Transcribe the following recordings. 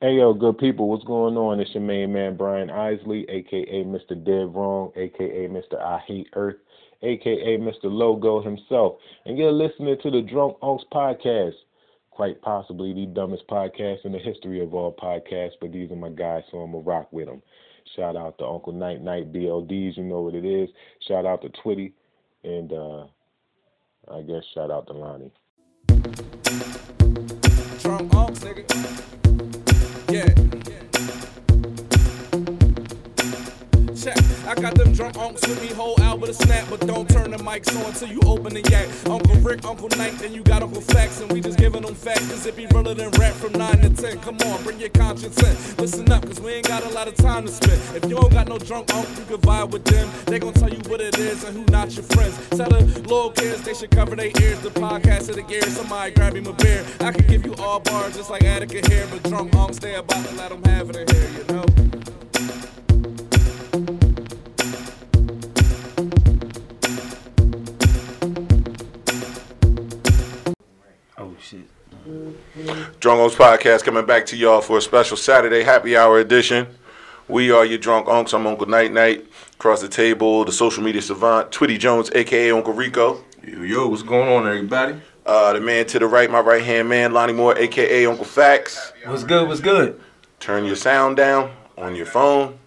Hey yo, good people, what's going on? It's your main man Brian Isley, aka Mr. Dead Wrong, aka Mr. I Hate Earth, aka Mr. Logo himself, and you're listening to the Drunk Unks podcast. Quite possibly the dumbest podcast in the history of all podcasts, but these are my guys, so I'm gonna rock with them. Shout out to Uncle Night Night BLDs, you know what it is. Shout out to Twitty, and uh, I guess shout out to Lonnie. I got them drunk unks with me, whole album to snap, but don't turn the mics on till you open the yak. Uncle Rick, Uncle Knight, then you got Uncle Facts, and we just giving them facts, cause it be realer than rap from 9 to 10. Come on, bring your conscience in. Listen up, cause we ain't got a lot of time to spend. If you don't got no drunk uncle, you can vibe with them. They gon' tell you what it is and who not your friends. Tell the little kids they should cover their ears. The podcast of the gear, somebody grab him a beer. I can give you all bars just like Attica here, but drunk unks, they about to let them have it in here, you know? Shit. Drunk Unks Podcast coming back to y'all for a special Saturday happy hour edition. We are your drunk unks. I'm Uncle Night Night. Across the table, the social media savant, Twitty Jones, aka Uncle Rico. Yo, yo, what's going on, everybody? Uh, the man to the right, my right hand man, Lonnie Moore, aka Uncle Facts. What's good? What's good? Turn your sound down on your phone.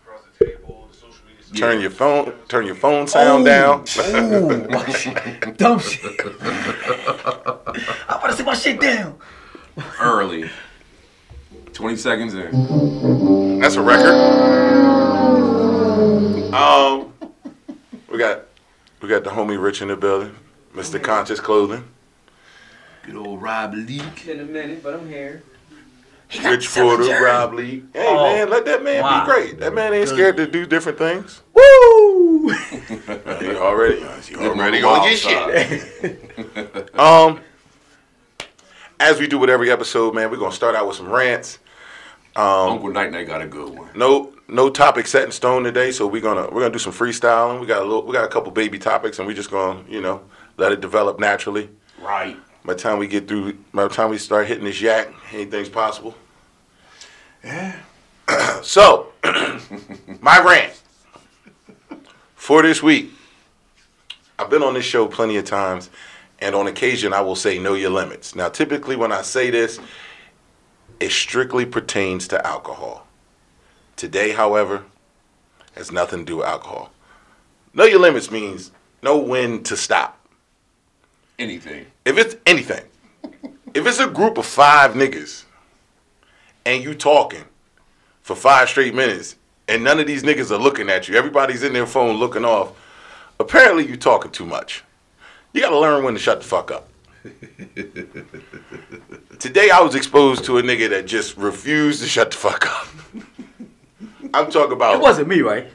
Turn your phone, turn your phone sound down. Ooh, my shit. Dumb shit. I want to see my shit down. early. 20 seconds in. That's a record. Um, we got we got the homie Rich in the building, Mr. Conscious Clothing, Good old Rob Leak. in a minute, but I'm here. Rich Porter, Rob Lee. Hey Oh, man, let that man wow. be great. That man ain't scared to do different things. Woo! He already, he already Wild on your side. shit. Um, as we do with every episode, man, we're gonna start out with some rants. Uncle Night Night got a good one. No, no topic set in stone today, so we're gonna we're gonna do some freestyling. We got a little, we got a couple baby topics, and we're just gonna you know let it develop naturally. Right. By the time we get through, by the time we start hitting this yak, anything's possible. Yeah. So, my rant for this week. I've been on this show plenty of times, and on occasion I will say know your limits. Now, typically when I say this, it strictly pertains to alcohol. Today, however, has nothing to do with alcohol. Know your limits means know when to stop. Anything. If it's anything, if it's a group of five niggas and you talking for five straight minutes and none of these niggas are looking at you, everybody's in their phone looking off, apparently you talking too much. You gotta learn when to shut the fuck up. Today I was exposed to a nigga that just refused to shut the fuck up. I'm talking about. It wasn't me, right?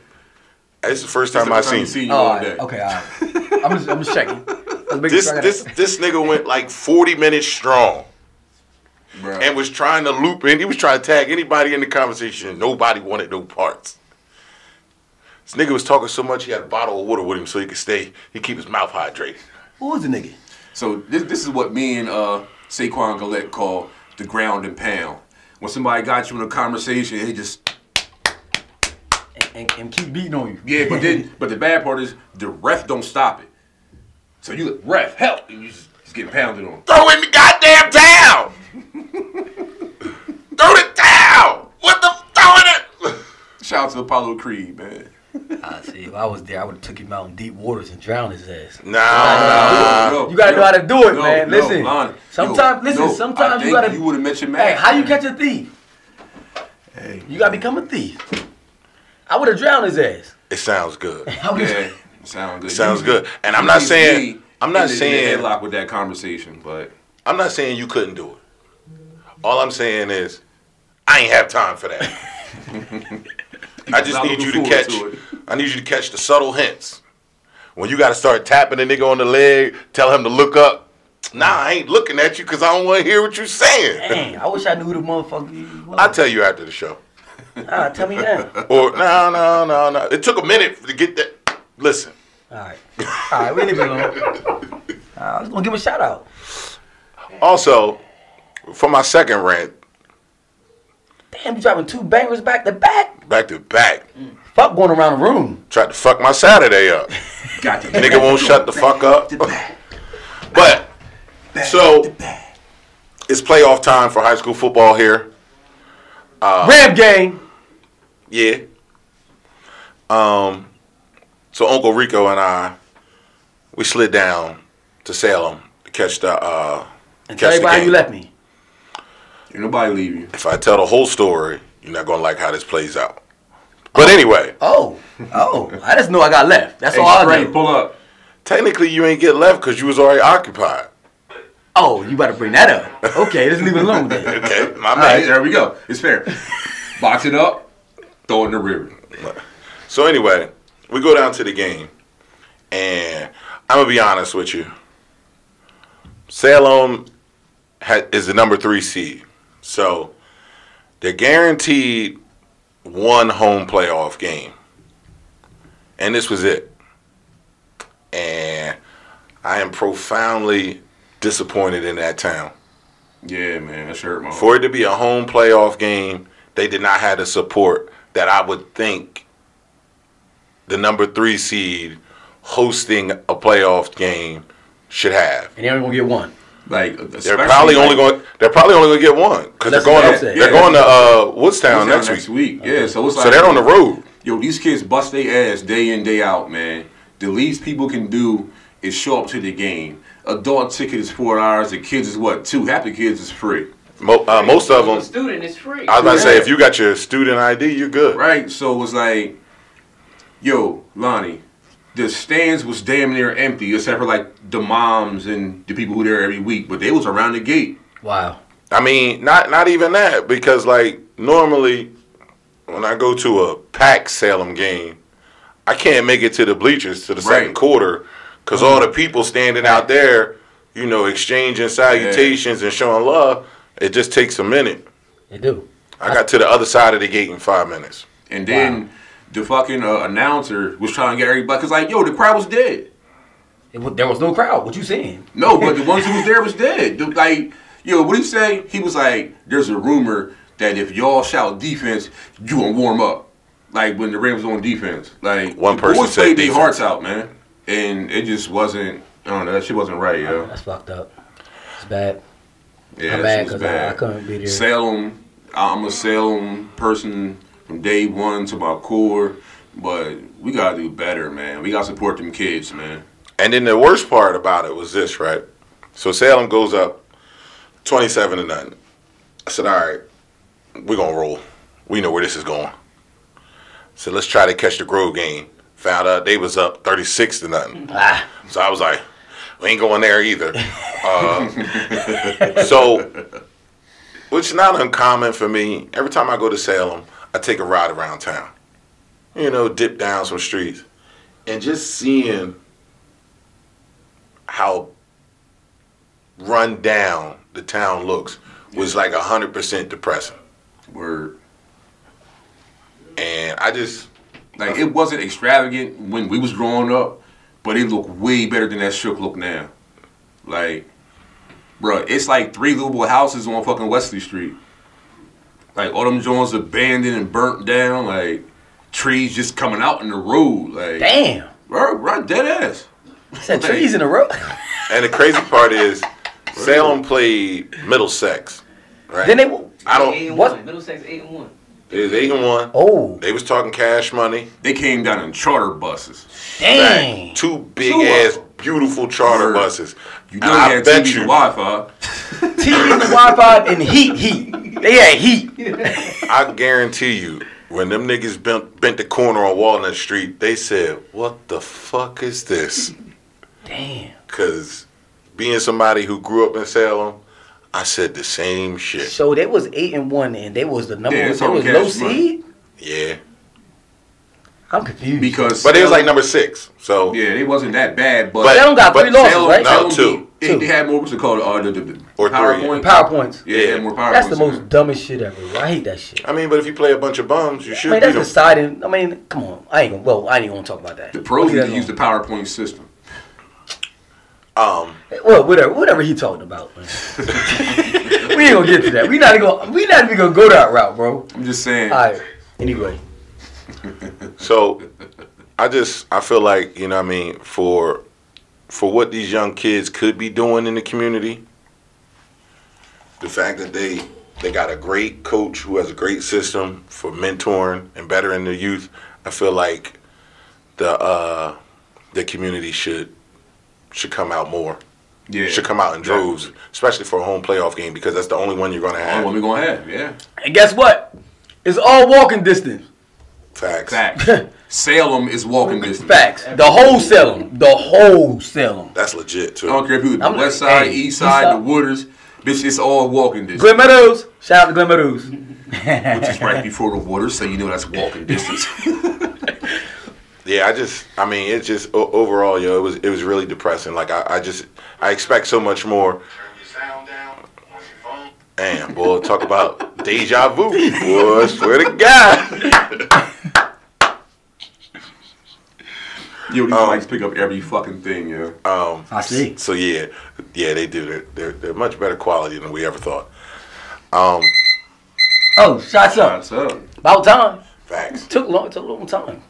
It's the first time I've seen. seen you Oh, all all day. okay, all right. I'm just, I'm just checking. Let's This sure this this nigga went like 40 minutes strong. Bruh. and was trying to loop in. He was trying to tag anybody in the conversation, and nobody wanted no parts. This nigga was talking so much he had a bottle of water with him so he could stay, he keep his mouth hydrated. Who was the nigga? So this, this is what me and uh, Saquon Gillette call the ground and pound. When somebody got you in a conversation, they just And, and, and keep beating on you. yeah. But then, but the bad part is the ref don't stop it. So you like, ref help, and you just, just getting pounded on. Throw in the goddamn towel! Throw the towel! What the throwing it? Shout out to Apollo Creed, man. I see. If I was there, I would have took him out in deep waters and drowned his ass. Nah. Yo, You gotta know how to do it, yo, man. yo, Listen. Lonnie, Sometimes- listen, yo, sometimes I you think gotta- You would have met your man. Hey, how you catch a thief? Hey, You gotta become a thief. I would have drowned his ass. It sounds good. I would've- Yeah, sound good. Sounds You- good. And I'm not saying- I'm not in the- in saying- the headlock with that conversation, but I'm not saying you couldn't do it. All I'm saying is, I ain't have time for that. I just need you to catch. to. I need you to catch the subtle hints. When you got to start tapping the nigga on the leg, tell him to look up. Nah, I ain't looking at you because I don't want to hear what you're saying. Dang, I wish I knew who the motherfucker he was. I'll tell you after the show. Ah, tell me now. Or no, no, no, no. It took a minute to get that. Listen, All right. All right, we leave it alone. Uh, I was gonna give him a shout out. also for my second rant, Damn, you dropping two bangers back to back? back to back. Fuck going around the room. Tried to fuck my Saturday up. Got to Nigga won't shut the fuck up. But so it's playoff time for high school football here. Uh, Ram game. Yeah. Um. So Uncle Rico and I, we slid down to Salem to catch the. uh And tell catch the everybody game. you left me. Ain't nobody leave you. If I tell the whole story, you're not gonna like how this plays out. But anyway, Oh, oh, I just know I got left. That's Hey, all I Stray, know. pull up. technically you ain't get left because you was already occupied. Oh, you better bring that up. Okay, let's leave it alone then. Okay, my All right, man. there we go. It's fair. Box it up, throw it in the river. So anyway, we go down to the game, and I'm gonna be honest with you. Salem ha- is the number three seed, so they're guaranteed one home playoff game, and this was it. And I am profoundly disappointed in that town. Yeah, man, that's hurt, man. For it to be a home playoff game, they did not have the support that I would think the number three seed hosting a playoff game should have. And they're only gonna get one. Like They're probably only going. They're probably only going to get one because they're going. To, they're Yeah. going to uh, Woodstown next, next week. week. Yeah, so it's like So they're on the road. Yo, these kids bust their ass day in day out, man. The least people can do is show up to the game. Adult ticket is four hours. The kids is what two? Half the kids is free, Mo- uh, most of For a them. student is free. I was about to say, if you got your student ID, you're good. right? So it was like, yo, Lonnie, the stands was damn near empty except for like the moms and the people who there every week, but they was around the gate. Wow. I mean, not not even that because like normally when I go to a packed Salem game, I can't make it to the bleachers to the second quarter because all the people standing out there, you know, exchanging salutations and showing love. It just takes a minute. They do. I got to the other side of the gate in five minutes. And then the fucking uh, announcer was trying to get everybody because like, yo, the crowd was dead. It, there was no crowd. What you saying? No, but the ones who was there was dead. The- Like, yo, what he say? He was like, "There's a rumor that if y'all shout defense, you gonna warm up." Like when the Rams was on defense, like One person boys said played their hearts out, man, and it just wasn't. I don't know. That shit wasn't right, yo. That's fucked up. It's bad. Yeah, I'm that mad shit was 'cause I- bad. I couldn't be there. Salem, I'm a Salem person from day one to my core, but we gotta do better, man. We gotta support them kids, man. And then the worst part about it was this, right? So Salem goes up 27 to nothing. I said, all right, we're going to roll. We know where this is going. So let's try to catch the Grove game. Found out they was up 36 to nothing. Ah, So I was like, we ain't going there either. Uh, so, which is not uncommon for me. Every time I go to Salem, I take a ride around town. You know, dip down some streets. And just seeing how run down the town looks was like 100% depressing. Word. And I just, Like it wasn't extravagant when we was growing up, but it looked way better than that shook look now. Like, bro, it's like three livable houses on fucking Wesley Street. Like all them joints abandoned and burnt down. Like trees just coming out in the road. Like, damn. bro, right, dead ass. Said trees in the road. and the crazy part is, Salem played Middlesex. Right? then they. I don't. Eight and What? Middlesex eight and one. Eight and one. Oh, They was talking cash money. They came down in charter buses. dang. Two big Two ass, beautiful charter buses. You know I they had bet TV you- and Wi-Fi. TV, and Wi-Fi, and heat, heat. They had heat. I guarantee you, when them niggas bent, bent the corner on Walnut Street, they said, "What the fuck is this?" Damn. Because being somebody who grew up in Salem, I said the same shit. So they was eight and one, and they was the number Yeah, one. it's They was cash low money. seed. Yeah, I'm confused. Because but it was like number six. So Yeah, it wasn't that bad, but, But- They don't got but three losses, Salem- right? No, Salem two. They, Two. they had more what's it called? Uh, the, the, the Or three. PowerPoint. PowerPoints. Yeah, they had more PowerPoints. That's the most there. dumbest shit ever. I hate that shit. I mean, but if you play a bunch of bums, you should. I should mean, that's deciding. I mean, come on. I ain't gonna. Well, I ain't gonna talk about that. The pros Leave need that to use the alone. PowerPoint system. Um, Well, whatever, whatever he talking about. We ain't gonna get to that. We not gonna, we not even gonna go that route, bro. I'm just saying. All right. Anyway, So I just I feel like, you know what I mean, for for what these young kids could be doing in the community, the fact that they they got a great coach who has a great system for mentoring and bettering the youth, I feel like the uh the community should should come out more. yeah. Should come out in droves, especially for a home playoff game because that's the only one you're gonna have. what we gonna have? Yeah. and guess what? It's all walking distance. Facts. Facts. Salem is walking distance. Facts. The whole Salem. The whole Salem. That's legit too. I don't care if you live the I'm- west side, hey, east east side, side. the Wooders. Bitch, it's all walking distance. Glen Meadows. Shout out to Glen Meadows. Which is right before the Wooders, so you know that's walking distance. Yeah, I just, I mean, it's just o- overall, yo, it was it was really depressing. Like I, I just, I expect so much more. Damn, boy, talk about deja vu, boy. I swear to God. Yo, these Um, mics pick up every fucking thing, yo. Um, I see. so yeah, yeah, they do. They're, they're they're much better quality than we ever thought. Um, Oh, shots up. What's up? About time. facts. Took long. Took a long time.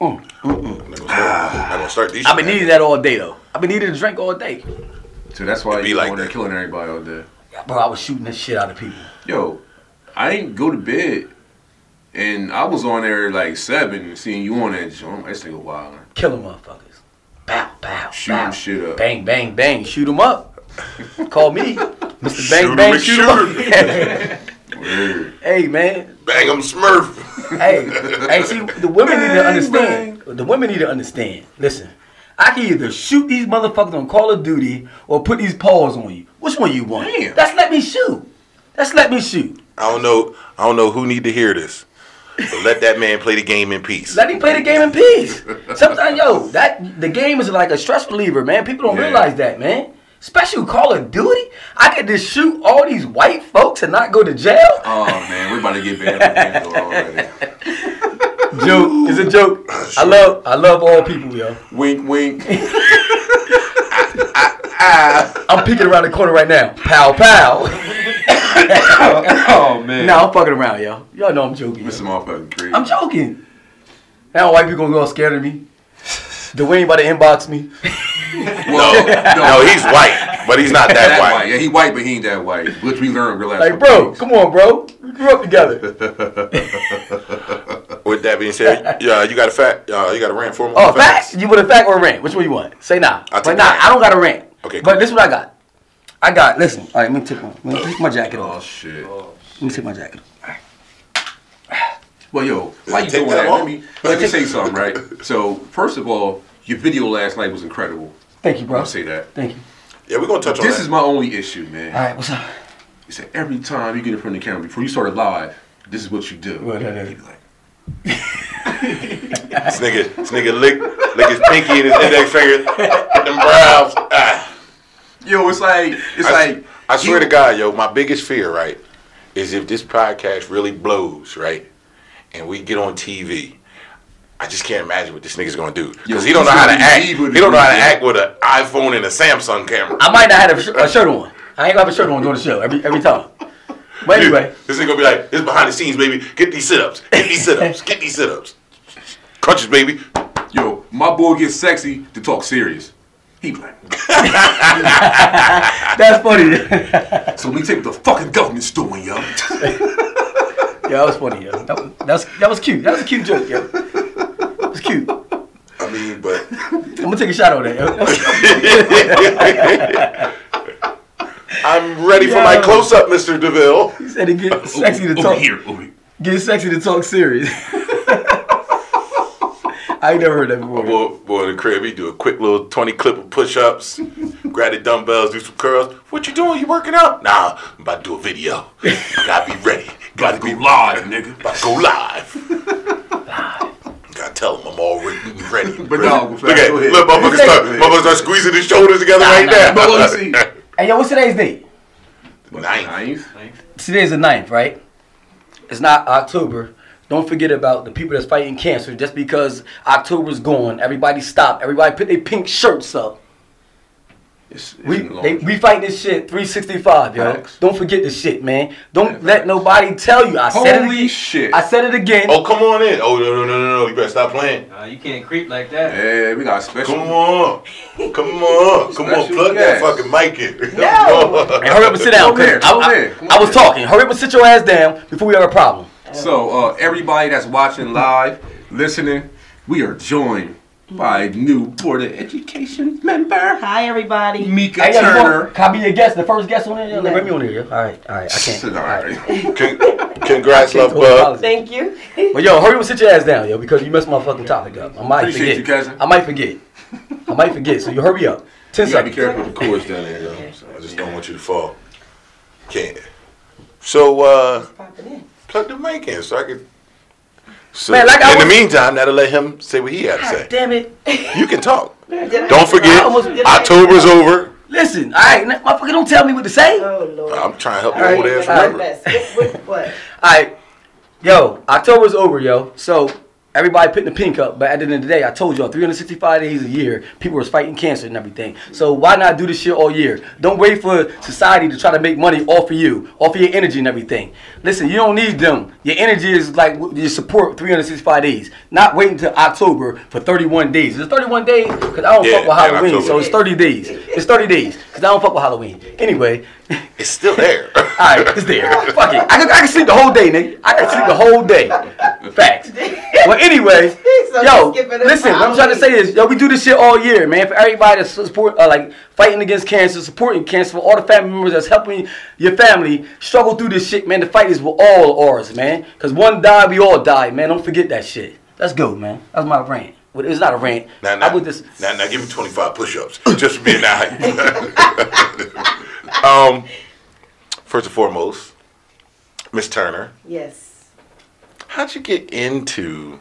Mm. I'm not gonna start, not gonna start these. I've been shit, needing that all day though. I've been needing to drink all day. So that's why It be you like going there that. killing everybody all day. Yeah, Bro, I was shooting the shit out of people. Yo, I ain't go to bed, and I was on there like seven, seeing you on that joint. This nigga wild. Killing motherfuckers. Bow, bow, Shooting bow. shit up. Bang, bang, bang. Shoot them up. Call me. Mr. Shoot bang, and shoot 'em up. Word. hey, man. Bang 'em Smurf. Hey, hey, see, the women need to understand. The women need to understand. Listen, I can either shoot these motherfuckers on Call of Duty or put these paws on you. Which one you want? Damn. That's let me shoot. That's let me shoot. I don't know. I don't know who need to hear this. But let that man play the game in peace. Let him play the game in peace. Sometimes, yo, that the game is like a stress reliever, man. People don't Yeah. realize that, man. Especially with Call of Duty, I could just shoot all these white folks and not go to jail. Oh man, we're about to get banned from Pandora already. Joke, it's a joke. I love, I love all people, yo. Wink, wink. I'm peeking around the corner right now. Pow, pow. oh man. no, I'm fucking around, yo. Y'all know I'm joking. yo. This motherfucking crazy. I'm joking. Now white people gonna go all scared of me. Dwayne about to inbox me. No, no, he's white, but he's not that, that white. white. Yeah, he white, but he ain't that white. Which we learned real last Like, bro, come on, bro. We grew up together. With that being said, yeah, you got a fact. Uh, you got a rant for me. Oh, fact? You want a fact or a rant? Which one you want? Say nah. I'll But take nah, rant. I don't got a rant. Okay, But cool. this is what I got. I got, listen. All right, let me take my, let me take my jacket off. Oh off. shit. Let me take my jacket off. Well, yo, why you Take doing that that? Let me let me say something, right? So, first of all, your video last night was incredible. Thank you, bro. I'll say that. Thank you. Yeah, we're gonna touch on This that. is my only issue, man. All right, what's up? You said every time you get in front of the camera before you started live, this is what you do. What that is? You be like, This nigga, this nigga lick, lick his pinky and his index finger, hit them brows. Ah. Yo, it's like it's I, like I swear you- to God, yo, my biggest fear, right, is if this podcast really blows, right, and we get on TV. I just can't imagine what this nigga's gonna do because he don't know how to act. He don't know how to act with an iPhone and a Samsung camera. I might not have a, sh- a shirt on. I ain't gonna have a shirt on during the show every every time. But anyway, This nigga gonna be like, this behind the scenes, baby. Get these sit ups. Get these sit ups. Get these sit ups. Crunches, baby. yo, my boy gets sexy to talk serious. He be like, that's funny. so we take what the fucking government's doing, yo. yeah, that was funny, yo. That was, that was that was cute. That was a cute joke, yo. It was cute. I'm I mean, but gonna take a shot on that. Yo. That was- I'm ready for my close up, Mr. DeMille. He said he get sexy to over talk. here, over here. Get sexy to talk serious. I ain't never heard that before. Boy, boy in the crib, he do a quick little 20 clip of push ups, grab the dumbbells, do some curls. What you doing? You working out? Nah, I'm about to do a video. Gotta be ready. Gotta Go be live, nigga. About to go live. Gotta tell him I'm all re- ready. But no, look at go ahead. look, motherfuckers start, motherfuckers start squeezing his shoulders together right now. But let me see. Hey, yo, what's today's date? Ninth. Ninth. Today's the 9th, right? It's not October. Don't forget about the people that's fighting cancer. Just because October's gone, everybody stop. Everybody put their pink shirts up. It's, it's We in the long they, we fight this shit 365, yo. Facts. Don't forget this shit, man. Don't Yeah, let facts. nobody tell you. I said it Holy again. shit. I said it again. Oh, come on in. Oh, no, no, no, no, no. You better stop playing. Uh, you can't creep like that. Yeah, we got a special. Come on. Come on. Come on. Special Plug that fucking mic in. No. Hey, hurry up and sit down. Come here, 'cause I, come I- here, come I was here. talking. Hurry up and sit your ass down before we have a problem. So, uh, everybody that's watching live, listening, we are joined by a new Board of Education member, Hi, everybody. Meka Hey, yo, Turner. want- Can I be a guest? The first guest on there? Let No. me on there. yo. All right, all right. I can't. All All right. right. Con- congrats, love can't bug. Thank you. But yo, hurry up and sit your ass down, yo, because you messed my fucking topic up. I might Appreciate forget. you. I might forget. I might forget. So you hurry up. Ten You gotta be careful with the cords down there, though. I just don't want you to fall. Can't. So, uh, plug the mic in so I can. So, Man, like I in the meantime, that'll let him say what he had to say. damn it. You can talk. Did Don't forget, I almost- I- October's over. Listen, all right, n- motherfucker, don't tell me what to say. Oh, Lord. I'm trying to help All you right, old ass remember. best. What? what- what? right, yo, October's over, yo. So everybody putting the pink up, but at the end of the day, I told y'all, 365 days a year, people was fighting cancer and everything. So why not do this shit all year? Don't wait for society to try to make money off of you, off of your energy and everything. Listen, you don't need them. Your energy is like your support 365 days. Not waiting until October for 31 days. It's 31 days because I don't Yeah, fuck with Halloween, so it's 30 days. It's 30 days because I don't fuck with Halloween. Anyway. It's still there. All right, it's there. Fuck it. I can, I can sleep the whole day, nigga. I can sleep the whole day. Facts. Well, anyway, So yo, you skipping it listen. What I'm trying to say is, yo, we do this shit all year, man. For everybody that's support, uh, like fighting against cancer, supporting cancer, for all the family members that's helping your family struggle through this shit, man. The fight is with all ours, man. Cause one die, we all die, man. Don't forget that shit. Let's go, man. That's my rant. Well, it's not a rant. Now, I would just. now, now, give me 25 push-ups just for being that. Um, first and foremost, Miss Turner, Yes. how'd you get into?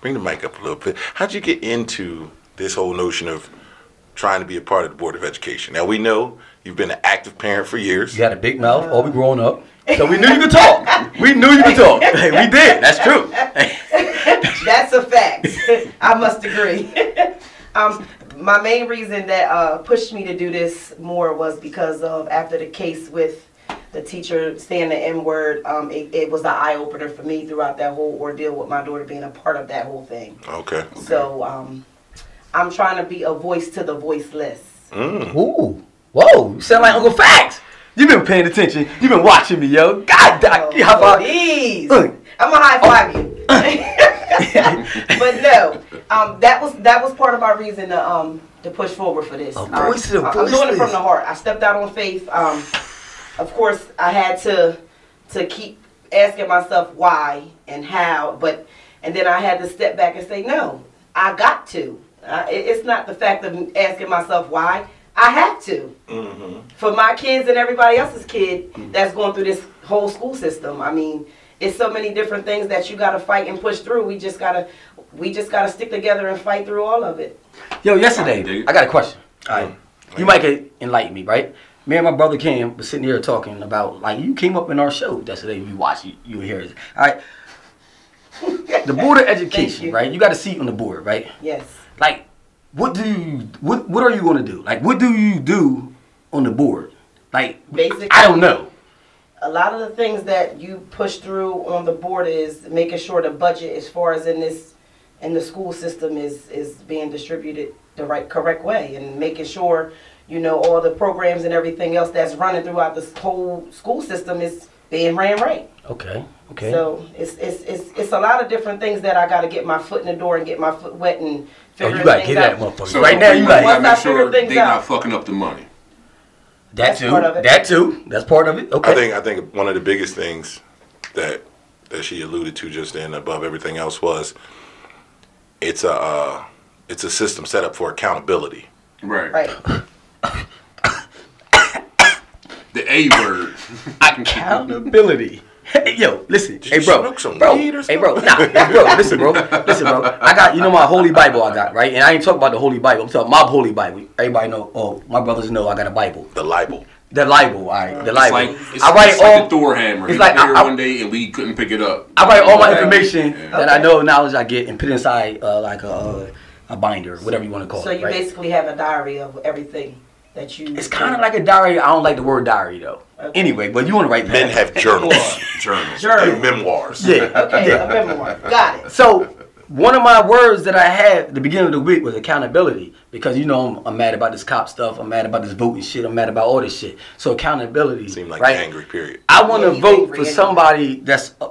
Bring the mic up a little bit. How'd you get into this whole notion of trying to be a part of the Board of Education? Now we know you've been an active parent for years. You had a big mouth, all we growing up. So we knew you could talk. We knew you could talk. Hey, we did. That's true. That's a fact. I must agree. Um, my main reason that uh, pushed me to do this more was because of after the case with the teacher saying the N word. Um, it, it was an eye opener for me throughout that whole ordeal with my daughter being a part of that whole thing. Okay. So um, I'm trying to be a voice to the voiceless. Mm. Ooh. Whoa. You sound like Uncle Facts. You've been paying attention. You've been watching me, yo. God damn. Oh, how about please. Look. I'm gonna high five you. but no, um, that was that was part of our reason to um to push forward for this. Um, voice to the I- I'm doing it from the heart. I stepped out on faith. Um, of course, I had to to keep asking myself why and how, but and then I had to step back and say no. I got to. Uh, it- it's not the fact of asking myself why. I have to for my kids and everybody else's kid that's going through this whole school system. I mean, it's so many different things that you got to fight and push through. We just gotta, we just gotta stick together and fight through all of it. Yo, yesterday, it. I got a question. All right. You might get enlighten me, right? Me and my brother Cam was sitting here talking about, like, you came up in our show yesterday. You watch, you, you hear it. All right. The Board of Education, you. right? You got a seat on the board, right? Yes. like what do you what what are you going to do like what do you do on the board like Basically- i don't know A lot of the things that you push through on the board is making sure the budget, as far as in this, in the school system, is is being distributed the right, correct way, and making sure, you know, all the programs and everything else that's running throughout this whole school system is being ran right. okay okay So it's, it's it's it's a lot of different things that I got to get my foot in the door and get my foot wet and oh you gotta things get that out. motherfucker So right now you like Once I make figure sure they're not fucking up the money. That That's too part of it. that too that's part of it okay I think I think one of the biggest things that that she alluded to just then, above everything else, was it's a uh, it's a system set up for accountability. Right. Right. The A word. accountability Hey, yo, listen. Did hey, bro. smoke some bro. weed or Hey, bro. Nah, hey, bro. Listen, bro. Listen, bro. I got, you know, my Holy Bible I got, right? And I ain't talking about the Holy Bible. I'm talking my Holy Bible. Everybody know, oh, my brothers know I got a Bible. The libel. The Bible, all right. The It's like it's, I write it's all, like the Thor hammer. it's It's like like I- here I- one day and we couldn't pick it up. I write all my information Yeah. that I know, knowledge I get, and put inside uh, like a, uh, a binder, whatever you want to call So it, So you right? basically have a diary of everything that you? It's kind of like a diary. I don't like the word diary though. Okay. Anyway, but you want to write Men have journals, Journals. journal. and memoirs. Yeah. Okay, a memoir. Got it. So one of my words that I had at the beginning of the week was accountability because you know I'm, I'm mad about this cop stuff. I'm mad about this voting shit. I'm mad about all this shit. So accountability. Seem like right? angry. Period. I want to Yeah, vote angry for anyway. somebody that's uh,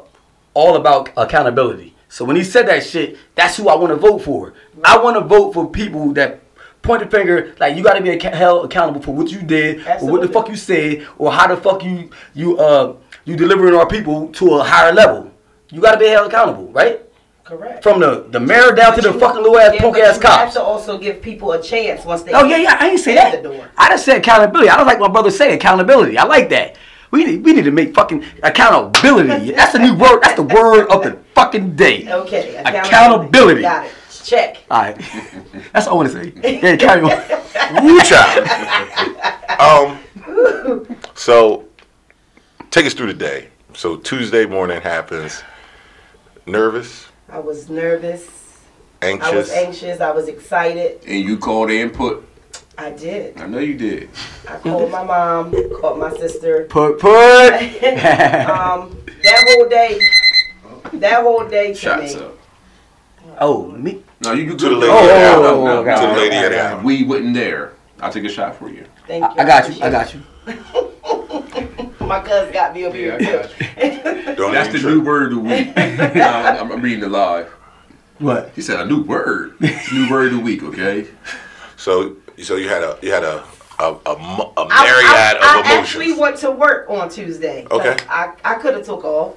all about accountability. So when he said that shit, that's who I want to vote for. I want to vote for people that point the finger like you got to be held accountable for what you did or what the fuck you said or how the fuck you you uh you delivering our people to a higher level. You got to be held accountable, right? Correct. From the the mayor down to the you- fucking little ass yeah, punk but ass you cops. have to also give people a chance once they. Oh yeah, yeah. I ain't say that. The door. I just said accountability. I don't like my brother say accountability. I like that. We need we need to make fucking accountability. That's the new word. That's the word of the fucking day. Okay. Accountability. Got it. Check. All right. That's all I want to say. Yeah, carry on. Woo child. um. So, take us through the day. So Tuesday morning happens. Nervous, I was nervous. Anxious. I was anxious. anxious. I was excited. And you called in input. I did. I know you did. I called my mom. Called my sister. Put put. um, that whole day. That whole day to Shots me. up. Oh me. No, you you To the good. lady No, at the no, no, no, Oh. oh to the lady at the house. We wasn't there. I'll take a shot for you. Thank I, you. I got you. I got you. My cousin got me over Yeah, here I got you. Don't That's the even new word of the week. I'm, I'm reading it live. What? He said a new word. It's a new word of the week, okay? So, so you had a you had a a, a, mo- a I, myriad I, of emotions. I actually went to work on Tuesday. Okay. I, I could have took off.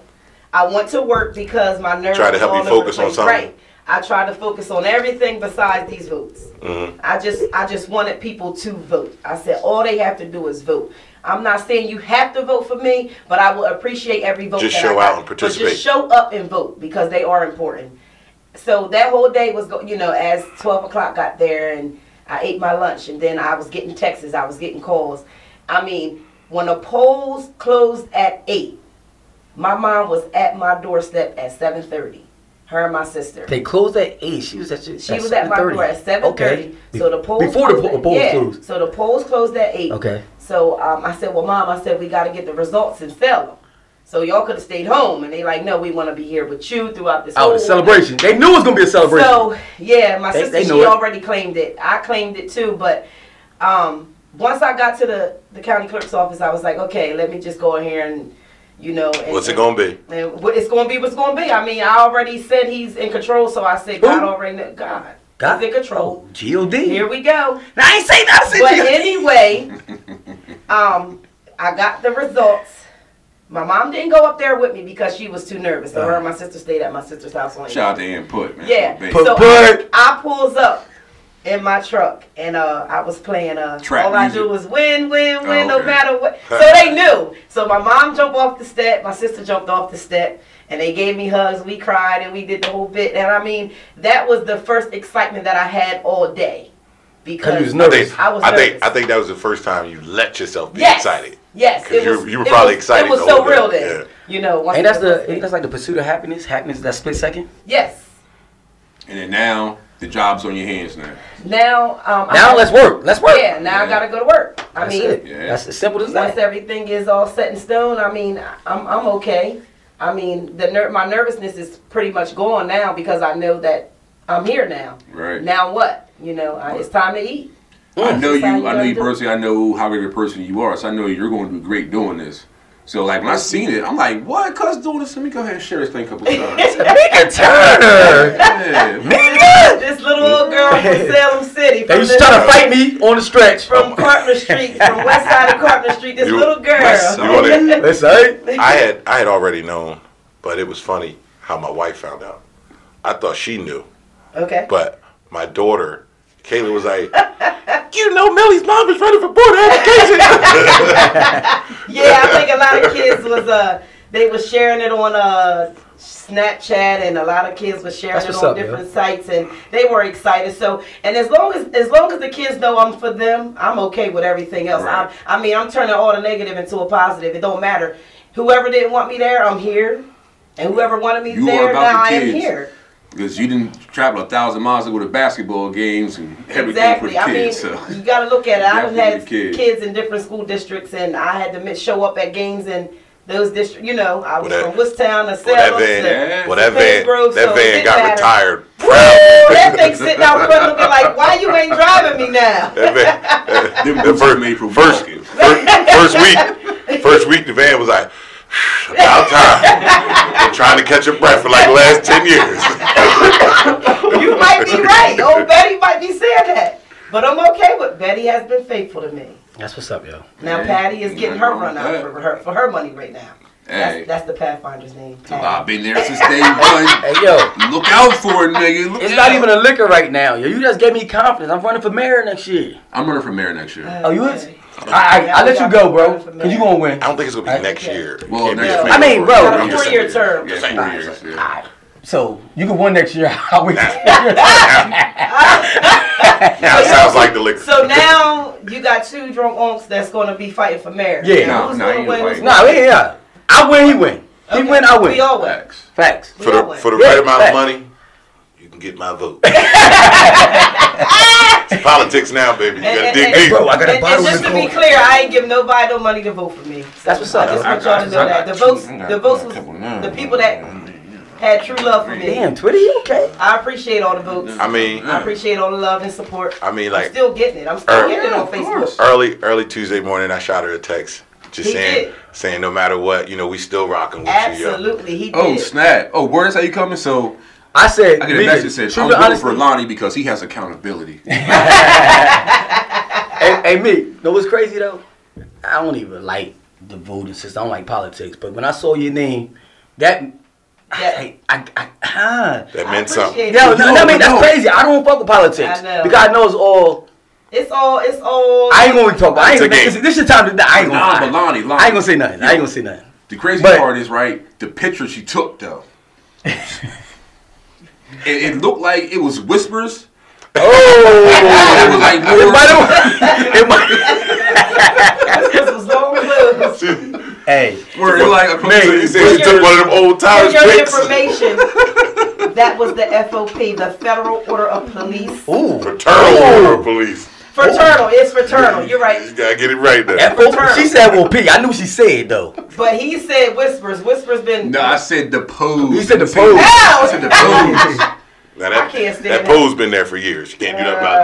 I went to work because my nerves Try to help you focus on place. something. Right. I tried to focus on everything besides these votes. Mhm. I just I just wanted people to vote. I said all they have to do is vote. I'm not saying you have to vote for me, but I will appreciate every vote. Just show out and participate. But just show up and vote because they are important. So that whole day was, go, you know, as 12 o'clock got there and I ate my lunch and then I was getting texts, I was getting calls. I mean, when the polls closed at 8, my mom was at my doorstep at 7.30. Her and my sister. They closed at eight. She was at. She was at my 7:30. door at 7.30. Okay. So the polls before the closed po- at- polls yeah, closed. So the polls closed at 8. Okay. So um, I said, well, mom, I said, we got to get the results and sell them. So y'all could have stayed home. And they like, no, we want to be here with you throughout this Oh, whole the celebration. They knew it was gonna be a celebration. so yeah, my They- sister they she it. already claimed it. I claimed it too, but um, once I got to the the county clerk's office, I was like, okay, let me just go in here and you know. And, What's it gonna be? And it's going to be what's going to be. I mean, I already said he's in control, so I said God Who? already know, God. God He's in control. Oh, God. Here we go. Now, I ain't say that. I said But G.O.D. anyway, um, I got the results. My mom didn't go up there with me because she was too nervous. So her and my sister stayed at my sister's house on Shout out to input, man. yeah. Put- so put- I, I pulls up in my truck and uh I was playing uh Trap all I do was win, win, win, Oh, no matter what. So they knew. So my mom jumped off the step, my sister jumped off the step, and they gave me hugs. We cried and we did the whole bit. And I mean, that was the first excitement that I had all day. Because you was I nervous. think I was I think. I think that was the first time you let yourself be excited yes, excited. Yes, 'Cause you- you were it probably was- excited It was the so whole day, real then. You know, once Ain't that's the that's like the pursuit of happiness? Happiness that split second. yes. And then now the job's on your hands now. Now, um, Now have- let's work. Let's work. Yeah, now I gotta go to work. I That's mean, it. Yeah. That's as simple as once that. everything is all set in stone, I mean, I'm I'm okay. I mean, the ner- my nervousness is pretty much gone now because I know that I'm here now. Right. Now what? You know, I, it's time to eat. I know you. That's how you I know you gotta do it. personally. I know how great a person you are. So I know you're going to do great doing this. So like when I seen it, I'm like, what? Cuz doing this? Let me go ahead and share this thing a couple times. Meka Turner. yeah. Meka. This little old girl from Salem City. They From, used to the- try to fight me on the stretch. from Carpenter Street, from West Side of Carpenter Street. This You- little girl. West Side. You That's right. I had I had already known, but it was funny how my wife found out. I thought she knew, okay. but my daughter, Kayla, was like, "You know, Millie's mom is running for board education." Yeah, I think a lot of kids was uh they was sharing it on uh Snapchat and a lot of kids were sharing That's it on up, different sites and they were excited. So and as long as as long as the kids know I'm for them, I'm okay with everything else. Right. I I mean I'm turning all the negative into a positive. It don't matter. Whoever didn't want me there, I'm here. And whoever wanted me You there, now the I am here. Because you didn't travel a thousand miles to go to basketball games and everything Exactly. for the I mean, so. you got to look at it. I've had kids. kids in different school districts, and I had to show up at games in those districts. You know, I was Well, that- from Woodstown to Well, that van, to- Yeah. well, that van, Pittsburgh, that so van got matter. retired. Woo! That thing sitting out front looking like, why you ain't driving me now? That van, Them the boots first, are made first, first, first week, first week, the van was like, about time. Been trying to catch a breath for like the last ten years. You might be right. Old Betty might be saying that. But I'm okay with Betty has been faithful to me. That's what's up, yo. Now Yeah, Patty is getting her run out that. for her for her money right now. Hey, That's, that's the Pathfinder's name. I've been there since day one. Hey, yo. Look out for it, nigga. Look It's out. not even a liquor right now, yo. You just gave me confidence. I'm running for mayor next year. I'm running for mayor next year. Oh, oh you is? Okay. I, I, I let you go, bro. Cause you gonna win. I don't think it's gonna be I- next okay. year. Well, next year. I mean, bro. Got a three-year term. Yeah, Same. three years. Yeah. So you can win next year. How we? win. Now it sounds like the liquor. So now you got two drunk unks that's gonna be fighting for mayor. Yeah. Now, No, no, win? ain't Who's fighting. nah, gonna yeah, yeah. I win, he win. He Okay. win, I win. We all win. Facts. Facts. for the for the right amount of money, you can get my vote. it's politics now, baby. You gotta And- dig deep. Bro, I got a And, bottle and just to be clear, I ain't give nobody no money to vote for me. So That's what's up. I just want y'all to know that the votes, the votes was the people that had true love for me. Damn, Twitter, you okay? I appreciate all the votes. I mean, I appreciate all the love and support. I mean, like, I'm still getting it. I'm still Er- getting it on Facebook. early early Tuesday morning, I shot her a text, just He saying did. saying no matter what, you know, we still rocking with you. Absolutely, he did. Oh snap! Oh, word is how you coming? So I said, I get a me, message that says true I'm to voting for Lonnie because he has accountability. Hey, hey, me. Know what's crazy though? I don't even like the voting system. I don't like politics. But when I saw your name, that That- I, I, I, ah. That I meant something. appreciate No, no, no, I mean that's no. crazy. I don't fuck with politics I know. because I know it's all. It's all. It's all. I ain't gonna talk. I ain't It's a gonna. This, this your time to. I ain't gonna. Nah, I, but Lonnie, Lonnie. I ain't gonna say nothing. I ain't gonna say nothing. The crazy But- part is right. The picture she took though. it, it looked like it was whispers. Oh, it was like it might have. It might. This was long lived. Hey, Where it like a Man, So you said she took one of them old For tires your pics. information, that was the FOP, the Federal Order of Police. ooh. Federal order of police. Fraternal, it's fraternal. You're right. You gotta get it right there. F-O- she said well I knew she said though. But he said whispers. Whispers been. No, I said the pose. You said the I pose. I said the pose. Now that, I can't stand that that. pose been there for years. You can't do nothing about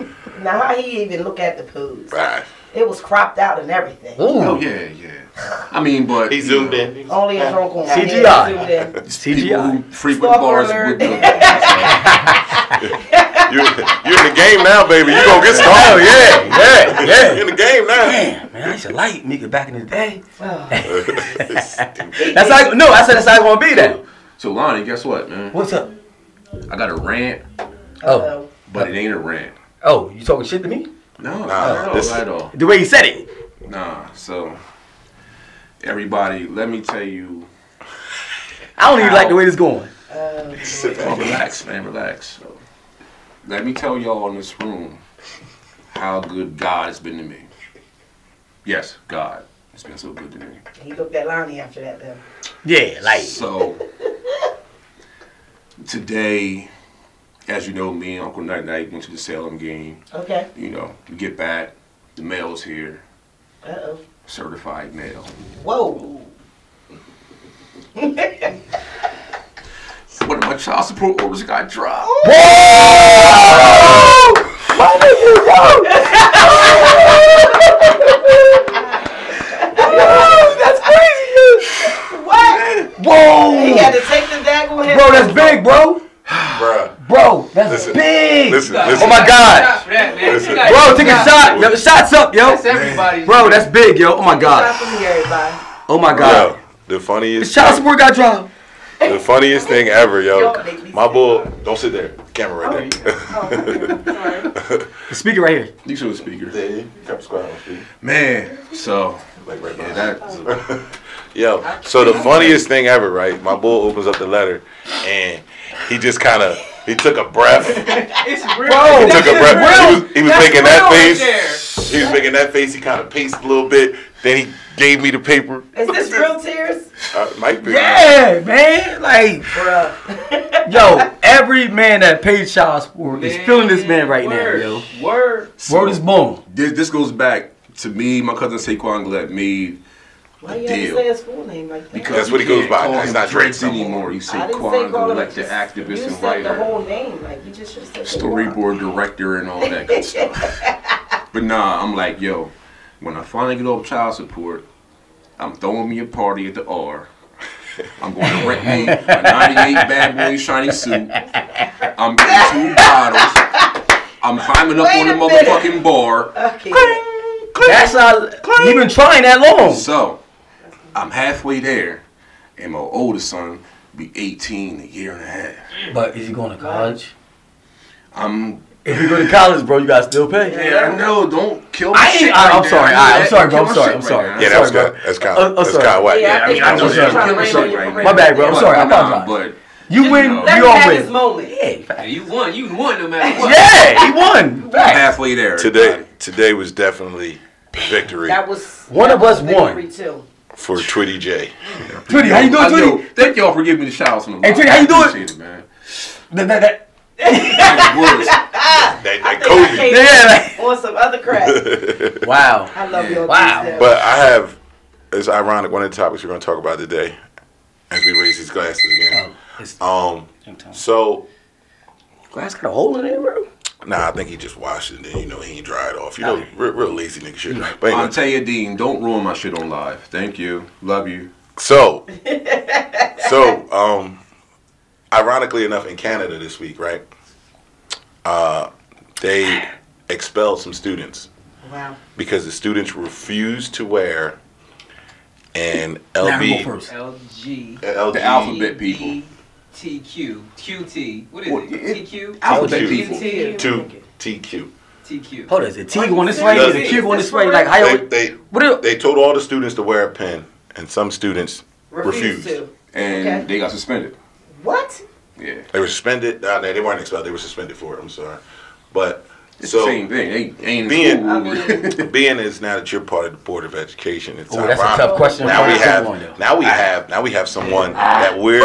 that. Now how he even look at the pose? Right. It was cropped out and everything. oh yeah, yeah. I mean, but He zoomed in. Only a drunk on CGI. Zoomed in. People CGI. who frequent Stalker bars alert. with the. You, you in the game now, baby. You gonna get Oh started. yeah, yeah, yeah. You yeah. in the game now. Damn, man, I used to like Meka back in the day. Oh. That's like no, I said that's how I want to be That. So Lonnie, guess what, man? What's up? I got a rant, Oh, but it ain't a rant. oh, you talking shit to me? No, Nah, not at Not at all. The way you said it. Nah. So everybody, let me tell you. I don't even like the way this going. Oh, Oh, relax, man, relax. So, let me tell y'all in this room how good God has been to me. Yes, God has been so good to me. he looked at Lonnie after that though. Yeah, like So today, as you know, me and Uncle Night Night went to the Salem game. Okay. You know, we get back, the mail's here, Uh oh. Certified mail. Whoa. One of my child support orders got dropped. Whoa! How did you know? Whoa, that's crazy. What? whoa, He had to take the daggone head. bro, that's big, bro. Bruh. Bro, that's Listen, big. Listen, Oh my God, that. Listen. Bro, take a shot. Yo, shots up, yo. That's everybody's. Bro, that's big, yo. Oh my God. from here, everybody. Oh my God. Yo, the funniest, The child support got dropped. the funniest thing ever, yo. Y'all make me My sick. bull, don't sit there. Camera right oh, there. Oh, The speaker right here. You should have speaker. Yeah, you kept square on speed. Man, so Like right yeah, behind. that Yo, so the funniest thing ever, right? My bull opens up the letter, and he just kind of he took a breath. It's real. Bro, took a breath. He was, he was making real that right face. He was making that face. He kind of paced a little bit. Then he gave me the paper. Is this real tears? Uh, might be. Yeah, man. Like, Bruh. yo, every man that paid child support is feeling this man right Word. now, yo. Word. Word is born. This, this goes back to me, my cousin Saquon Gillette made Why you have to say his full name like that? because That's what he goes by. Call It's not Drake Prince no more. anymore. You say I didn't say Quan call him. Gillette, the just- activist you said the whole name. Like you just should have said the storyboard director, and all that good stuff. But nah, I'm like, yo, when I finally get off child support, I'm throwing me a party at the R. I'm going to rent me a 98 Bad Boy shiny suit. I'm getting two bottles. I'm climbing up Wait on the a minute. motherfucking bar. Okay. That's not. He been trying that long. So, I'm halfway there, and my oldest son be 18 a year and a half. But is he going to college? I'm. If you go to college, bro, you gotta still pay. Yeah, I know. Don't kill me. I ain't, shit right I'm, now. sorry, Do I- I'm sorry, bro, I'm sorry, I'm sorry. now. Yeah, that was Sorry, good. bro. That's kind Uh, uh, that's sorry. kind of whack. Yeah, I I think mean, I you're know just you're trying to killing rain shit on your right My bad, bro. I'm sorry. I but nah, apologize. But You win, know. You all win. his moment. Yeah, Yeah, fact. you won. You won no matter what. yeah, he won. I'm halfway there. Today, today was definitely victory That was One that of was us won. victory, Too. For Twitty J. Twitty, how you doing, Twitty? know. Thank y'all for giving me the shout out from the Hey, Tweety, how you doing? Appreciate it, man. That- that- that- Thank you, boys. That, that I Kobe. came Yeah. on some other crap. Wow. I love Yeah. your Wow. But I have, it's ironic, one of the topics we're going to talk about today as we raise these glasses again. Oh, Um, so, glass got a hole in it, bro. Nah, I think he just washed it and then, you know, he ain't dried off. You know, real, real lazy nigga shit. But I'm anyway, Taya Dean. Don't ruin my shit on live. Thank you. Love you. so, so, um, ironically enough, in Canada this week, right, uh, they expelled some students wow. because the students refused to wear an Now go LB, first. LG. LG The alphabet people. TQ. QT. What is What, it? it- TQ? Alphabet people. TQ. to TQ. TQ. Hold on, is it T going this way? Are Is it Q going this way? Like how They, they, What? do- they told all the students to wear a pen, and some students Refused refused. And Okay. they got suspended. What? Yeah. They were suspended. Nah, they, they weren't expelled. They were suspended for it. I'm sorry, but It's so the same thing. They ain't being. I mean- being is now that you're part of the board of education, it's Oh, that's a tough question. Now we have on, though. now we have now we have someone that we're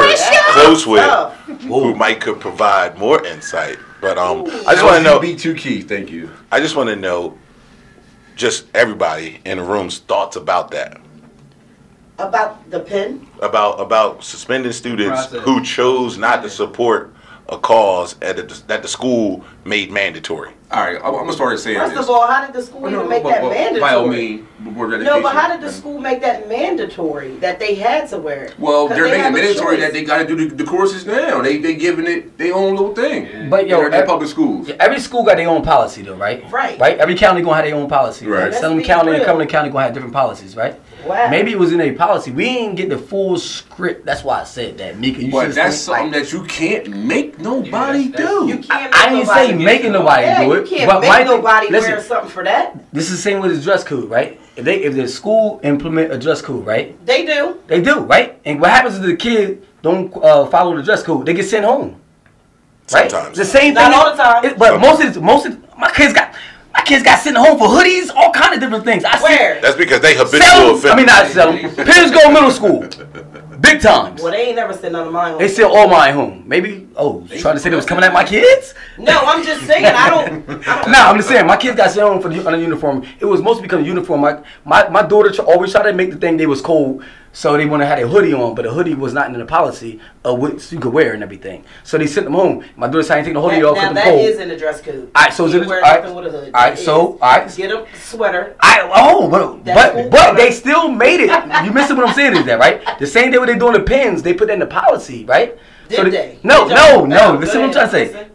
close with Tough. who might could provide more insight. But um, I just want to know. B2 Key. Thank you. I just want to know, just everybody in the room's thoughts about that. About the pen? about about suspending students Process. who chose not to support a cause at the, that the school made mandatory. All right. I'm, I'm gonna start saying First this. of all, how did the school Oh, no, even make but- that but mandatory? By all means, board of No, but how did the school make that mandatory that they had to wear it? Well, 'Cause they're they making have mandatory that they got to do the, the courses now. They they giving it their own little thing. But yo, They're in ev- public schools. Yeah, every school got their own policy though, right? Right. Right. Every county gonna have their own policy. Right. Right. Some be county and real. Cumberland County gonna have different policies, right? Wow. Maybe it was in a policy. We didn't get the full script. That's why I said that, Meka. You But that's think, like, something that you can't make nobody Yeah, that's- do. You can't I make didn't nobody say get making you. nobody yeah, do you it, can't but make my thing- nobody listen. wear something for that. This is the same with the dress code, right? If they if the school implement a dress code, right? They do. They do, right? And what happens if the kid don't uh, follow the dress code? They get sent home. Right? Sometimes. The same Not thing. all the time. It- but most of most of my kids got my kids got sent home for hoodies, all kind of different things. I see That's because they habitual sell. I mean not sell them. Parents go middle school, big times. Well, they ain't never sent none of mine. home. They sell all mine home. Maybe oh, you trying to say they was coming at my kids? No, I'm just saying. I don't. I don't Nah, I'm just saying my kids got sent home for the on the uniform. It was mostly because of uniform. My my, my daughter always tried to make the thing they was cold, so they want to have a hoodie on, but the hoodie was not in the policy of what you could wear and everything. So they sent them home. My daughter said, "I ain't taking the hoodie That, off now because that I'm cold." is in the dress code. Alright, so is you it- wear alright. nothing with a hood. Alright, so, is. alright. get a sweater. I oh, but That's but but they still made it. You missing what I'm saying is that right? The same day when they doing the pins, they put that in the policy, right? Did they? No, Did no, no. Oh, Listen go what I'm trying to say.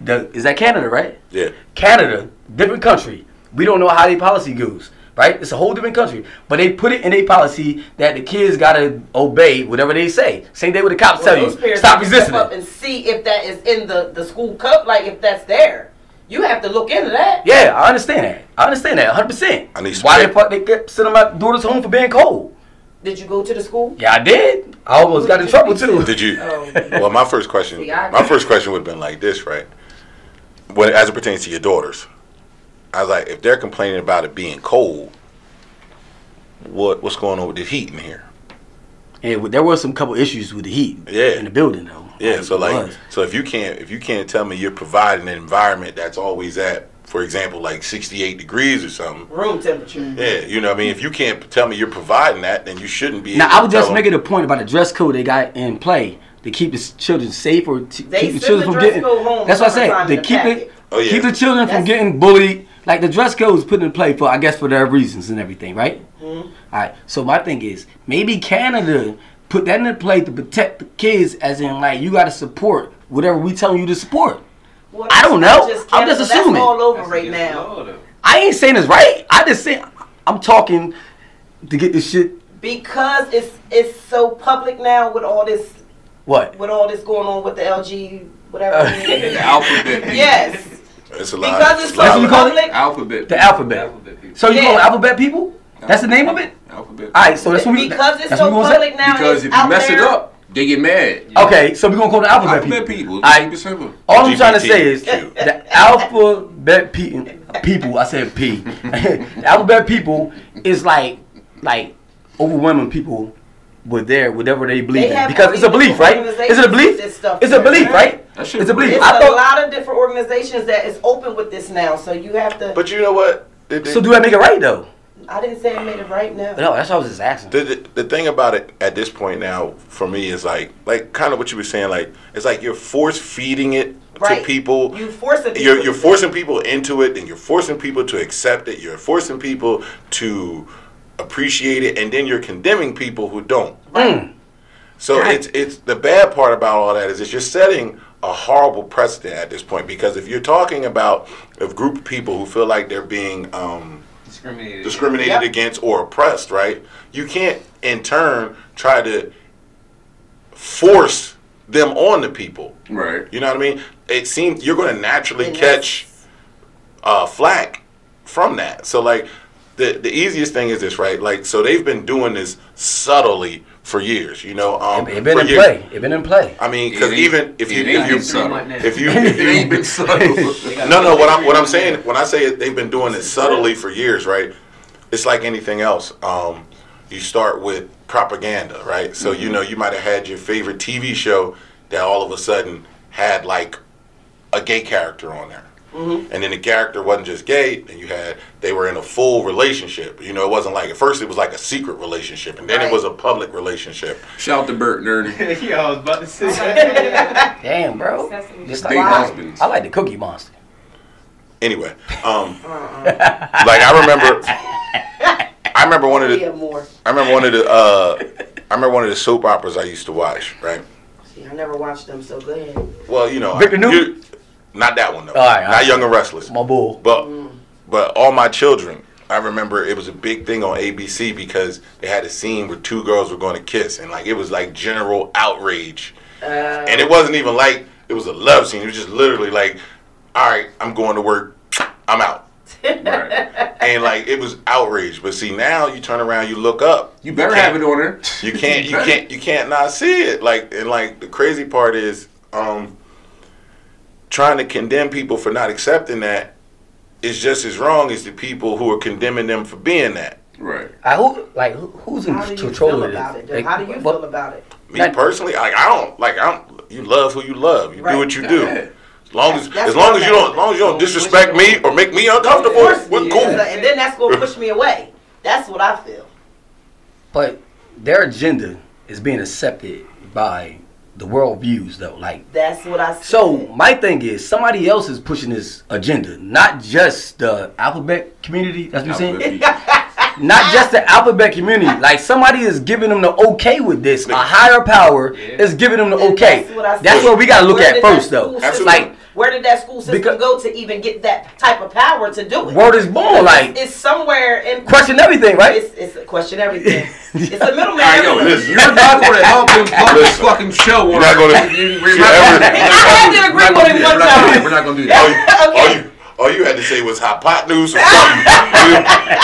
The, is that Canada, right? Yeah. Canada, different country. We don't know how their policy goes, right? It's a whole different country. But they put it in a policy that the kids gotta obey whatever they say. Same day with the cops Well, tell you, stop resisting step up and see if that is in the the school cup, like if that's there. You have to look into that. Yeah, I understand that. I understand that, 100. percent I need some Why the paper. fuck they get, send them out daughters home for being cold? Did you go to the school? Yeah, I did. I almost got in trouble too. Did you? Oh. Well, my first question. See, My first question would have been like this, right? When as it pertains to your daughters, I was like, if they're complaining about it being cold, what what's going on with the heat in here? And there was some couple issues with the heat Yeah. in the building though. Yeah, so like, was. so if you can't if you can't tell me you're providing an environment that's always at, for example, like 68 degrees or something. Room temperature. Yeah, you know what I mean. If you can't tell me you're providing that, then you shouldn't be. Now able I to was just making a point about the dress code they got in play to keep the children safe or to They keep the children the from dress getting. code home That's what I said. summertime To in keep it. Oh, yeah. keep the children from getting bullied. Like the dress code was put in play for, I guess, for their reasons and everything, right? Mm-hmm. All right. So my thing is, maybe Canada put that in play to protect the kids, as in like you got to support whatever we telling you to support. Well, I don't that's know. not I'm just assuming. That's all over That's right now. law. I ain't saying it's right. I just say I'm talking to get this shit. Because it's it's so public now with all this What? with all this going on with the LG whatever. Uh. The alphabet. yes. It's a lot. Because it's a lot That's what so you call it? public. Alphabet. The alphabet. Alphabet people. So you Yeah. call them alphabet people? That's the name of it. Alphabet. All right. So that's what we. Because it's so what say? public now. Because if you out mess it up, they get mad. Okay, so we're gonna call them alphabet, people. Alphabet people. people. All right. Simple. All I'm trying to say is the alphabet pe- people. I said P. the alphabet people is like like overwhelming people with there, whatever they believe They in because it's a belief, right? different Is it a belief? organizations with stuff It's a belief, right? right? That shit It's a belief. It's I a thought. lot of different organizations that is open with this now, so you have to. But you know what? The, the, So do I make it right though? I didn't say I made it right now. No, that's what I was just asking. the, the, the thing about it at this point now for me is like like kind of what you were saying like it's like you're force feeding it Right. to people You forcing people. you're, you're forcing people into it and you're forcing people to accept it you're forcing people to appreciate it and then you're condemning people who don't Mm. so it's it's the bad part about all that is that you're setting a horrible precedent at this point because if you're talking about a group of people who feel like they're being um, Discriminated. discriminated Yep. against or oppressed, right? You can't in turn try to force them on the people. Right. You know what I mean? It seems you're going to naturally And catch uh, flack from that. So like the the easiest thing is this, right? Like so they've been doing this subtly for years. You know, um, It been in years. play. It been in play. I mean, because even if you it if you been subtle. if you It if you ain't been subtle. no, no. What I'm what I'm saying when I say it, they've been doing it subtly for years, right? It's like anything else. Um, you start with propaganda, right? So you know you might have had your favorite TV show that all of a sudden had like a gay character on there. And then the character wasn't just gay, and you had they were in a full relationship. You know, it wasn't like at first it was like a secret relationship, and then it was a public relationship. Shout out to Bert and Ernie. yeah, I was about to say. Damn, bro. Just like They husbands. I like the Cookie Monster. Anyway, um, like I remember, I remember one of the more. I remember one of the uh, I remember one of the soap operas I used to watch. Right. See, I never watched them, so go ahead. Well, you know, Victor I- Newman? You- not that one though. All right, not right. Young and Restless. My bull. But but all my children, I remember it was a big thing on ABC because they had a scene where two girls were going to kiss, and like it was like general outrage, Uh, and it wasn't even like it was a love scene. It was just literally like, all right, I'm going to work, I'm out. Right. And like it was outrage, but see now you turn around, you look up, You better can't- have it on there. you can't you can't you can't not see it like and like the crazy part is um trying to condemn people for not accepting that is just as wrong as the people who are condemning them for being that Right. I who like who, who's in how control of about this? it? Like, How do you what- feel about it? me That- personally like i don't like i don't you love who you love you Right. do what you do Yeah. as long as That's as long as you don't as long as you don't disrespect me or make me uncomfortable we're me, cool and then that's gonna push me away. That's what I feel. But their agenda is being accepted by the world views though. Like That's what I. Said. so my thing is somebody else is pushing this agenda, not just the alphabet community. That's what you're saying? Not just the alphabet community. Like somebody is giving them the okay with this. A higher power Yeah. is giving them the okay. That's what I said. That's what we gotta look Where at first though. Absolutely. Like where did that school system Because- go to even get that type of power to do it? word is born. Like it's somewhere in question everything, right? It's, it's question everything. it's a middleman. All right, yo, everywhere. listen, you're not going to help him plug this fucking show. You're not gonna- You- you we're not gonna- I had to agree with him one do that. time. We're not going to do all that. you, all you had to say was hypotenuse or something we,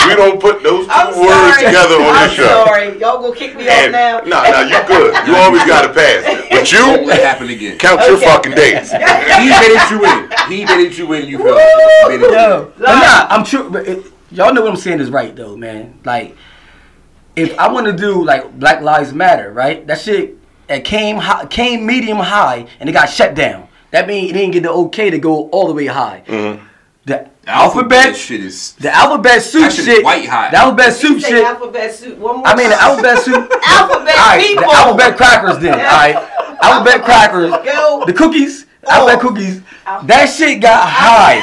we don't put those 2 I'm words sorry. together on I'm this show sorry. Y'all gonna kick me off now? no, no, you good. You always got to pass. But Don't you let it happen again. count your fucking days. He baited you in. He baited you in. You felt it. He baited you in. But nah, I'm true. But it, y'all know what I'm saying is right though, man. Like if I want to do like Black Lives Matter, right? That shit it came high, came medium high and it got shut down. That means it didn't get the okay to go all the way high. Mm-hmm. The The alphabet, shit is. the alphabet soup shit is shit, white hot. the alphabet You soup say shit. alphabet soup. One more I mean the alphabet soup. Alphabet All right, people. the alphabet crackers then. All right, alphabet crackers. Go. The cookies, Oh. alphabet cookies. That shit got high.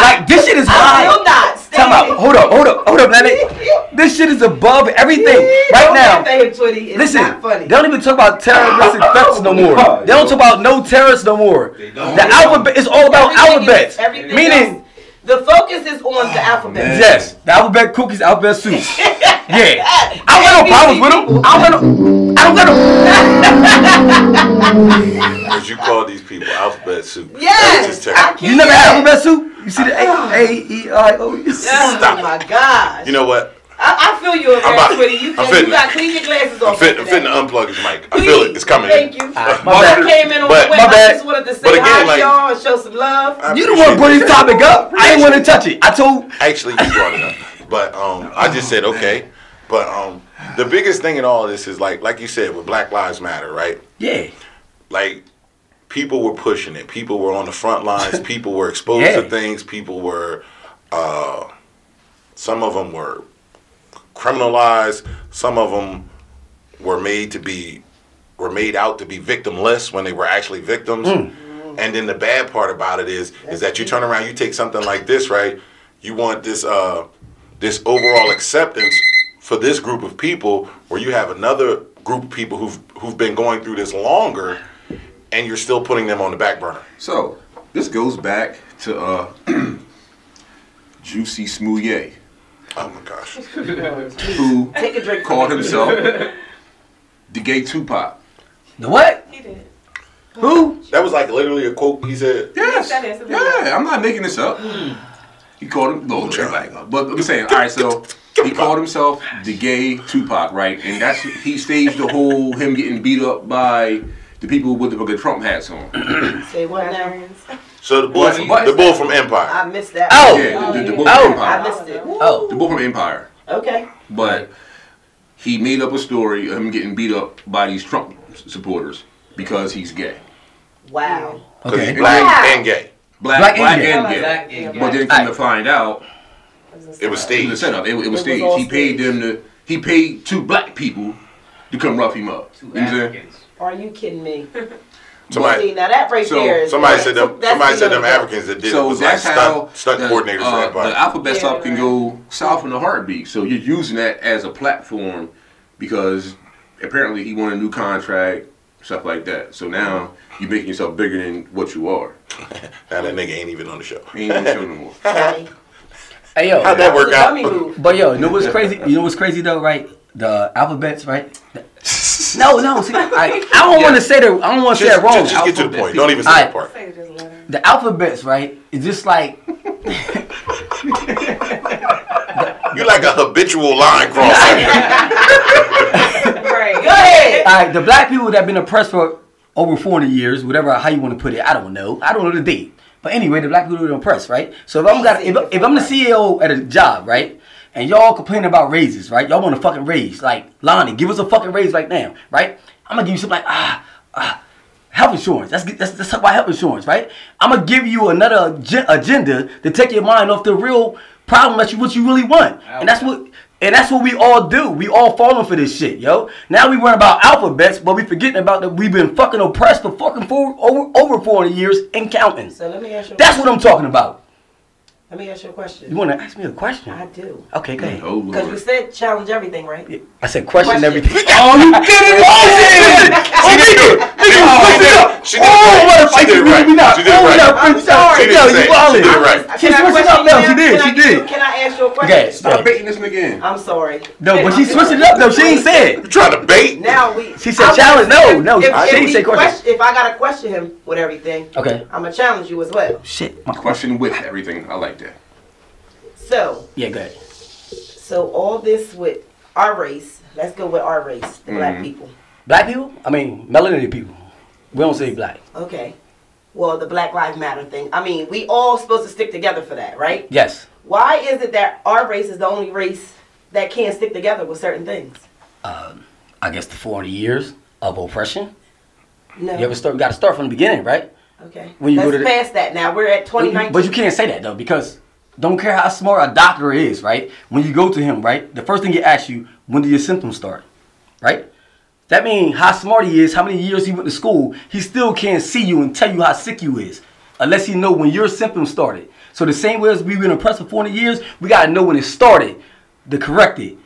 Like this shit is high. I high. will not. Time out. Hold up. Hold up. Hold up, Lenny. This shit is above everything right Don't now. laugh at him, Twitty. Listen, not funny. they don't even talk about terroristic threats no more. They don't talk about no terrorists no more. The alphabet is all about Everything alphabets. is- Meaning, else- the focus is on the oh, alphabet. man. yes, the alphabet cookies, alphabet soup. Yeah, I don't got no problems with them. I don't got no. I don't got no. Because you call these people alphabet soup. Yes. That's just terrible. You never had alphabet soup? You see the A A E I O. Oh my gosh. You know what? I, I feel you over I'm there, about- Twitty. You, I'm you got to clean your glasses I'm off. I'm after fitting to that. unplug his mic. I feel it. It's coming. Thank you. my I bad. came in on But- the way. my I just wanted to say But again, hi like- to y'all and show some love. I You the one bring this topic up. I didn't want to touch it. I told. Actually, you brought it up. But um, I just said okay. But um, the biggest thing in all of this is like, like you said, with Black Lives Matter, right? Yeah. Like, people were pushing it. People were on the front lines. People were exposed Yeah. to things. People were, uh, some of them were criminalized. Some of them were made to be, were made out to be victimless when they were actually victims. And then the bad part about it is, is that you turn around, you take something like this, right? You want this, uh, this overall acceptance for this group of people, where you have another group of people who've who've been going through this longer, and you're still putting them on the back burner. So this goes back to uh, Jussie Smollett, Oh my gosh! who Take a drink. called himself the gay Tupac. The what? He did. Who? That was like literally a quote he said. Yes. that is Yeah, I'm not making this up. Hmm. He called him. No, like, but I'm saying, all right. So he called himself the gay Tupac, right? And that's he staged the whole him getting beat up by the people with the, with the Trump hats on. Say what now? So the boy, from, the boy from Empire. I missed that. Oh. Yeah, the, the, the bull Oh. from I Empire. missed it. Oh. The bull from Empire. Okay. But he made up a story of him getting beat up by these Trump supporters because he's gay. Wow. Okay. he's black Wow. and gay. Black, Black black, and gay. and gay. Black and gay. But then come to find out, It was staged. it was a staged. setup. It, it was staged. he paid them to. He paid two black people to come rough him up. Two You know what I'm saying? Africans. Are you kidding me? Somebody, See, now that right So, there is. somebody said them. that's Somebody the said them Africans that did it So was like that's how stunt, stunt the, coordinators uh, for the alphabet Yeah, stuff can right. go south in a heartbeat. So you're using that as a platform because apparently he won a new contract, stuff like that. So now you're making yourself bigger than what you are. now that nigga ain't even on the show. He ain't on the show no more. Hey yo. How'd that That work out? But yo, you know what's crazy? You know what's crazy though, right? The alphabets, right? No, no. See, I, I don't want to say that. I don't want to say it wrong. just, just get to the point. Don't even say Alright. that part. Say just let the alphabets, right? It's just like you're like a habitual line crosser. Right. Go ahead. all right, the black people that have been oppressed for over 40 years, whatever how you want to put it, I don't know. I don't know the date. But anyway, the black people have been oppressed, right? So if I'm got if, if I'm the CEO at a job, right? And y'all complaining about raises, right? Y'all want a fucking raise. Like, Lonnie, give us a fucking raise right now, right? I'm gonna give you something like, ah, ah, health insurance. That's, that's, let's talk about health insurance, right? I'm gonna give you another ag- agenda to take your mind off the real problem that you what you really want. And that's what and that's what we all do. We all falling for this shit, yo. Now we worry about alphabets, but we forgetting about that we've been fucking oppressed for fucking four, over over 40 years and counting. So let me ask you. That's what I'm talking about. Let me ask you a question. You want to ask me a question? I do. Okay, go ahead. Oh Because you said challenge everything, right? I said question, Question. everything. oh, you did it! Oh, oh, shit! Oh, Oh, She did it. Nigga, She did it it. up! She did it Oh, right. what a She did it right. She did it Oh, right. I'm sorry. She didn't it. wildin'. She did it right. She Can I switched it question up now. She did. She did. Can I ask you a question? Okay. Stop baiting this nigga in. I'm sorry. No, but she switched it up though. She ain't say You trying to bait? Now we. She said challenge. No, no, she if, ain't say question. question- if I gotta question him with everything, Okay. I'm gonna challenge you as well. Shit. My Question with everything. I like that. So, Yeah, go ahead. so all this with our race. Let's go with our race, the black Mhm. people. Black people? I mean, melanated people. We don't say black. Okay. Well, the Black Lives Matter thing. I mean, we all supposed to stick together for that, right? Yes. Why is it that our race is the only race that can't stick together with certain things? Um, I guess the 40 years of oppression. No. You ever start? Got to start from the beginning, right? okay. when you go Let's to the- pass that now. We're at 2019. But you can't say that though because don't care how smart a doctor is, right? When you go to him, right, the first thing he asks you, when do your symptoms start, right? That means how smart he is, how many years he went to school, he still can't see you and tell you how sick you is, unless he know when your symptoms started. So the same way as we've been oppressed for 40 years, we gotta know when it started, to correct it,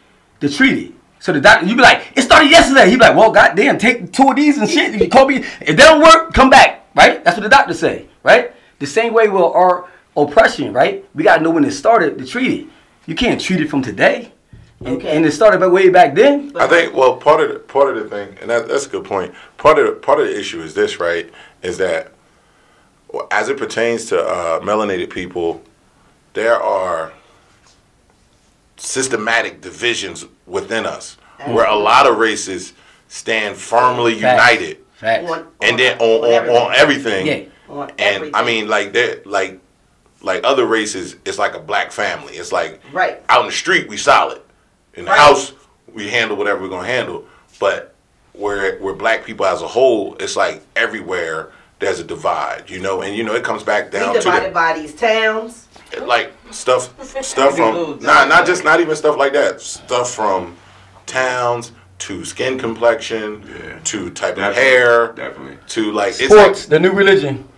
to treat it. So the doctor, you be like, it started yesterday. He be like, well, goddamn, take two of these and shit. You call me. If they don't work, come back, right? That's what the doctor say, right? The same way with our oppression, right? We gotta know when it started to treat it. You can't treat it from today. And, Okay. and it started back way back then. I think well part of the, part of the thing, and that, that's a good point. Part of the, part of the issue is this, right? Is that as it pertains to uh, melanated people, there are systematic divisions within us, where a lot of races stand firmly Facts. united, Facts. On- and then on, on, on everything. Yeah. On And I mean, like that, like like other races, it's like a black family. It's like Right. out in the street, we solid. In the Right. house, we handle whatever we're gonna handle. But where we're black people as a whole, it's like everywhere there's a divide, you know. And you know, it comes back down we to divided the, by these towns. like stuff, stuff from not not just not even stuff like that. Stuff from towns to skin complexion Yeah. to type of hair Definitely. to like it's Sports, like the new religion.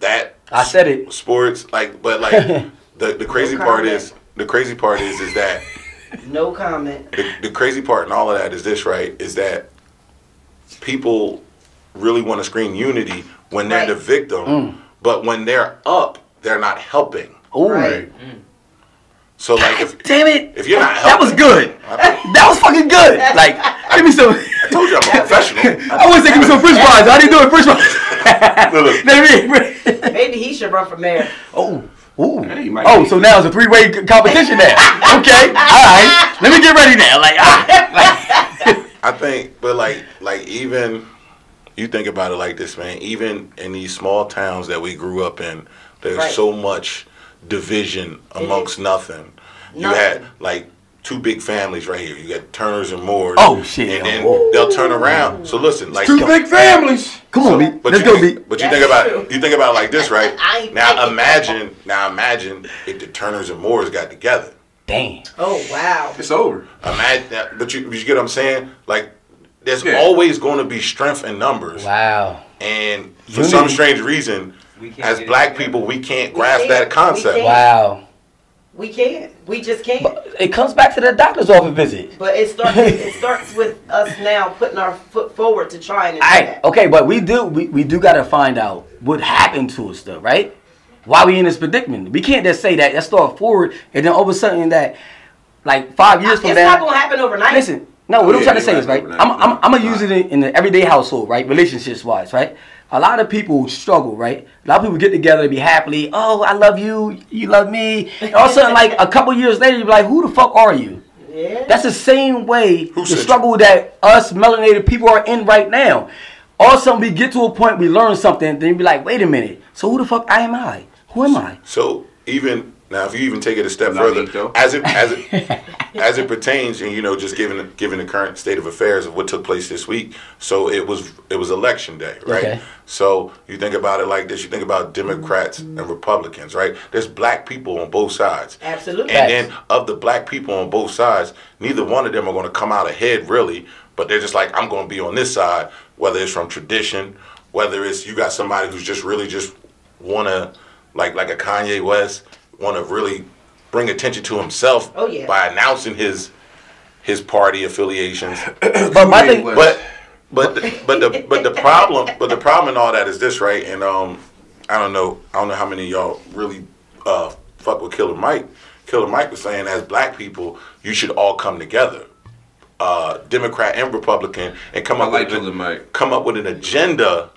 that I said it. sports like but like the the crazy part is the crazy part is is that No comment. the, the crazy part and all of that is this right is that people really want to scream unity when they're Right. the victim mm. but when they're up they're not helping Oh, Right. so like if damn it! if you're not That was helping good. That was fucking good. Like, give me some. I told you I'm a professional I was thinking some French fries. I didn't do it French fries. Look, look. Let me- Maybe he should run for mayor. oh, ooh. Hey, oh, be- so now it's a three-way competition there. Okay, all right. Let me get ready now. Like, ah, like I think, but like, like even you think about it like this, man. Even in these small towns that we grew up in, there's Right. so much division amongst nothing. You had like two big families right here. You got Turners and Moores. Oh, shit. And then they'll turn around. So listen, like Two big families. Come on, B. but Let's you go, think, B. But you That's think about true. you think about it like this, right? I ain't now thinking. imagine, now imagine if the Turners and Moores got together. Damn. Oh wow. It's over. Imagine, that, but you, you get what I'm saying? Like, there's Yeah. always going to be strength in numbers. Wow. And for Unity. some strange reason, as black people, we can't We grasp can't. that concept. Wow. We can't. We just can't. But it comes back to the doctor's office visit. But it starts. it starts with us now putting our foot forward to trying to do I that. okay, but we do we, we do gotta find out what happened to us though, right? Why we in this predicament? We can't just say that. Let's start forward and then over something that like five years from It's now. not gonna happen overnight. Listen, no, what I'm Yeah, trying to say is right. I'm. I'm, I'm gonna use it in, in the everyday household, right? Relationships wise, right? A lot of people struggle, right? A lot of people get together and be happily. Oh, I love you. You love me. And all of a sudden, like a couple years later, you're like, who the fuck are you? Yeah. That's the same way Who the said struggle that us melanated people are in right now. All of a sudden, we get to a point, we learn something, then you be like, wait a minute. So who the fuck am I? Who am I? So even now, if you even take it a step Not further, me, as it as it as it pertains, and you know, just given given the current state of affairs of what took place this week, so it was it was election day, right? Okay. So you think about it like this: you think about Democrats and Republicans, right? There's black people on both sides. Absolutely. And then of the black people on both sides, neither one of them are going to come out ahead really, but they're just like, I'm going to be on this side, whether it's from tradition, whether it's you got somebody who's just really just want to, like like a Kanye West, want to really bring attention to himself Oh, yeah. by announcing his his party affiliations. But my thing, But but the, but the but the problem but the problem in all that is this right and um I don't know I don't know how many of y'all really uh fuck with Killer Mike. Killer Mike was saying as black people you should all come together, uh Democrat and Republican, and come I up like with Killer Mike. come up with an agenda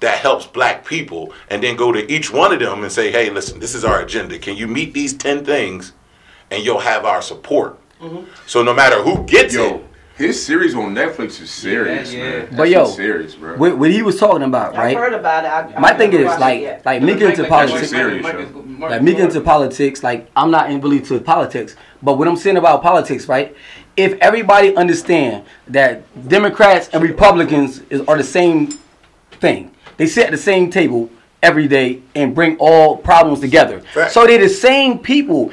that helps black people and then go to each one of them and say hey listen this is our agenda can you meet these 10 things and you'll have our support Mm-hmm. so no matter who gets Yo. it His series on Netflix is serious, Yeah, yeah. man. But That yo, serious, bro. What, what he was talking about, I've right? heard about it. I, I My thing is like yet. like me getting into Like- like- politics. like- serious, like- me getting into politics, like I'm not in really to politics, but what I'm saying about politics, right? If everybody understand that Democrats and Republicans is, are the same thing, they sit at the same table every day and bring all problems together. Fact. So they're the same people.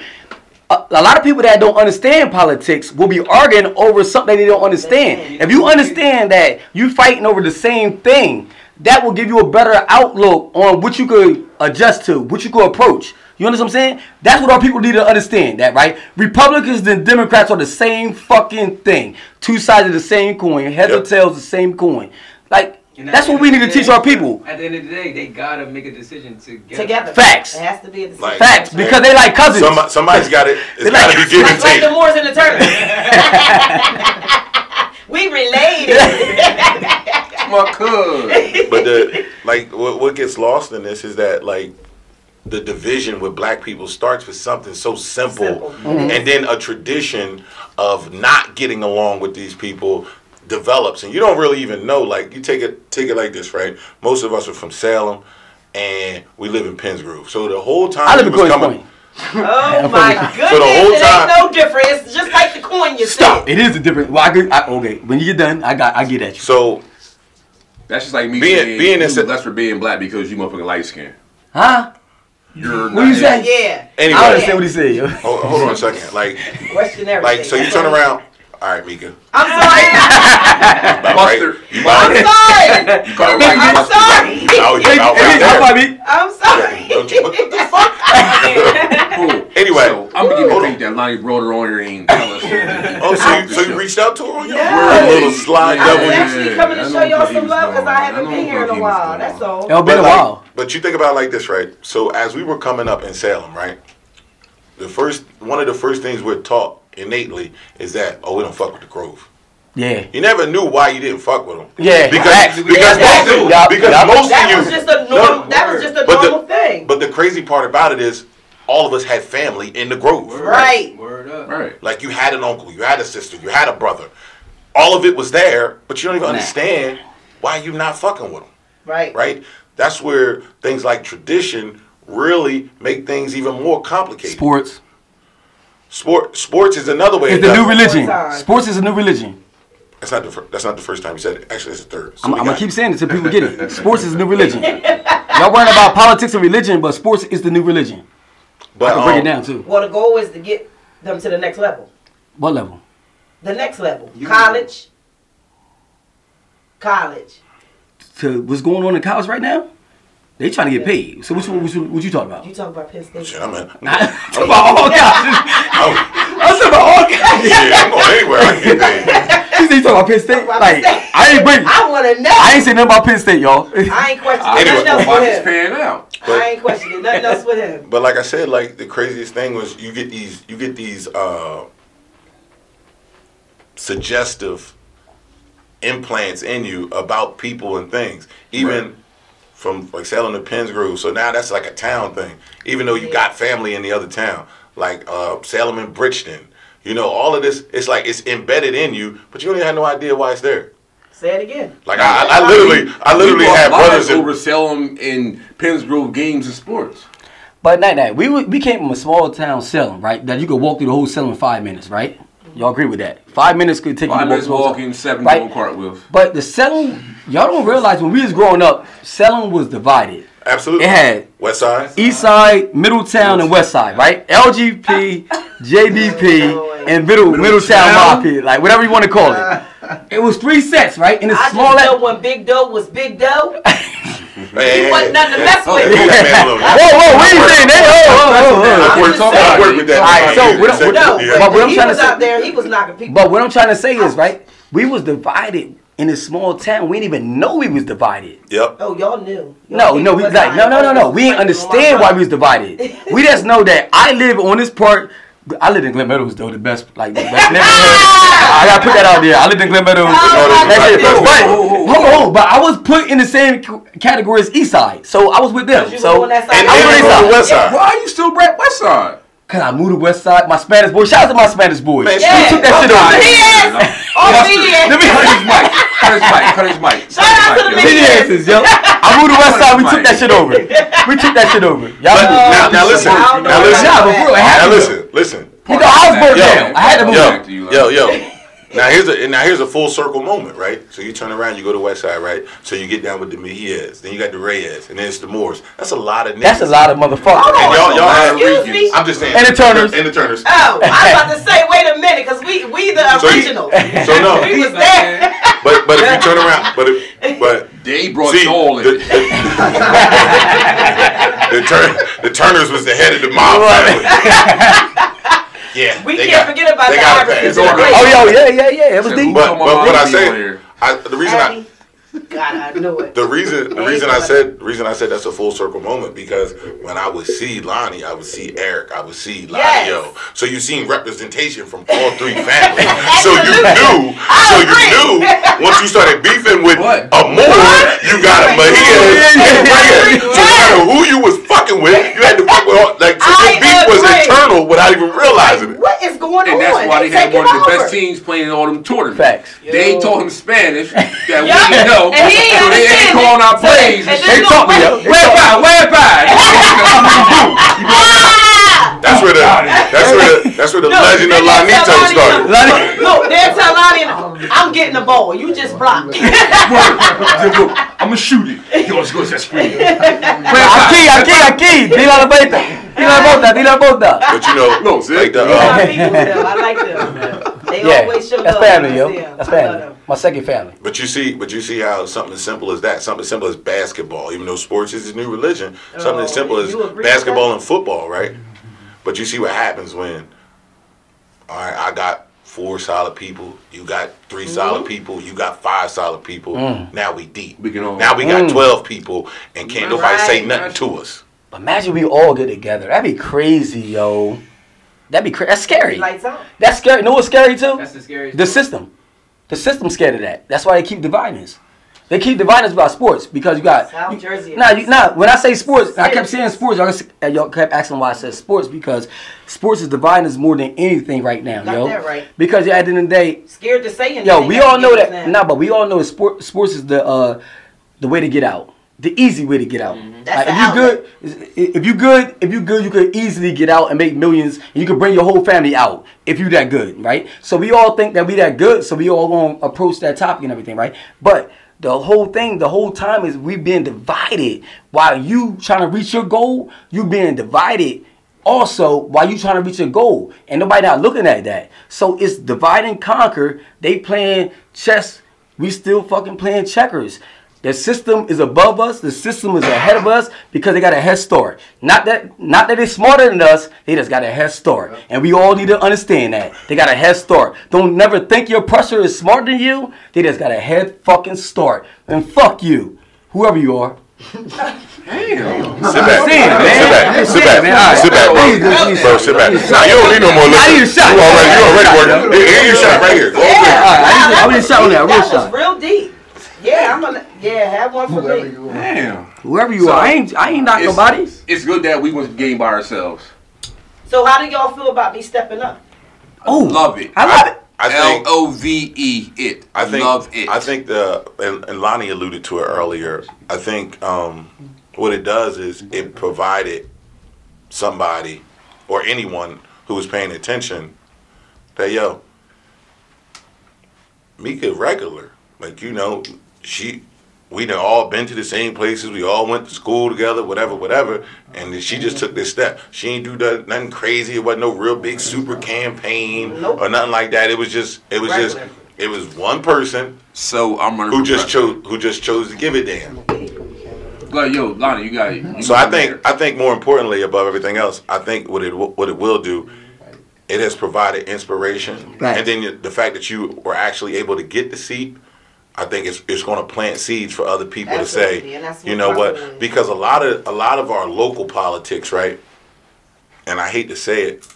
A, a lot of people that don't understand politics will be arguing over something they don't understand. If you understand that you fighting over the same thing, that will give you a better outlook on what you could adjust to, what you could approach. You understand what I'm saying? That's what our people need to understand. That right? Republicans and Democrats are the same fucking thing. Two sides of the same coin. Heads or Yep. tails, the same coin. Like And that's what we need to the teach day- our people. At the end of the day, they gotta make a decision together. together. Facts. It has to be a decision. Like- Facts, because they like cousins. Somebody, somebody's got it. It's They got like- to be give and Like, like the. Moors and the Turtles. we related. My cuz. But the like, what, what gets lost in this is that like the division with black people starts with something so simple, Simple. Mm-hmm. and then a tradition of not getting along with these people develops, and you don't really even know. Like you take it take it like this, right? Most of us are from Salem. And we live in Penns Grove, so the whole time I live in was Croydon coming- Oh my goodness! So the whole it time- ain't no different. It's just like the coin you Stop. said. It is a different. Well, I, could- I okay. When you get done, I got. I get at you. So That's just like me Being- saying being you in- less for being black because you motherfucking light skin. Huh? You're What you say? Yeah. I anyway, don't understand what he said. hold, hold on a second. Like, Question like so you turn around. All right, Meka. I'm sorry. About Mustard. right. You I'm right. sorry. You call it I'm mustard. sorry. Oh, you Hey, about hey, right there. I'm sorry. Don't you- what the fuck? Cool. Anyway, so I'm beginning to hold think that Lonnie brought her on here and tell us. Oh, so you, so you reached out to her on your Yeah. little slide I double. was Yeah, actually coming to show y'all some love because. I haven't I been here in a while. That's all. It'll been a while. but you think about it like this, right? So as we were coming up in Salem, right? The first one of the first things we're taught innately is that oh we don't fuck with the Grove. Yeah. You never knew why you didn't fuck with them. Yeah. Because Facts. because Yeah, most that- of, Yup, because yup. most That of was you just a No, normal. That was just a but normal the, thing. But the crazy part about it is all of us had family in the Grove. Word. Right. Word up. Right. Like you had an uncle, you had a sister, you had a brother. All of it was there, but you don't even understand why you not fucking with them, right. right? That's where things like tradition really make things even more complicated. Sports. Sport, sports is another way. It's it the new religion. Sports is a new religion. That's not the fir- that's not the first time you said it. Actually, it's the third. So I'm, I'm gonna keep saying it until people get it. Sports is a new religion. Y'all worrying about politics and religion, but sports is the new religion. But I can break um, it down too. Well, the goal is to get them to the next level. What level? The next level. You- College. College. To what's going on in college right now? They trying to get paid. So which one? what you, what you talking about? You talking about Penn State. Shit, I'm in. I'm talking about all colleges. Oh, I'm talking about all colleges. yeah, I'm going anywhere. I can get paid. You say you talking about Penn State? about Like State. I ain't bring. I want to know. I ain't saying nothing about Penn State, y'all. I ain't questioning Anyway, nothing else with him. paying out? I ain't questioning nothing else with him. But like I said, like the craziest thing was you get these you get these uh suggestive implants in you about people and things. Even Right. From like selling the Penns Grove. So now that's like a town thing. Even though you got family in the other town. Like uh Salem and Bridgeton. You know, all of this it's like it's embedded in you, but you don't even have no idea why it's there. Say it again. Like I, I literally I literally We bought had lives brothers in over Salem in Penns Grove games and sports. But night night, we we came from a small town, Salem, right? That you could walk through the whole Salem in five minutes, right? Y'all agree with that? Five minutes could take Five you to minutes walk walking, seven Right. doing cartwheels. But the Salem, y'all don't realize when we was growing up, Salem was divided. Absolutely. It had West Side. East Side, Middletown, and West Side, right? LGP, JBP, and Middle Middletown Middletown? Mafia, like whatever you want to call it. It was three sets, right? And it's I small. just know when Big Doe was Big Doe, Hey, he wasn't nothing to mess with. hey, man, look. whoa, whoa, what are you saying? Hey, oh, oh, oh. I work, just I saying. work with that. All right, so what- what- No, Yeah. But what I'm trying to was say- there. He was knocking people. But what I'm trying to say is, right? We was divided in a small town. We didn't even know we was divided. Yep. oh, y'all knew. No, no, we like no, no, no, no. We didn't understand why we was divided. We just know that I live on this part. I lived in Glen Meadows though, the best like the best neighborhood. I gotta put that out there. I lived in Glen Meadows. Oh, That's it. my But goodness. hold on, but I was put in the same category as East Side, so I was with them. So was on that side. And I was on you East go to Side. West Side. Why are you still Brett West Side? Cause I moved to West Side. My Spanish boy. Shout out to my Spanish boys. Man, We Yeah. took that oh, shit over. He is. Oh, he is. Let me Cut his mic. Cut his mic. Cut his mic. Shout out to the Cut yo. media. Geniuses, yo. I moved to West Side. We took that shit over. We took that shit over. Y'all But moved- now, now listen. Now listen. Yeah, but bro, I had Now listen. Listen. You know, I was broke Yo, down. I had to move. Yo, Back to you, yo, yo. Now here's a now here's a full circle moment, right? So you turn around, you go to West Side, right? So you get down with the Mejias, then you got the Reyes, and then it's the Moores. That's a lot of niggas. That's a lot of motherfuckers. Hold on. And y'all, y'all have Excuse me? I'm just saying. And the Turners. And the Turners. Oh, I was about to say, wait a minute, because we we the So you- original. So no, we was there. but but if you turn around, but if, but They brought see, soul in. the, the, the, turn, the Turners was the head of the mob family. Yeah, We can't got- forget about they the got a Iversons. pass. all good. Oh, yo, yeah, yeah, yeah. It was deep. But but what I Abby say. I, the reason I Abby. God, I knew it. the reason the reason I said the reason I said that's a full circle moment because when I would see Lonnie, I would see Eric, I would see Yes. So you seen representation from all three families. so you knew, I so you knew once you started beefing with What? a Moore, you got a Mejia and Reyes. So no matter who you was fucking with, you had to fuck with all, like so I your beef was agree. internal without even realizing it. What is going And on? And that's why they had one of the best teams playing in all them tournaments. Facts. They Yo. taught him Spanish that we Yeah. Didn't. And he ain't they ain't calling it. our plays. and and then shit. They taught me, yo. Where by? Where by? That's where the that's where the that's where the No, legend of they didn't Lanito tell Lonnie, started. no. Look, they'll tell Lonnie, I'm getting the ball. You just block. I'm gonna shoot it. Yo, let's go to that screen. Aquí, aquí, aquí. Dile la bota. Dile la bota. Dile la bota. But you know, No, see? like the They um, my people still. I like them. They Yeah, always show that's family, yo. That's family. Them. My second family. But you see, but you see how something as simple as that, something as simple as basketball, even though sports is a new religion, something as Oh, simple as you agree with basketball and football, right? But you see what happens when, all right, I got four solid people, you got 3 Mm-hmm. solid people, you got five solid people. Now we deep. We can all- now we got Mm. twelve people, and can't nobody say Right. nothing to us. Imagine we all get together. That'd be crazy, yo. That'd be crazy. That's scary. Lights out. That's scary. You know what's scary too? That's the scariest. The system. The system's scared of that. That's why they keep dividing us. They keep dividing us about sports because you got. South you- Jersey. Nah, you, nah. When I say sports, I kept saying sports. Y'all, y'all kept asking why I said sports because sports is dividing us more than anything right now, Got yo. that right. Because at the end of the day, Scared to say anything. Yo, we all know that. us Nah, but we all know that sport, sports is the uh, the way to get out, the easy way to get out. Mm-hmm. Like, if you good, if you good, if you good, you could easily get out and make millions, and you could bring your whole family out if you that good, right? So we all think that we that good, so we all gonna approach that topic and everything, right? But the whole thing, the whole time is we being divided. While you trying to reach your goal, you being divided also while you trying to reach your goal and nobody not looking at that so it's divide and conquer they playing chess we still fucking playing checkers the system is above us the system is ahead of us because they got a head start not that not that they're smarter than us they just got a head start and we all need to understand that they got a head start don't never think your oppressor is smarter than you they just got a head fucking start and fuck you whoever you are Damn. Sit back, sit back, sit back, man. Sit back, bro. Please, please. Bro, sit back. Nah, you don't need no more liquor. I need a shot. You already, you already working. Here, here your shot right here. Go over there. I need- a shot on that, real That shot. was real deep. Yeah, I'm gonna. Yeah, have one for me. Damn. Whoever you So, are, I ain't I ain't not It's, nobody. it's good that we went to game by ourselves. So how do y'all feel about me stepping up? Oh, Love it. I love it. I L think, O V E it. I think, love it. I think the and, and Lonnie alluded to it earlier. I think um, what it does is it provided somebody or anyone who was paying attention that yo, Meka regular, like you know, she. We done all been to the same places. We all went to school together, whatever, whatever. And then she just took this step. She ain't do that, nothing crazy. It wasn't no real big super campaign Nope. or nothing like that. It was just, it was just, it was one person so I'm running. who just chose who just chose to give a damn. Like, yo, Lonnie, you got it. You So got I think there. I think more importantly above everything else, I think what it what it will do, it has provided inspiration, Right. and then the fact that you were actually able to get the seat, I think it's it's going to plant seeds for other people to say, you know my what? goal. Because a lot of a lot of our local politics, right? And I hate to say it,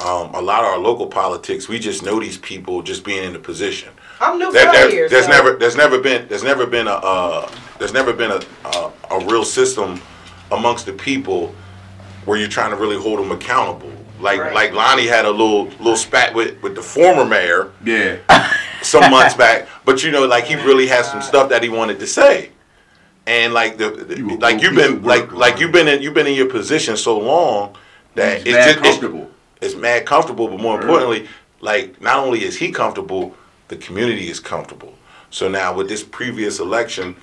um, a lot of our local politics, we just know these people just being in the position. I'm new There- for there- here. there's so- never there's never been there's never been a uh, there's never been a, a a real system amongst the people where you're trying to really hold them accountable like Right. like Lonnie had a little little spat with with the former mayor Yeah. some months back, but you know, like he really has some stuff that he wanted to say, and like the, the- You like you've been of work, like like man. you've been in you've been in your position so long that He's it's mad just it's- comfortable. it's mad comfortable, but more Right. importantly, like not only is he comfortable, the community is comfortable. So now with this previous election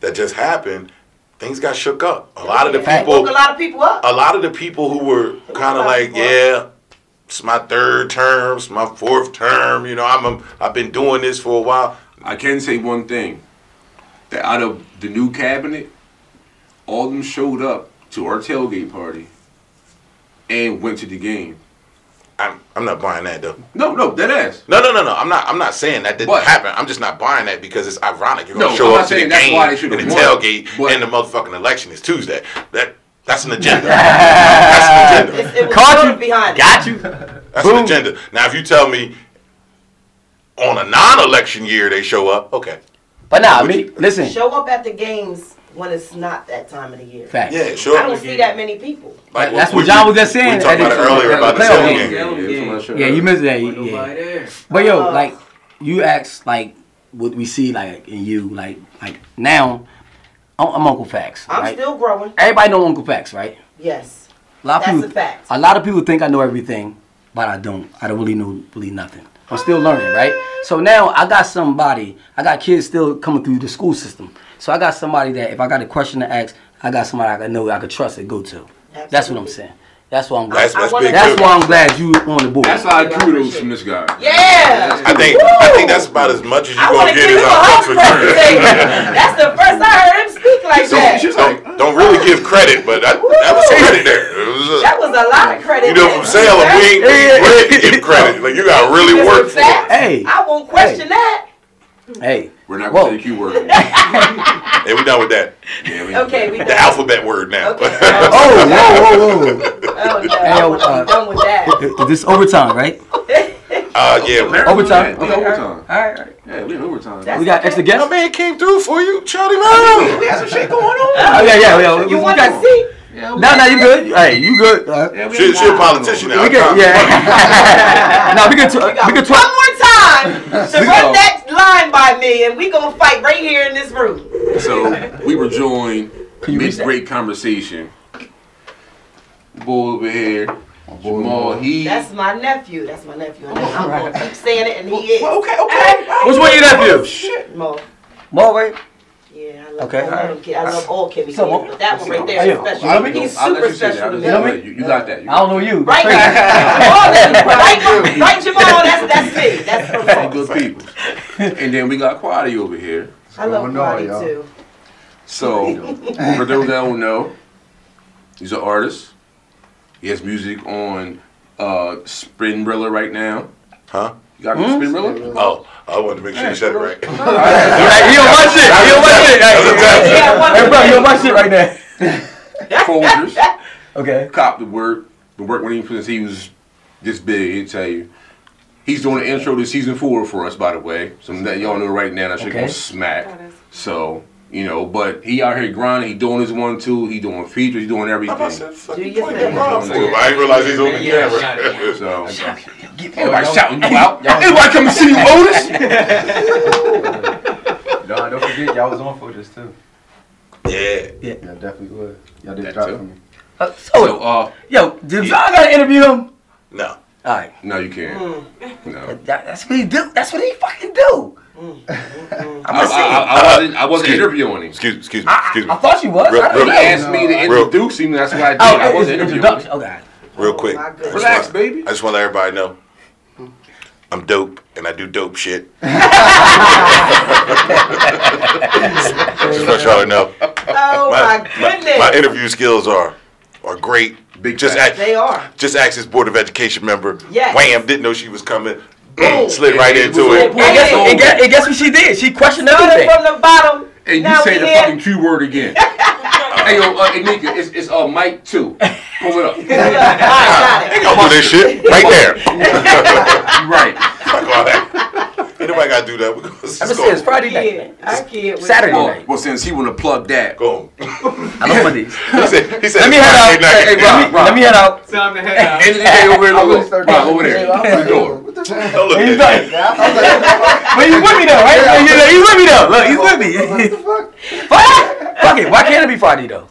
that just happened, things got shook up. A lot of the people, a lot of people up. a lot of the people who were kind of like, yeah, it's my third term, it's my fourth term. You know, I'm a, I've been doing this for a while. I can say one thing. That out of the new cabinet, all of them showed up to our tailgate party and went to the game. I'm, I'm not buying that though. No, no, dead ass. No, no, no, no. I'm not. I'm not saying that didn't What? happen. I'm just not buying that because it's ironic. You're gonna No, show I'm up to the game and the won, tailgate, but- and the motherfucking election is Tuesday. That that's an agenda. that's an agenda. It, it Caught you. behind it. Got you. That's an agenda. Now, if you tell me on a non-election year they show up, okay. But nah, I mean, listen. Show up at the games when it's not that time of the year. Fact. Yeah, sure. I don't see that many people. Like, That's we- what John was just saying. We talked about it earlier about the playoff tailgate. game. Yeah, Yeah, yeah. I Yeah, you missed that. Wasn't Yeah. But yo, Uh, like you asked, like what we see, like in you, like like now, I'm, I'm Uncle Fax. I'm right? still growing. Everybody know Uncle Fax, right? Yes. A lot of That's people, a fact. a lot of people think I know everything, but I don't. I don't really know really nothing. I'm still learning, right? So now I got somebody. I got kids still coming through the school system. So I got somebody that if I got a question to ask, I got somebody I can know I can trust and go to. That's what I'm saying. That's why I'm glad. That's, that's I wanna- That's why I'm glad you on the board. That's a lot of I kudos appreciate from this guy. Yeah. I think I think that's about as much as you're gonna get as him a I hug for for. That's the first I heard him speak like So that. she's like, Don't, don't really give credit, but that, that was credit there. It was a- That was a lot of credit. you know, from Salem, we ain't we ain't ready give credit. Like you got to really work with for it. Hey. I won't question that. hey, we're not going to say the Q word. Hey, we done with that. Yeah, we- Okay, we The done. alphabet word now. Okay. oh, whoa, whoa, whoa. Oh no, Hey, yo, want to uh, done with that. Is this overtime, right? uh, yeah, man. Overtime. We overtime. All right, all right. Yeah, we in overtime. That's We got extra My man came through for you, Charlie Brown. We got some shit going on. Oh yeah, yeah, yeah. You we want to see? No, no, you good. Hey, you good. Uh, Yeah, She, she a politician now. we good. Yeah. no, we can. We T- got we can one talk. more time to We run go. that line by me, and we gonna fight right here in this room. So we were joined Can you mid that? great conversation. Boy over here, Jamal. He. That's my nephew. That's my nephew. And I'm gonna keep saying it, and he is. Well, okay, okay. Which one your nephew? Shit, Mo. Mo, right? Yeah, I love Okay, all alright. them kids. I love all Kimmy kids, So, Mo- but that one right there Hey, is yo, special. I'll make- He's I'll let super you say that. special to me. you me? You, you got that. You I don't know you. Right, Crazy. Jamal, that's- right, right, Jamal. That's that's me. That's from got folks. good people. and then we got Quadi over here. I love going on, Quadi y'all? too. So, for those that don't know, he's an artist. He has music on uh, Sprinbrilla right now. Huh? You got Hmm? Sprinbrilla? Oh, I wanted to make sure you said it right. Hey, he on my shit. He on my shit. Hey, Yeah, one hey, bro, you on my shit right there. Folgers. Okay. Cop the work. The work when he since he was this big, he'll tell you. He's doing the intro to season four for us, by the way. So that y'all know right now that shit Okay. gonna smack. So, you know, but he out here grinding, he doing his one two, he doing features, he doing everything. I said, fuck you your playing thing. that wrong for him. I didn't realize he's on the camera. So everybody shouting you out. Everybody come to see you, Otis. No, don't forget, y'all was on for this too. yeah. Yeah, definitely was. Y'all did drop too. for me. Uh, So so, uh yo, did y'all gotta interview him? No. All right. no you can't. Mm. No. That, that's what he do. That's what he fucking do. Mm-hmm. I'm I, I. I, I wasn't I wasn't Excuse me. interviewing him. Excuse, excuse me. Excuse me. I thought you was. Real- I real- He asked me to Real- introduce him, that's what I did. Oh, I wasn't interviewing him. introduction. Okay. Oh, real quick. my I goodness. just Relax, want- baby. I just want to let everybody know. I'm dope and I do dope shit. just want y'all to know. Oh my, goodness. my interview skills are are great. Big just facts. act, they are. just asked this board of education member. Yes. Wham! Didn't know she was coming. Boom. Slid right into it. And guess, and, guess, and guess what she did? She questioned Started everything. from the bottom. And you say the fucking Q word again. hey yo, uh, Anika, it's it's uh Mike two. Pull it up. All right, got it. Y'all do this shit right there. You right. Fuck all that. Ain't nobody got to do that. We gonna I'm just go. saying it's Friday night. kid. man. I kid Saturday Well, night. well, since he want to plug that, Go. I love Mondays. He said, he said Let me head out. Hey, Rob, Rob, let me head out. Time to head out. end of the day over there, I'm look, gonna start Rob, over there, Yeah, I'm to the door. What the fuck? He's at done. that. But he's with me though, right? He's with me though. Look, he's with me. What the fuck? Fuck Fuck it. Why can't it be Friday though?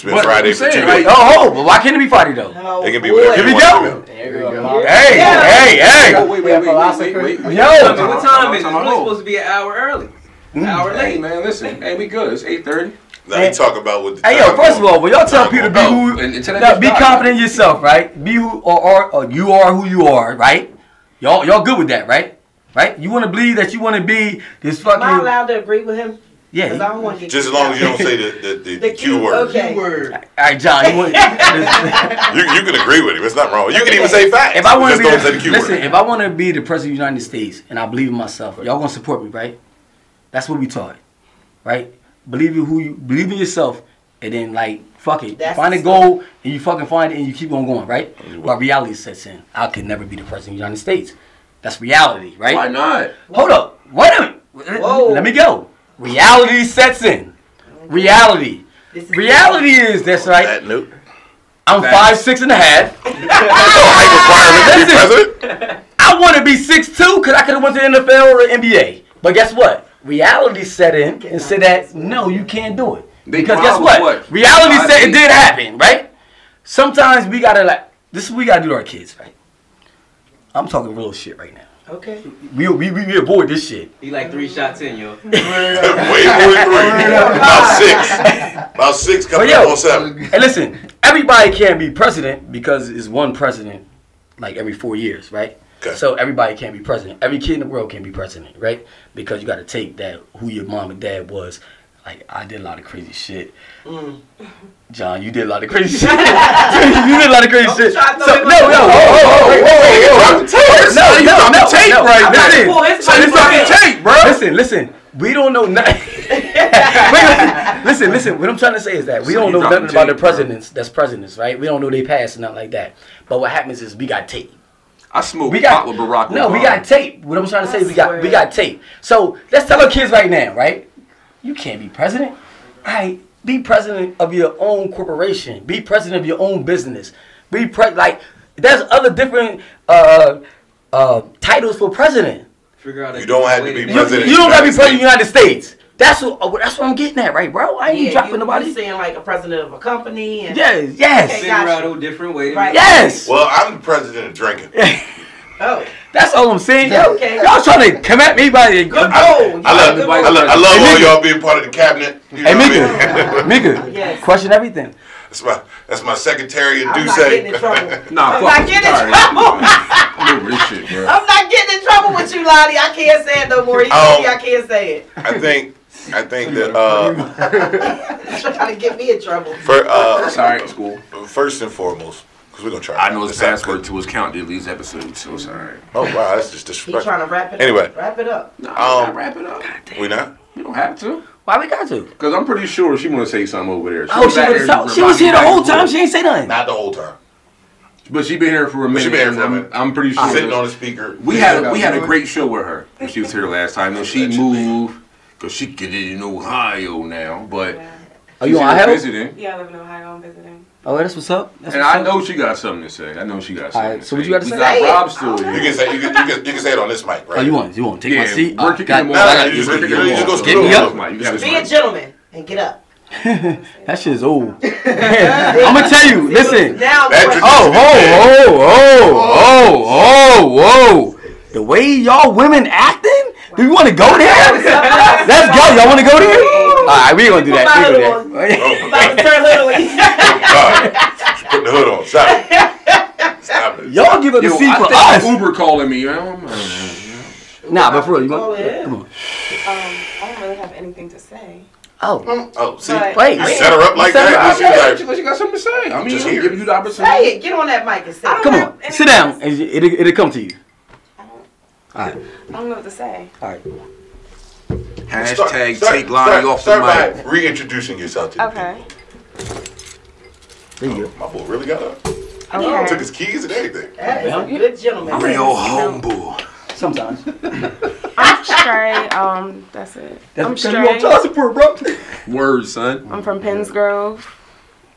It's been What Friday you for two days. Oh, oh, but why can't it be Friday though? Oh, It can be whatever Here we go. There we go. Hey, Yeah. hey, hey. Wait, wait, wait, wait, wait, wait, wait. Yo. I mean, what time is it? Time It's out. supposed to be an hour early. An hour Hey late. man, listen. Hey, we good. It's eight thirty. Now you talk about what the Hey yo, time first of all, when y'all tell Time people to be who, Oh, and- and no, be die. confident in yourself, right? Be who or, or, or you are who you are, right? Y'all y'all good with that, right? Right? You want to believe that you want to be this fucking. Am I allowed to agree with him? Yeah. Because I don't want to get Just as long as you don't say the, the, the, The Q Q, word. okay. Q word. All right, John. You want, You, you can agree with him. It's not wrong. You can even say facts. if I want to be, don't the listen, word. if I want to be the president of the United States and I believe in myself, y'all gonna support me, right? That's what we taught, right? Believe in who you believe in yourself, and then like fuck it, That's find a the goal and you fucking find it and you keep on going, right? But reality sets in. I could never be the president of the United States. That's reality, right? Why not? Hold up. Wait a minute. Whoa. Let me go. Reality sets in. Reality. Is- Reality is this, right? That note. I'm Facts. five six and a half. Height requirement to be Listen. I want to be six two because I could have went to the NFL or the NBA. But guess what? Reality set in and said that no, you can't do it. Because guess what? what? Reality Five said it did happen, right? Sometimes we gotta like this is what we gotta do to our kids, right? I'm talking real shit right now. Okay. We we we, we avoid this shit. He like three shots in, yo. Way more than three. About six. About six coming But yo- up on seven. Hey, listen, everybody can't be president because it's one president like every four years, right? Okay. So everybody can't be president. Every kid in the world can be president, right? Because you got to take that who your mom and dad was. Like I did a lot of crazy shit. Mm. John, you did a lot of crazy shit. you did a lot of crazy Don't shit. So, throw no, me no, like- whoa, whoa, whoa, whoa, whoa, whoa, whoa. No, You no, dropped no, the tape no. right I'm about to Listen, pull his so this fucking is- tape, bro. Listen, listen. We don't know nothing. Wait, listen, listen. What I'm trying to say is that we So don't know nothing the about the tape, bro. presidents. That's presidents, right? We don't know they past and nothing like that. But what happens is we got tape. I smoked We got pot with Barack no, we got tape. What I'm trying to say, I we got we got tape. So let's tell our kids right now, right? You can't be president. Right? Be president of your own corporation. Be president of your own business. Be pre like there's other different uh uh titles for president. Figure out You don't have to be President you don't gotta be president of the United States. That's what uh, that's what I'm getting at, right, bro? I ain't Yeah, dropping you, nobody. You saying like a president of a company and Yes, yes, Okay. Figure out a different way. to Right. yes. Well, I'm the president of drinking. oh, That's all I'm saying. Yo, Okay. y'all trying to come at me by the good I, goal. I love, got a good I love, I love Hey, all y'all being part of the cabinet. You Hey, know what I Meka, mean? Meka, Yes. question everything. That's my that's my secretary and I'm not getting in trouble. Nah, I'm not getting in trouble. I'm over this shit, bro. I'm not getting in trouble with you, Lottie. I can't say it no more. You see, I can't say it. I think I think that uh, trying to get me in trouble. for uh, Sorry, school. first and foremost, because we're gonna try. I know his this out. password to his count to these episodes, so it's alright. Oh wow, that's just He disrespectful. trying to wrap it Anyway. up. Wrap it up. Nah, Um, um, wrap it up. We not. You don't have to. Why we got to? Because I'm pretty sure she want to say something over there. Oh, she, back was, there she was here the whole time. forth. She ain't say nothing. Not the whole time. But she been here for a minute. she been here for a and minute. I'm, I'm pretty sure. Sitting on the speaker. we had we had a great show with her when she was here last time. And she moved because she get it in Ohio now. But Are she's you on here Ohio? visiting. Yeah, I live in Ohio. I'm visiting. Oh, that's what's up. That's And what's I up. know she got something to say. I know she got something Alright, to so say. what you got to we say? got Rob still here. You can say you can, you can you can say it on this mic, right? Oh, you want you want to take my seat? we're Oh, kicking God- him off. Nah, I nah, got you you. just- We're you just go off. screw Get me up. Mike, you got his Be a gentleman and get up. that shit is old. I'm gonna tell you. Listen. Now, That Oh, oh, oh, oh, oh, whoa. The way y'all women acting? Do you want to go there? Let's go. Y'all want to go there? All right, we gonna do that. We gonna do that. About to turn little. Put the hood on. Stop it. Stop it. Y'all give up the Yo, seat I for think us. Uber calling me. Um, Nah, but for real, you want? Come on. Um, I don't really have anything to say. Oh, Oh, see, But- Wait. you set her up like Set her that. up. She was she, like, she got something to say. I mean, Just I'm here. giving you the opportunity. Say it. Get on that mic and say I it. come on. Sit down. say. and It'll, it'll come to you. I don't, All right. I don't know what to say. All right. Hashtag start- take Lonnie start- off the start mic. by reintroducing yourself to the Okay. There you people. My boy really got up. Okay. Took his keys and everything. That is a good gentleman. Real humble. Sometimes. I'm straight. Um, that's it. That's I'm because you on straight. child support, bro. Word, son. I'm from Penns Grove.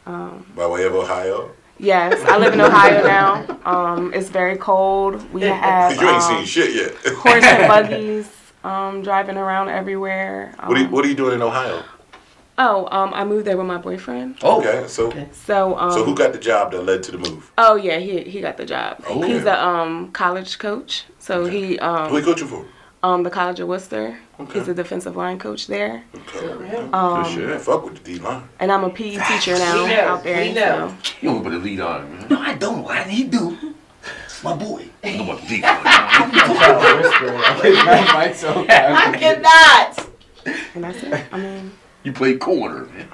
Um, By way of Ohio. Yes, I live in Ohio now. Um, it's very cold. We have you ain't um, seen shit yet. horse and buggies um, driving around everywhere. Um, What are you, what are you doing in Ohio? oh, um, I moved there with my boyfriend. Oh, Okay, so So, um, so who got the job that led to the move? Oh yeah, he he got the job. Oh, He's yeah. a um college coach. So he um Who you coaching for? Um the College of Wooster. Okay. He's a defensive line coach there. Okay. Um, Good Yeah, fuck with the D line. and I'm a PE teacher now We know, out there. we know. so- You don't put the lead on man. no, I don't. Why did he do? My boy. I know about the lead Mike, so I cannot. And that's it. I mean, You play corner, man.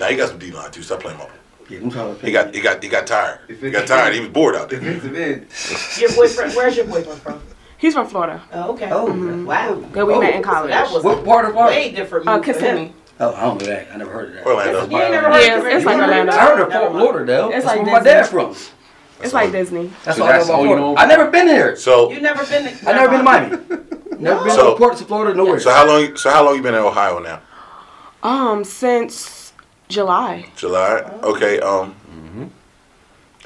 Now he got some D line too. Stop playing my. Yeah, I'm trying to He got he got he got tired. He got tired. He was bored out there. defensive end. Your boyfriend, where's your boyfriend from? He's from Florida. Oh, okay. Oh, wow. Yeah, we Oh, met in college. That was What part of Florida? way different. uh, move for him. Kissimmee. Oh, I don't know that. I never heard of that. Orlando. You ain't never heard Yeah, of it's like Kissimmee? Orlando. I heard of Never Fort. Lauderdale. It's That's like where my Disney. dad from. It's like Disney. That's So all I know that's about all you know I never been here. So You never been to I never been to Miami. Never been So- to Port to Florida, nowhere. so how long so how long you been in Ohio now? Um, since July. July. Okay. Um.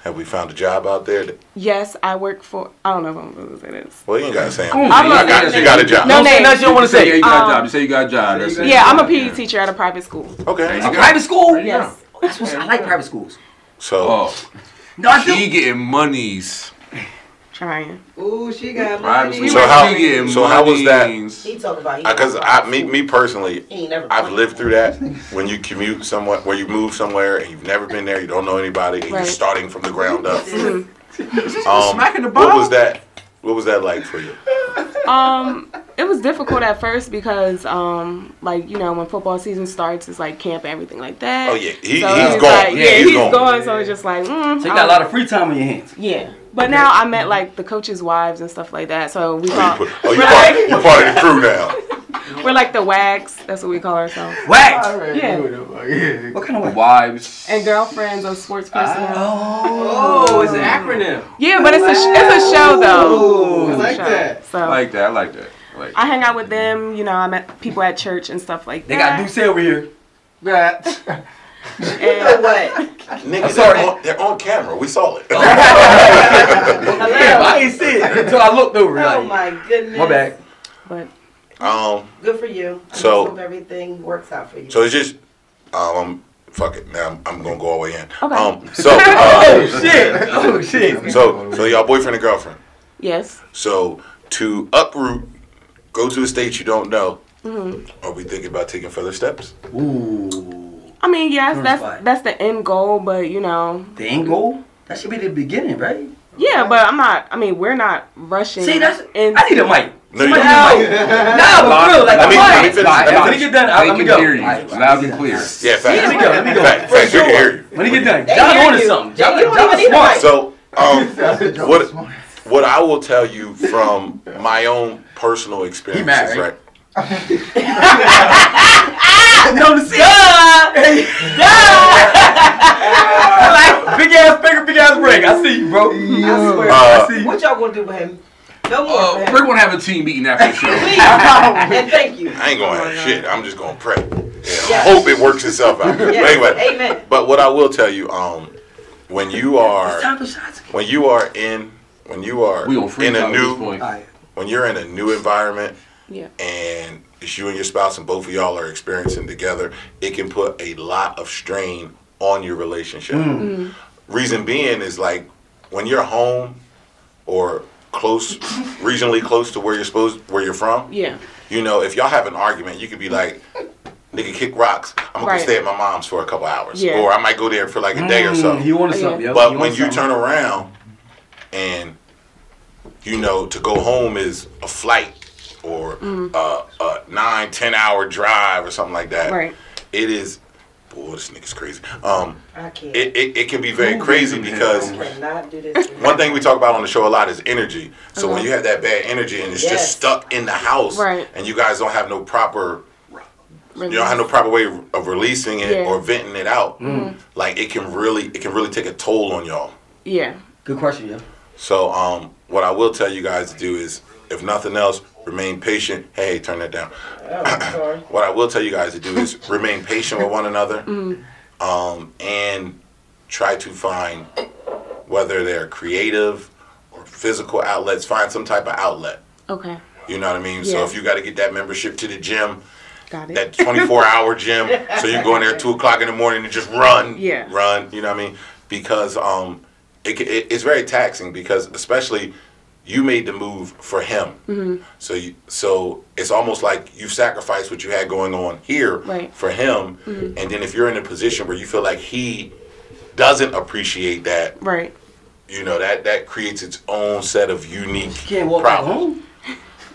Have we found a job out there? That, Yes, I work for. I don't know if I'm supposed to say this. well, you ain't gotta say. Oh, You I'm got, not- you got a job. No Don't say name. nothing you don't want to Say yeah, say. you got a job. You say you got a job. That's it. Yeah, I'm a PE teacher at a private school. Okay. A private school? Yes. That's what's, I like private schools. So Oh, No, I do. she getting monies. Trying. Ooh, she got Private money. school. So how- she getting so how was that? He talk about. he because talk I about me me personally, He ain't never. I've lived through that. When you commute somewhere, where you move somewhere and you've never been there, you don't know anybody, and you're starting from the ground up. Mhm. Um, Smacking the what was that? What was that like for you? Um, it was difficult at first because, um, like you know, when football season starts, it's like camp and everything like that. Oh yeah, he, So he's it's gone. Like, yeah, yeah, he's, he's gone. gone. So it's just like, mm, So you got a lot of free time on your hands. Yeah, but now I met like the coaches' wives and stuff like that. So we Oh, call you, put, oh, you we're, part, like, you part of the crew now. we're like the wags. That's what we call ourselves. Wax. Yeah. Yeah. What kind of wax? Wives. And girlfriends of sports personnel. Oh, it's an acronym. yeah, but it's a it's a show though. Ooh, It's a I like show. that. So I like that. I like that. I like I hang out with them. You know, I met people at church and stuff like that. They got that. Duce over here. That. And- what? Nigga, sorry. they're on, they're on camera. We saw it. I ain't see it until I looked over. Oh Like, my goodness. my bad. but um, Good for you. I So- hope everything works out for you. so it's just, um, fuck it. Now I'm, I'm gonna go all the way in. Okay. Um, so, Oh uh, shit! Oh shit! so, so y'all boyfriend and girlfriend. yes, So to uproot, go to a state you don't know. Mhm. Are we thinking about taking further steps? Ooh, I mean yes, First that's fight. that's the end goal. But you know, the end goal. That should be the beginning, right? yeah. But I'm not. I mean, we're not rushing. See, that's. in- I need a mic. No, you Somebody don't. need a mic. Nah, but for real, like Let me- a let me mic. finish- Alright, let me When he finish. get done, They I'll, let me go. hear you. Loud and clear. Yeah, facts. Let me go. Let me go. Fact- For facts, sure. hear you. When he get done, They y'all hear on to something. They- Y'all, you don't y'all even need a smart. So, um, what what I will tell you from my own personal experiences, married. right? No, the like big ass finger, big ass ring. I see you, bro. I swear. Uh, I see you. what y'all gonna do with him? No more Uh, for him. we're gonna have a team meeting after the show. Please. and thank you. I ain't gonna have shit. I'm just gonna pray. Yeah, Yeah. Hope it works itself out. But anyway, Amen. but what I will tell you, um, when you are time for shots. when you are in when you are We on free in a time at this new point. Alright. When you're in a new environment Yeah. and it's you and your spouse and both of y'all are experiencing together, it can put a lot of strain on your relationship. Reason being is like when you're home or close, regionally close to where you're supposed where you're from. Yeah. You know, if y'all have an argument, you could be like, "Nigga, kick rocks." I'm gonna Right. go stay at my mom's for a couple hours, Yeah. or I might go there for like a day or so. Mm, He wanted Yeah. something. But He when you something. turn around and you know to go home is a flight or a, a nine ten hour drive or something like that. Right. It is. Boy, this nigga's crazy. Um, I can't. it, it, it can be very crazy because I cannot do this. one thing we talk about on the show a lot is energy. So when Uh-huh. you have that bad energy and it's Yes. just stuck in the house, Right. and you guys don't have no proper Really. you don't have no proper way of of releasing it Yeah. or venting it out, Mm. like it can really it can really take a toll on y'all. Yeah. Good question, yo. So um, what I will tell you guys to do is, if nothing else, remain patient. Hey, turn that down. Oh. What I will tell you guys to do is remain patient with one another, um, and try to find whether they're creative or physical outlets. Find some type of outlet. Okay. You know what I mean? So if you got to get that membership to the gym, Got it. that 24 hour gym, so you go in there at two o'clock in the morning and just run, Yeah. run. You know what I mean? Because um, it, it it's very taxing because especially you made the move for him. Mm-hmm. So you, so it's almost like you've sacrificed what you had going on here Right. Mm-hmm. for him, and then if you're in a position where you feel like he doesn't appreciate that, Right. you know that that creates its own set of unique Can't walk back problems. home.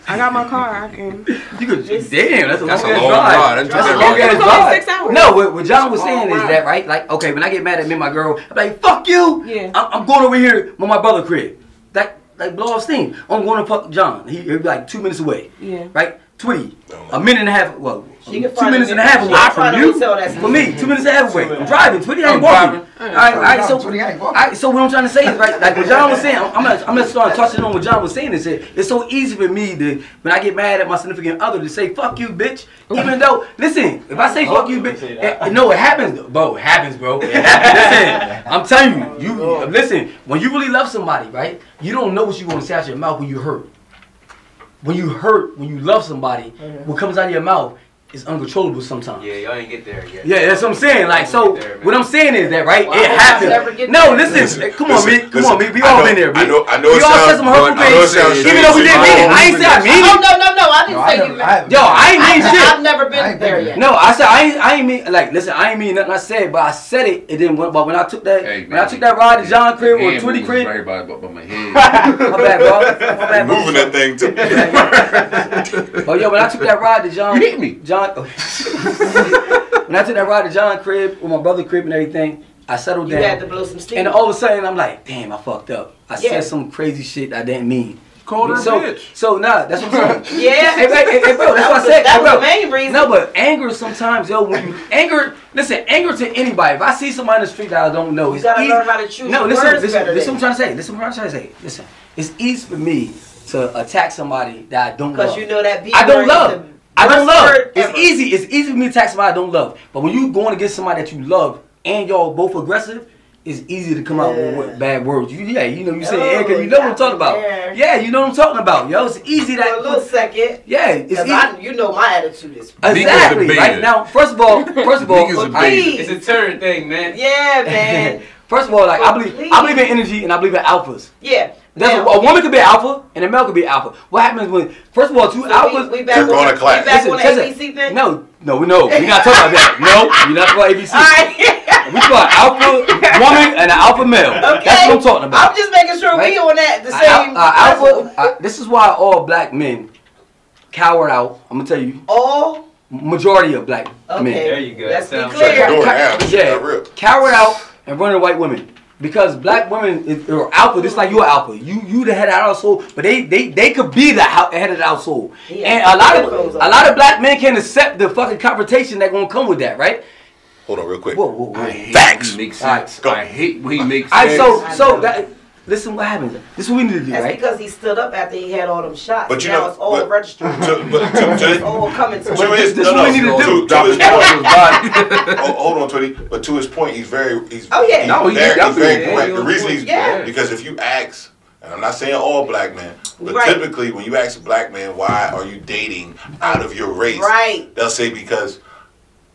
I got my car. I can. You could, damn, that's a That's a long long drive. ride. That's That's a long like- ass drive. six hours. No, what, what John was saying is that right? Like, okay, when I get mad at me, and my girl, I'm like, fuck you. Yeah. I'm, I'm going over here with my brother crib. That like blow off steam. I'm going to fuck John. He, he'll be like two minutes away. Yeah. Right? Tweety. A minute and a half. Well, She can two minutes and a half away can from you. For me, two minutes and a half away. I'm driving. Tweety ain't walking. All right, all right. So, Tweety ain't walking. all right, so what I'm trying to say is right, like what John was saying. I'm, I'm gonna, I'm gonna start touching on what John was saying. Is that it's so easy for me to when I get mad at my significant other to say "fuck you, bitch." Even though, listen, if I say "fuck you, bitch," eh, no, it happens, bro. It happens, bro. Listen, I'm telling you, you listen. When you really love somebody, right, you don't know what you want to say out your mouth when you hurt. When you hurt, when you love somebody, what comes out of your mouth is uncontrollable sometimes. Yeah, y'all ain't get there yet. Yeah, that's what I'm saying. Like, so there, what I'm saying is that, right? Why it would I happens. No, there? listen, eh, come on, listen, me, come listen. on, me. We all know- been there, i know- I know we it all sounds- said some hurtful I know it things, even though we didn't mean it. I ain't say I mean Oh it. no no no! I didn't No, I say never- you. I Yo, I ain't mean I, shit. I've never been there yet. No, I said I ain't, I ain't mean like listen. I ain't mean nothing I said, but I said it. And then when, but when I took that, when I took that ride to John crib or Hand Twitty moving crib, Right here by, by, by my head. my bad, bro. My bad, bro. moving that thing too. Oh yo, when I took that ride to John, You hit me. John. when I took that ride to John crib with my brother crib and everything, I settled You down. had to blow some steam. And all of a sudden, I'm like, damn, I fucked up. I Yeah. said some crazy shit I didn't mean. Called her so, bitch. So, nah, that's what I'm saying. yeah. hey, hey, hey, hey, bro, that's what I said. That Hey, was the main reason. No, but anger sometimes, yo, when you anger, listen, anger to anybody. If I see somebody in the street that I don't know, You it's gotta easy. learn how to choose No, your listen, words listen, better listen than- what I'm trying to say. Listen what I'm trying to say. Listen, it's easy for me to attack somebody that I don't love. Because you know that B I word don't is love. The I don't love. It's ever. easy. It's easy for me to attack somebody I don't love. But when you going against somebody that you love and y'all both aggressive, it's easy to come out with, bad words. You, yeah, you know you say Oh, yeah, 'cause you know what I'm talking about. yeah. Yeah, you know what I'm talking about. Yo, it's easy For a little second. Yeah, it's Because easy. I, you know my attitude is. Exactly. Right debated. now, first of all, first of all, Niggas But debated. please. It's a turn thing, man. Yeah, man. first of all, like I believe, please. I believe in energy and I believe in alphas. Yeah. That's Now, a, a woman could be alpha and a male could be alpha. What happens when, first of all, two so alphas? we, we back two, on, Going to we class. back Listen, on listen. ABC thing? No, no, we no, we're not talking about that. No, we're not talking about ABC. All right. We talking about alpha woman and an alpha male. Okay. That's what I'm talking about. I'm just making sure Right? we on that the Uh, same. uh, alpha. Uh, this is why all black men cower out. I'm gonna tell you, All majority of black okay. men. There you go. Let's be Sounds Shut the clear. door. Yeah, Not real. cower out and run to white women. Because black women is, are alpha, just like you're alpha. You you the head of the household, but they they, they could be the hou- head of the household. Yeah. And a lot of a lot of black men can't accept the fucking confrontation that gonna come with that, right? Hold on, real quick. Whoa, whoa, whoa. I hate Facts. when he makes Alright, sense. go. I hate when he makes All right, sense. so I so know. that listen, what happens? This is what we need to do, That's right? because he stood up after he had all them shots. But you now know, it's all but- registered. To, but to, to, it's all coming to to But his, this- this no, no, what we need to to, do. to his point, oh, hold on, Twitty. But to his point, he's very, he's, Oh, yeah. he's, No, he very, he's very is. correct. Yeah, The reason he's Yeah. because if you ask, and I'm not saying all black men, but Right. typically when you ask a black man why are you dating out of your race, Right. they'll say because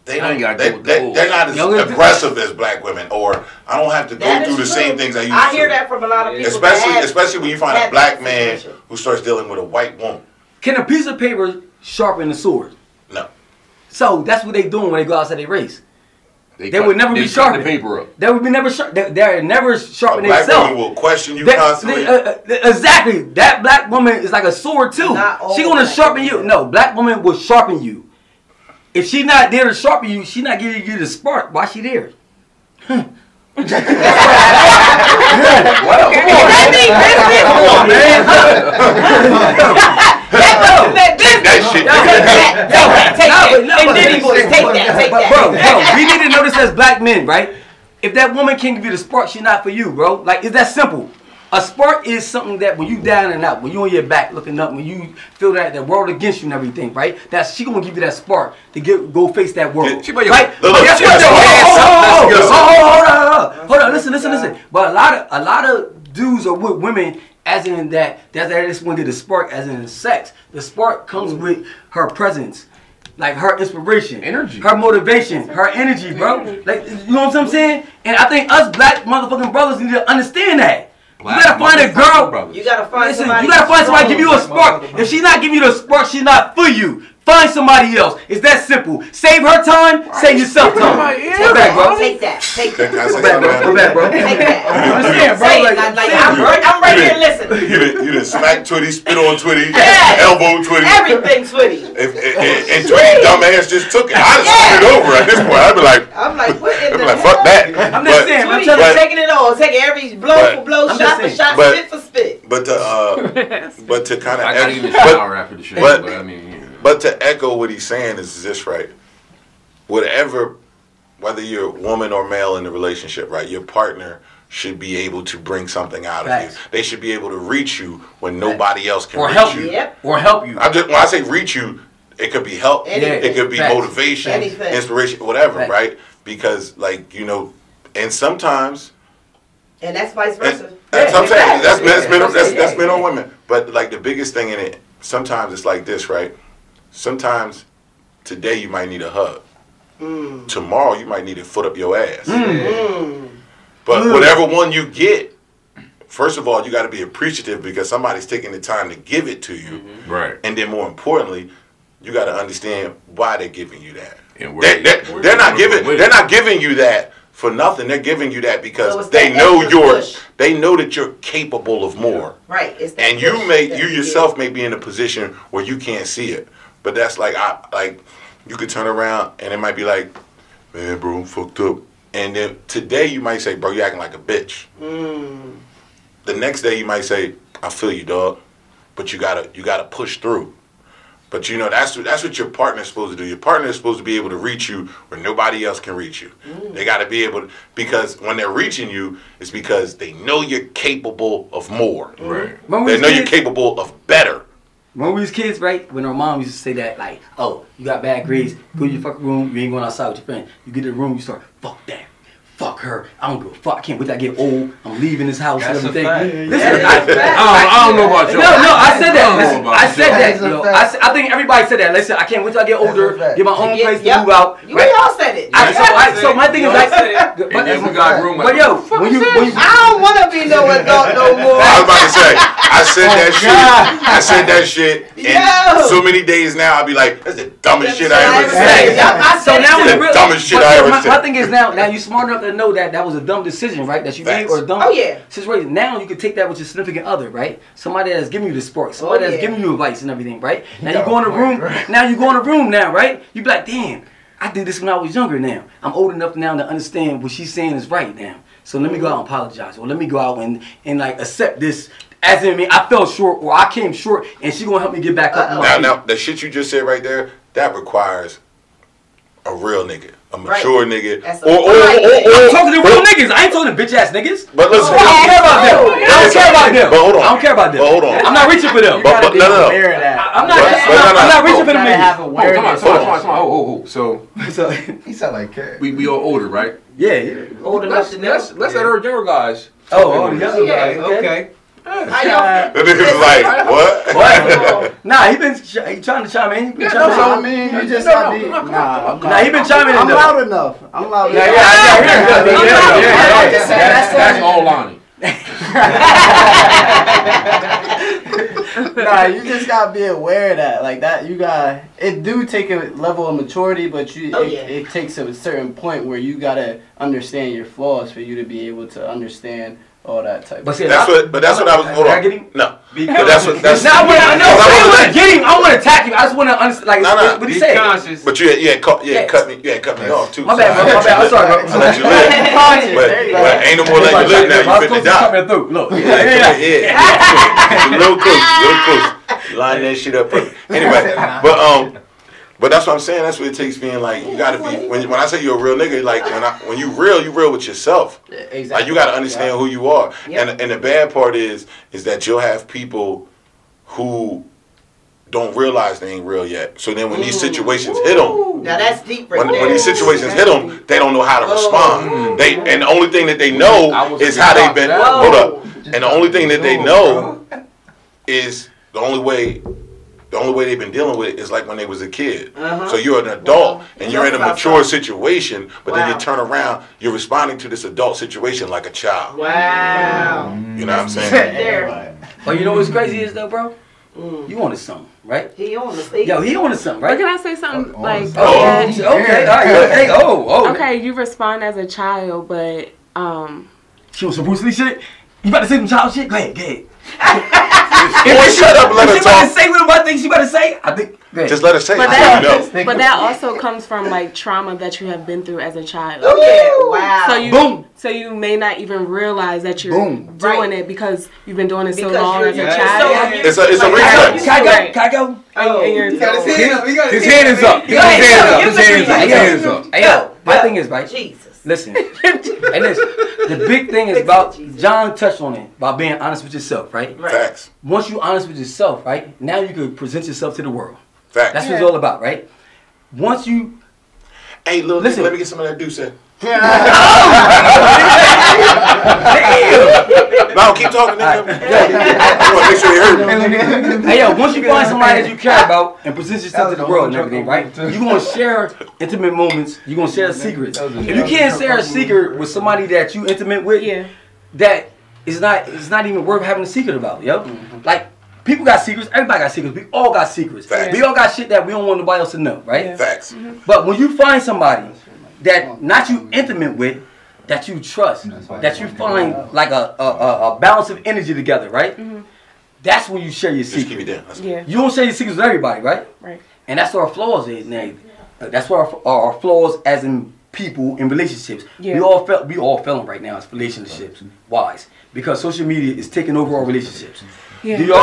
they I ain't don't, gotta they, go with they, those. they're not as Young aggressive as black women, or I don't have to go through the is same things I used I to. hear that from a lot of people. Especially, that especially when you find a black man who starts dealing with a white woman. Can a piece of paper sharpen the sword? No. So that's what they doing when they go outside their race. They cut- would never they be cut sharpened. the paper up. They would be never sharp. They, they're never A sharpening black woman will question you That- constantly. they- uh, uh, exactly. That black woman is like a sword too. She gonna sharpen women. you. No, black woman will sharpen you. If she not there to sharpen you, she not giving you the spark. Why she there? Well, That means business. Come on, man. That business. that shit. Take that. Take No, that. no, And but- Diddy boys, take that. Take that. bro, bro, we need to know this as black men, right? If that woman can't give you the spark, she's not for you, bro. Like, it's that simple. A spark is something that when you down and out, when you on your back looking up, when you feel that the world against you and everything, right? That's she gonna give you that spark to get go face that world. She right? Look, look, guess what? has though? her ass Hold on, hold on, hold on, hold. Listen, listen, listen. But a lot of a lot of dudes are with women as in that that's that just want to get the spark as in sex. The spark comes with her presence. Like her inspiration, Energy. her motivation, her energy, bro. Like you know what I'm saying? And I think us black motherfucking brothers need to understand that. Black you gotta find a girl. brothers. You gotta find Listen, somebody. you gotta find somebody give you a spark. If she's not giving you the spark, she's not for you. Find somebody else. It's that simple. Save her time, save yourself time. Go back, bro. Take that. Take Can I that. Go back, bro. something? Go back, bro. Take that. Understand, bro? Like, Like, like, I'm, right, I'm right here listening. You done, you done smack Twitty, spit on Twitty, Yes. elbow Twitty. Everything, Twitty. If, if, if, and Twitty dumbass just took it. I'd have spit over at this point. I'd be like, I'm like, what in I'd the be like, hell? fuck that. I'm But- just saying, I'm trying to But- taking it all, taking every blow But- for blow, I'm shot for shot, But- spit for spit. But to uh, but to kind of I gotta get in but, shower after the show, but- but, I mean, yeah. But to echo what he's saying is this right. Whatever, whether you're a woman or male in the relationship, right? Your partner should be able to bring something out Facts. of you. They should be able to reach you when nobody else can or reach help you. Yep. Or help you. I just when I say reach you, it could be help, Anything. it could be Facts. motivation, Anything. inspiration, whatever, right? Because like you know, and sometimes And that's vice that's, versa. that's what I'm saying. That's, Yeah, men, that's, that's yeah. men or women. But like the biggest thing in it, sometimes it's like this, right? Sometimes today you might need a hug. Mm. Tomorrow you might need a foot up your ass. Mm. But whatever one you get, first of all, you got to be appreciative because somebody's taking the time to give it to you. right. And then more importantly, you got to understand why they're giving you that. And They, where- they, where they're they not giving. They're it. not giving you that for nothing. They're giving you that because it's they that know extra you're. push. They know that you're capable of more, Right. It's and you may you yourself may be in a position where you can't see it. But that's like I like you could turn around and it might be like, man, bro, I'm fucked up. And then today you might say, bro, you acting like a bitch. Mm. The next day you might say, I feel you, dog, but you gotta you gotta push through. But you know that's what that's what your partner's supposed to do. Your partner is supposed to be able to reach you where nobody else can reach you. They got to be able to because when they're reaching you, it's because they know you're capable of more. Right. They was know you're capable of better. When we was kids, right? When our mom used to say that, like, oh, you got bad grades, go to your fucking room, you ain't going outside with your friend. You get in the room, you start, fuck that. Fuck her. I don't give a fuck. I can't wait till I get old. I'm leaving this house That's and a everything. fact. Listen, Yeah, I, that's a. I don't, I don't know about no, you. no, no, I said that. I Listen, I said that. That's a Yo. fact. I, I think everybody said that. Listen, I can't wait till I get older, get my own Yeah, place to move out. You right? all said it. I, so, I, so my thing is like, And but, then we got room. but yo, when you, when you, I don't want to be no adult no more. I was about to say, I said Oh, that shit. I said that shit. And Yo. so many days now, I'll be like, that's the dumbest shit I ever said. yup, I So now it we too. real- dumbest shit but I ever my, said. my thing is now, now you smart enough to know that that was a dumb decision, right? That you made or a dumb Oh, yeah. situation. Now you can take that with your significant other, right? Somebody that's giving you the spark, somebody Oh, that's giving you advice and everything, right? Now you got go in a the room. right? Now you go in the room now, right? You be like, damn, I did this when I was younger. Now I'm old enough now to understand what she's saying is right now. So let me go out and apologize, or let me go out and and like accept this. As in, me, I fell short, or I came short, and she gonna help me get back up. on Now, feet. now, the shit you just said right there, that requires a real nigga, a Right. mature nigga, That's a or, or, or, right. or, I'm talking to real niggas. I ain't talking to bitch ass niggas. But listen, I don't care about them. I don't care about them. But hold on. I don't care about them. But hold on. I'm not reaching for them. But- but- no, no, no. aware of that. I'm not. But- I'm but not, no, no. I'm not reaching for them niggas. Oh, come on, come on, come on, come on. Oh, oh, oh. So So, He sound like Cat. we we all older, right? yeah, yeah. Old enough Let's to know. let's let's let our younger guys. Oh, oh, yeah, Yeah, okay. Okay. How y'all the nigga's like, what? What? Nah, he been ch- he trying to chime in. He been Yeah, chiming no, I mean, you just No, gotta no, be. come on, come on, Nah, I'm Nah, he been chiming in. I'm loud enough. I'm loud Yeah, enough. yeah, yeah, yeah, yeah, yeah, yeah, yeah, I'm just That's that's that's all. all Lonnie. nah, you just gotta be aware of that. Like that, you got it. Do take a level of maturity, but you Oh, it, yeah. it takes a certain point where you gotta understand your flaws for you to be able to understand all that type. But see, That's what, but that's what I was. Hold I on. get him? No, Because but that's what that's. Now, I know. I I want was to like- get him. I want to attack him. I just want to understand. Like, No, no. what he be say? conscious. But you had, you had, cut, you had Yeah. cut me, you had cut me off too. My so bad, bro. My bad. I'm sorry, bro. I let you live. But, but ain't no more let you live now. You finna die. Coming through. Look. Yeah, yeah, yeah. Little close, a little close. Line that shit up. perfect. Anyway, but um, But that's what I'm saying. That's what it takes being like you gotta be when when I say you're a real nigga, like when I when you real, you real with yourself. Exactly. Like you gotta understand who you are. Yep. And and the bad part is is that you'll have people who don't realize they ain't real yet. So then when these mm. situations hit them, Now that's deep right when, there. when these situations hit them, they don't know how to Oh. respond. They and the only thing that they know is how they've been. box. Hold up. And the only thing that they know is the only way. The only way they've been dealing with it is like when they was a kid. Uh-huh. So you're an adult Wow. and you're in a mature awesome. situation, but then you turn around, you're responding to this adult situation like a child. Wow. You know what I'm saying? There. But you know what's crazy is though, bro? Mm. You wanted something, right? He on the stage. Yo, he wanted something, But right? can I say something like? Oh, yeah, okay, all right, hey, oh, oh. okay, you respond as a child, but um, She was some Bruce Lee shit. You about to say some child shit? Go ahead, go ahead. Boy, shut up let If her she about to talk. say what I think she about to say, I think. Go ahead. Just let her say but it. that You know. but that also comes from like trauma that you have been through as a child. Oh yeah. Wow. So you Boom. so you may not even realize that you're Boom. doing Right. it because you've been doing it so Because long you're- as a you're child. so- It's a it's a Like, reflex. Can I go? Can I go? Oh, and you're you gotta adult. say it. His hand is up. His hand is up. His hand is up. His hand is up. Hey, yo, my thing is, right? Jesus. Listen, hey, listen. The big thing is about John touched on it about being honest with yourself, right? Right. Facts. Once you're honest with yourself, right? Now you can present yourself to the world. Facts. That's what it's all about, right? Once you Hey, little Listen. Listen. let me get some of that Deuce. No, keep talking, nigga. I want to make sure you heard me. Hey yo, once you find somebody that you care about and present yourself to the world and everything, right? You're gonna share intimate moments. You're gonna share secrets. If you can't share a secret with somebody that you intimate with, Yeah. that is not it's not even worth having a secret about, yo. Mm-hmm. Like people got secrets, everybody got secrets. We all got secrets. Facts. We all got shit that we don't want nobody else to know, right? Facts. Mm-hmm. But when you find somebody that not you intimate with, that you trust, that you find like a, a, a, a balance of energy together, right? That's when you share your Just keep it down. Yeah. You don't share your secrets with everybody, right? Right. And that's where our flaws is now. Uh, That's where our, our flaws as in people in relationships. Yeah. We all felt we all failing right now as relationships wise because social media is taking over our relationships. Yeah. Do y'all?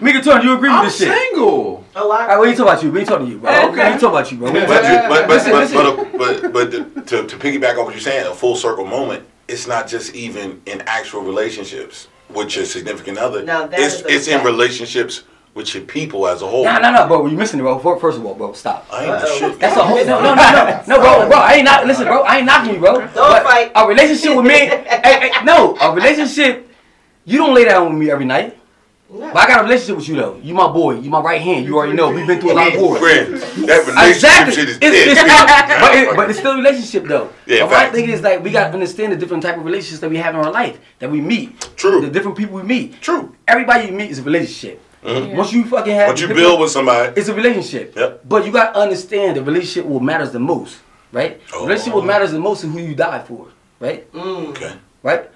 Meka Turner, you agree with this shit? I'm this shit? single. Oh, All I. right, we ain't talking about you. We ain't talking to you, bro. Okay. We ain't talking about you, bro. But, talking- you, but, but, Listen, but, listen. but, but, but to, to piggyback on what you're saying, a full circle moment, it's not just even in actual relationships with your significant other. Now that it's is a it's in relationships with your people as a whole. Nah, nah, nah, bro. You're missing it, bro. First of all, bro, stop. I ain't the Uh-oh. shit. That's a whole no, no, no, no, no, bro, bro. I ain't not listen, bro. I ain't knocking you, bro. Don't but fight. A relationship with me, hey, hey, no, a relationship. You don't lay down with me every night. No. But I got a relationship with you though. You my boy. You my right hand. You already know. We've been through a lot of wars. Friends. That relationship Exactly. shit is It's, dead. it's still, but, it, but it's still a relationship though. Yeah, but my facts. thing is like we gotta understand the different type of relationships that we have in our life that we meet. True. The different people we meet. True. Everybody you meet is a relationship. Mhm. Once you fucking have Once you build with somebody, it's a relationship. Yep. But you gotta understand the relationship what matters the most, right? Oh. Relationship what matters the most is who you die for, right? Mm. okay. Right?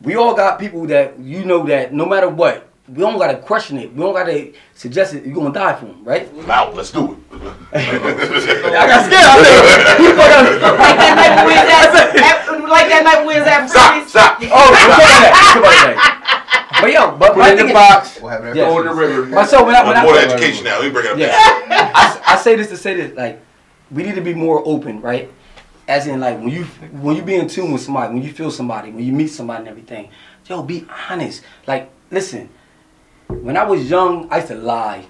We all got people that you know that no matter what, we don't gotta question it. We don't gotta suggest it. You're gonna die for them, right? Now let's do it. I got scared. I said, Like that night when we was at, at- like that night when we was at Stop. Freddy's. Stop. oh, we talk about that. We talk about that. But yo, but Put my it in the is- box. Yes. Throw it in the river. But so when I when I'm more I, education now. we bring it up. Yeah. I, I say this to say this, like, we need to be more open, right? As in, like, when you when you be in tune with somebody, when you feel somebody, when you meet somebody and everything, yo, be honest. Like, listen, when I was young, I used to lie.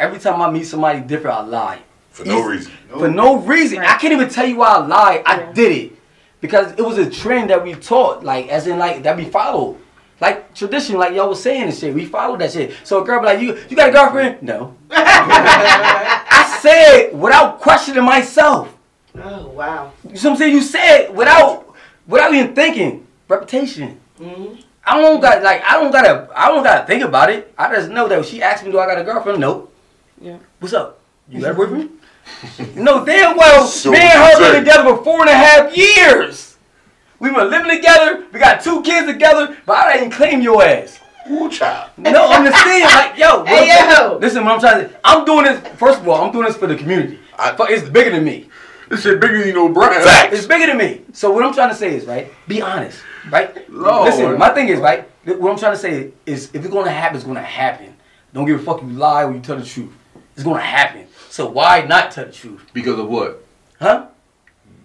Every time I meet somebody different, I lie. For no reason. For no reason. I can't even tell you why I lied. I Yeah. did it. Because it was a trend that we taught, like, as in, like, that we followed. Like, tradition, like y'all was saying and shit. We followed that shit. So a girl be like, you, you got a girlfriend? No. I said without questioning myself. Oh wow. You see what I'm saying? You said without without even thinking. Reputation. Mhm. I don't got like I don't gotta I don't gotta think about it. I just know that when she asked me, do I got a girlfriend? No. Yeah. What's up? You got a boyfriend? no, damn well, So me and her been together for four and a half years. We been living together. We got two kids together, but I didn't claim your ass. Ooh, child. No, I'm just saying, like, yo, what Hey, I'm saying- yo. listen, what I'm trying to, I'm doing this. First of all, I'm doing this for the community. I- it's bigger than me. This shit bigger than no Brian. Facts. It's bigger than me. So what I'm trying to say is, right? Be honest, right? Lord. Listen, my thing is, right? What I'm trying to say is, if it's gonna happen, it's gonna happen. Don't give a fuck. You lie or you tell the truth. It's gonna happen. So why not tell the truth? Because of what? Huh?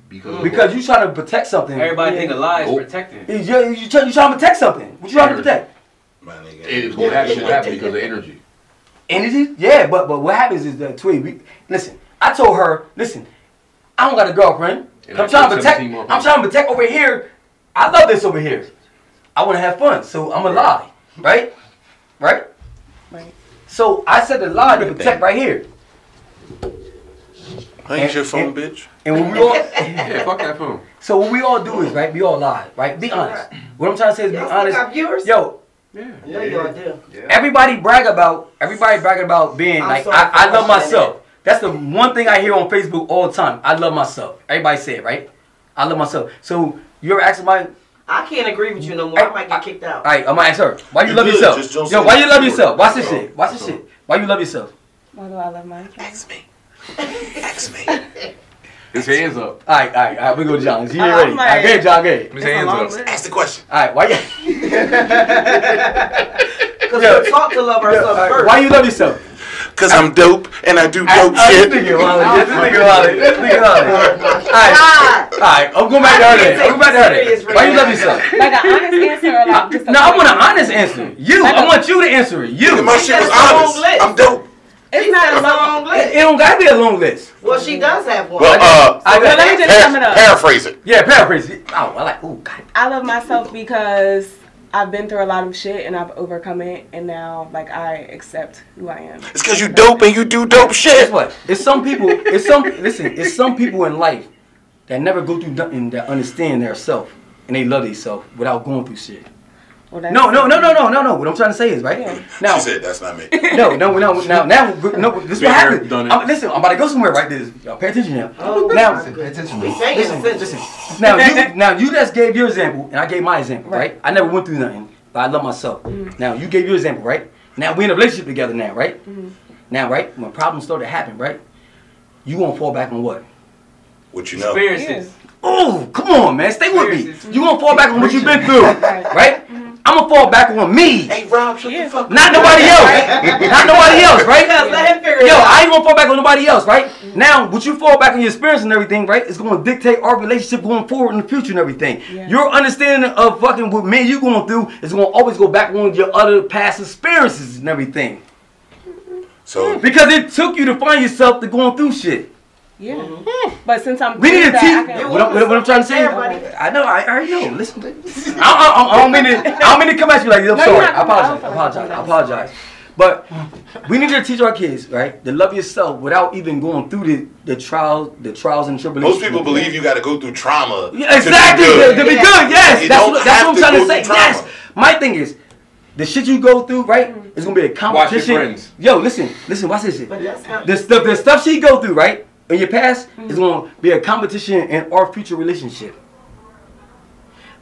Because of Because you trying to protect something. Everybody think a lie is Nope. protecting. You, you, you, try, you trying to protect something. What you trying to protect? My nigga. It's gonna happen. It's happen because of energy. Energy? Yeah, but but what happens is that Tweet. We, listen, I told her, listen, I don't got a girlfriend. And I'm I trying to protect. I'm trying to protect over here. I love this over here. I want to have fun, so I'm a lie, right? Right? Right. So I said the lie to protect right here. Ain't your phone, bitch? And when we all, Yeah, fuck that phone. so what we all do is right, we all lie, right? Be honest. What I'm trying to say is be Y'all still honest. got viewers? Yo, Yeah. I know everybody brag about everybody bragging about being I'm like sorry I, I love myself. That's the one thing I hear on Facebook all the time. I love myself. Everybody say it, right? I love myself. So you ever ask somebody, I can't agree with you no more. I might get kicked out. all right, I'm gonna ask her, why you, You love good, yourself? just don't Yo, why you love yourself? Watch this shit. Watch this shit. Why you love yourself? Why do I love myself? Ask me. Ask me. His hands up. All right, all right, all right. We go to John. He ain't Uh, ready. I'm All right, like- John. Go. His hands up. list. Ask the question. All right, why you? Because Yeah. we talk to love All ourselves right, first. Why you love yourself? Cause I'm dope and I do dope Uh, shit. This nigga Wally. This nigga Wally. This nigga Wally. All right. God. All right, I'm going back to her then. I'm going back to her Serious then. right Why you love yourself? Like an honest answer or like just No, I want an honest answer. You. Like I a- want you to answer it. You. My shit was That's a long honest. I'm dope. It's not a a long long It, list. it don't gotta be a long list. Well, she does have one. Well, uh, I Well, let me just sum it up. paraphrase it. Yeah, paraphrase it. Oh, I like. Oh, God. I love myself because I've been through a lot of shit and I've overcome it, and now like I accept who I am. It's cause you dope and you do dope Guess shit. what? It's some people. It's some. Listen. It's some people in life that never go through nothing that understand their self and they love themselves without going through shit. Well, No, no, no, no, no, no, no. What I'm trying to say is right Yeah. now. She said that's not me. No, no, no, no. now, now, no. This is what happened. I'm, listen, I'm about to go somewhere. Right, this. Y'all pay attention oh, now. Oh, now, my goodness. We saying listen, listen. Now you, now you just gave your example, and I gave my example, right? Right. I never went through nothing, but I love myself. Mm. Now you gave your example, right? Now we in a relationship together now, right? Mm-hmm. Now, right, when problems start to happen, right? You gonna fall back on what? What you know? Experiences. Oh, come on, man, stay with me. Experiences. You gonna fall back on what you've been through, Right. Mm-hmm. Right? I'm gonna fall back on me, Hey Rob, shut Yeah. the fuck up. not nobody else, not nobody else, right? Because let him figure it Yo, out. I ain't gonna fall back on nobody else, right? Now, what you fall back on your experience and everything, right, It's gonna dictate our relationship going forward in the future and everything. Yeah. Your understanding of fucking what me and you going through is gonna always go back on your other past experiences and everything. So Because it took you to find yourself to going through shit. Yeah. Mm-hmm. Hmm. But since I'm We need through to that, teach. I can- What, I'm- what I'm trying to say, Everybody. I know, I already know. Listen, I, I, I, I don't mean to. I don't mean to come at you like this. I'm No, sorry. I coming- I apologize. I like apologize. I apologize. But we need to teach our kids, right, to love yourself without even going through the, the trials, the trials and tribulations. most people believe you got to go through trauma. Yeah, exactly. To be To, good. to be good, yes. You that's don't what, that's have what I'm to trying to say. Yes. My thing is, the shit you go through, right, mm-hmm. is gonna be a competition. friends. Yo, listen, listen. Watch this shit. But that's not. The stuff, the stuff she go through, right, in your past, mm-hmm. is gonna be a competition in our future relationship.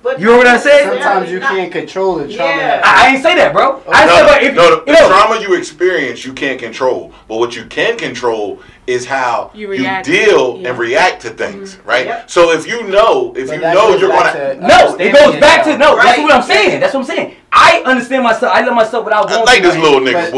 But You heard what I said? Sometimes you can't control the trauma. Yeah. I, I ain't say that, bro. Oh, I No, said, but if no, the, the you know, trauma you experience, you can't control. But what you can control is how You you, deal Yeah. and react to things, mm-hmm. right? Yep. So if you know, if But you know you're gonna, to no, it goes back to yourself. no. That's what I'm saying. That's what I'm saying. I understand myself. I love myself without I like this little nigga,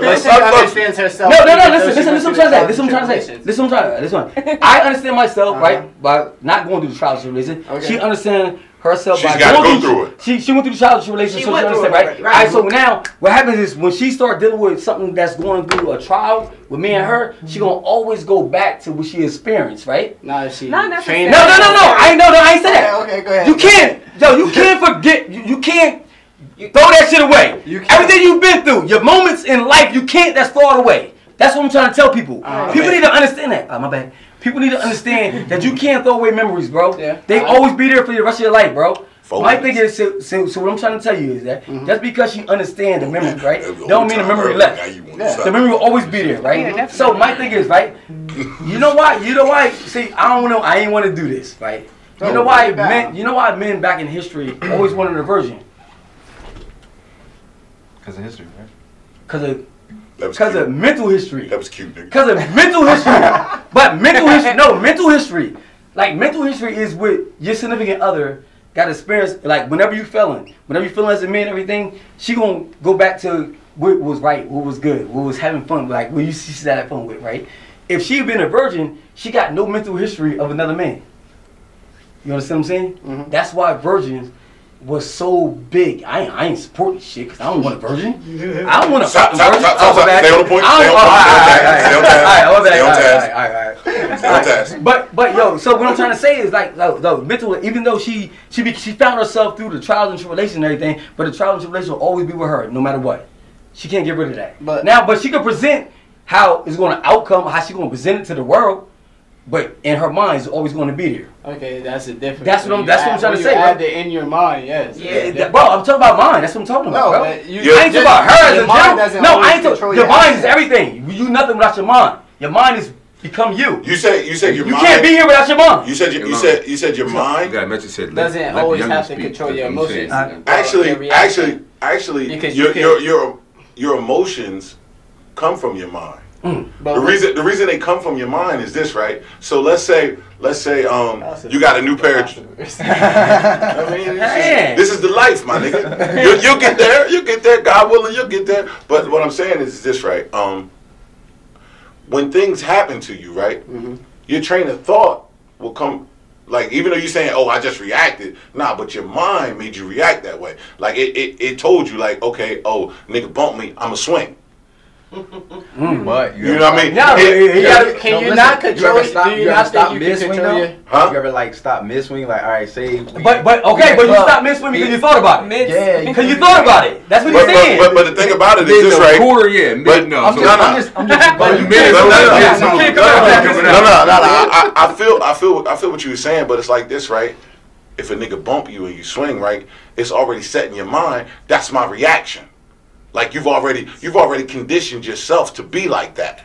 But- boy. But she Fuck- fuck- understands herself. No, no, no. Listen, listen, went listen. through I'm trying to say. the Listen, I'm trying to say. tribulations. Listen, I'm trying to. Listen, I understand myself, Uh-huh. right, by not going through the trials and tribulations. Okay. She understands herself She's by gotta going go through it. She she went through the trials and tribulations, She so she went through understands, it right? All right. right. So now what happens is when she start dealing with something that's going through a trial with me and her, she gonna always go back to what she experienced, right? Nah, she Not necessarily. No, no, no, no. I ain't no, no. I ain't say Okay, that. okay, go ahead. You can't, yo. You can't forget. You, you can't throw that shit away. You. Everything you've been through, your moments in life, you can't. That's throw it away. That's what I'm trying to tell people. Uh-huh. people need to understand that. Oh, my bad. People need to understand that you can't throw away memories, bro. Yeah. They always be there for the rest of your life, bro. Four My thing is, so, so, so what I'm trying to tell you is that Mm-hmm. just because you understand the memory, right, don't mean the memory left. now you wanna Yeah. The memory will always be there, right? Yeah, so my thing is, right? You know why? You know why? See, I don't know. I ain't want to do this, right? You know why break it down. men? You know why men back in history always wanted a virgin? Because of history, right? Cause of cause of mental history. That was cute, nigga. Cause of mental history. but mental history, no, mental history. Like mental history is with your significant other got experience. Like whenever you feeling, whenever you feeling as a man, and everything, she gonna go back to what was right, what was good, what was having fun. Like what you see that fun with, right? if she had been a virgin, she got no mental history of another man. You understand what I'm saying? Mm-hmm. That's why virgins was so big. I I ain't supporting shit because I don't want a virgin. I don't want a Stop, fucking stop, virgin. stop, stop, stop. my bad. Stay on the point. I Stay don't- on point. all right, all right, Stay on all right, task. all right, Stay on all right, task. all right, all right, all right. Stay on task. But but yo, so what I'm trying to say is like no, no mental. Even though she she be, she found herself through the trials and tribulations and everything, but the trials and tribulations will always be with her, no matter what. She can't get rid of that. But- now, but she can present how it's going to outcome, how she going to present it to the world. But in her mind, it's always going to be there. Okay, that's a difference. That's what I'm- you that's what I'm trying to say, You bro. add it in your mind, yes. Yeah, It's bro, I'm talking about mine. That's what I'm talking about, No, bro. you- I ain't talking about her as your a mind general. doesn't No, I always ain't talking. Your your mind is everything. You nothing without your mind. Your mind is become you. You said you said your You mind. can't be here without your mind. You said you, Your you mind. said you said your You mind. got a message said. Doesn't let, let always have to speak. control your what I'm emotions. Actually, Your actually, actually, Because your, you your your your emotions come from your mind. But The reason the reason they come from your mind is this, right? So let's say let's say um you got a new pair. Of, I mean, this is, this is the life, my nigga. You'll, you'll get there. You'll get there. God willing, you'll get there. But what I'm saying is this, right? Um, when things happen to you, right? Your train of thought will come. Like even though you're saying, "Oh, I just reacted," nah, but your mind made you react that way. Like it, it, it told you, like, okay, oh, nigga bumped me, I'ma swing. Mm. But You know what I mean? No, It- he it- gotta- can No, you listen, not control? ever stop- do you, you ever not stop think you can control though? your? Huh? You ever like stop mid swing? Like, all right, say. we- But but okay, but you club. stopped mid swing because you thought about it. Yeah, Because you thought about it. That's what But, he's but, saying. but, but the thing about it is this, right? quarter, yeah. Mid But- no. I'm so- just, no, I'm no. just, I'm just. But you but- mid- No, no, no, no, no, you can't no, come out no, there no, coming no, out. no, no, I, I feel, I feel, I feel what you were saying, but it's like this, right? If a nigga bump you and you swing, right, it's already set in your mind. That's my reaction. Like you've already, you've already conditioned yourself to be like that.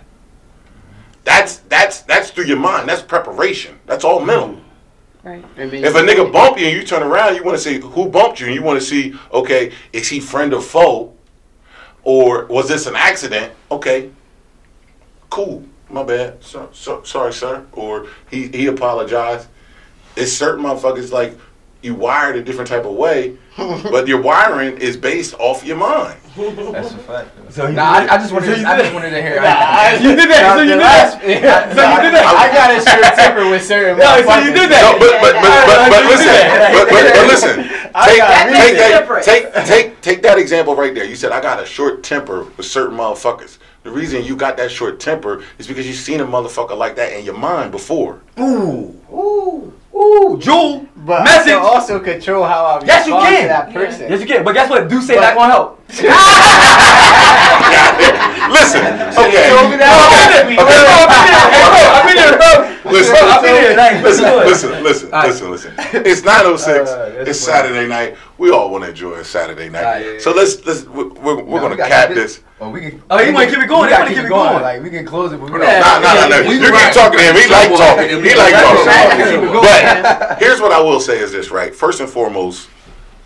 That's that's that's through your mind. That's preparation. That's all mental. Mm-hmm. Right. If a nigga bump you and you turn around, you want to see who bumped you, and you want to see, okay, is he friend or foe, or was this an accident? Okay, cool, my bad, so, so, sorry, sir, or he he apologized. It's certain motherfuckers like you wired a different type of way, but your wiring is based off your mind. That's a fact. So Nah, I, I just wanted, So to, you I just wanted to hear. Nah, I- You did that. So you did that. yeah, So you did that. I got a short temper with certain. Yeah, so you did that. No, but but but but, but listen, but, but, but listen. I Take, got take that, take take take that example right there. You said I got a short temper with certain motherfuckers. The reason you got that short temper is because you've seen a motherfucker like that in your mind before. Ooh, ooh, ooh, Jewel. But I can also control how I respond Yes, you to can. that person. Yes, you can. But guess what? Do say But- not gonna help. Listen, okay. told me that Okay. I've been here, bro. Listen, I've been here. Listen, listen, listen, listen, listen. It's 906. Uh, that's it's. Saturday night. We all want to enjoy a Saturday night. Alright. So let's let's we're, we're, we're gonna we cap this. Oh, we can. Oh, you wanna keep it going? We You wanna keep keep it it going. going. Like we can close it. But we No, gotta- Nah, nah, nah, nah. You keep talking to him. He like talking. He like talking. Keep it here's what I will say is this, right? First and foremost,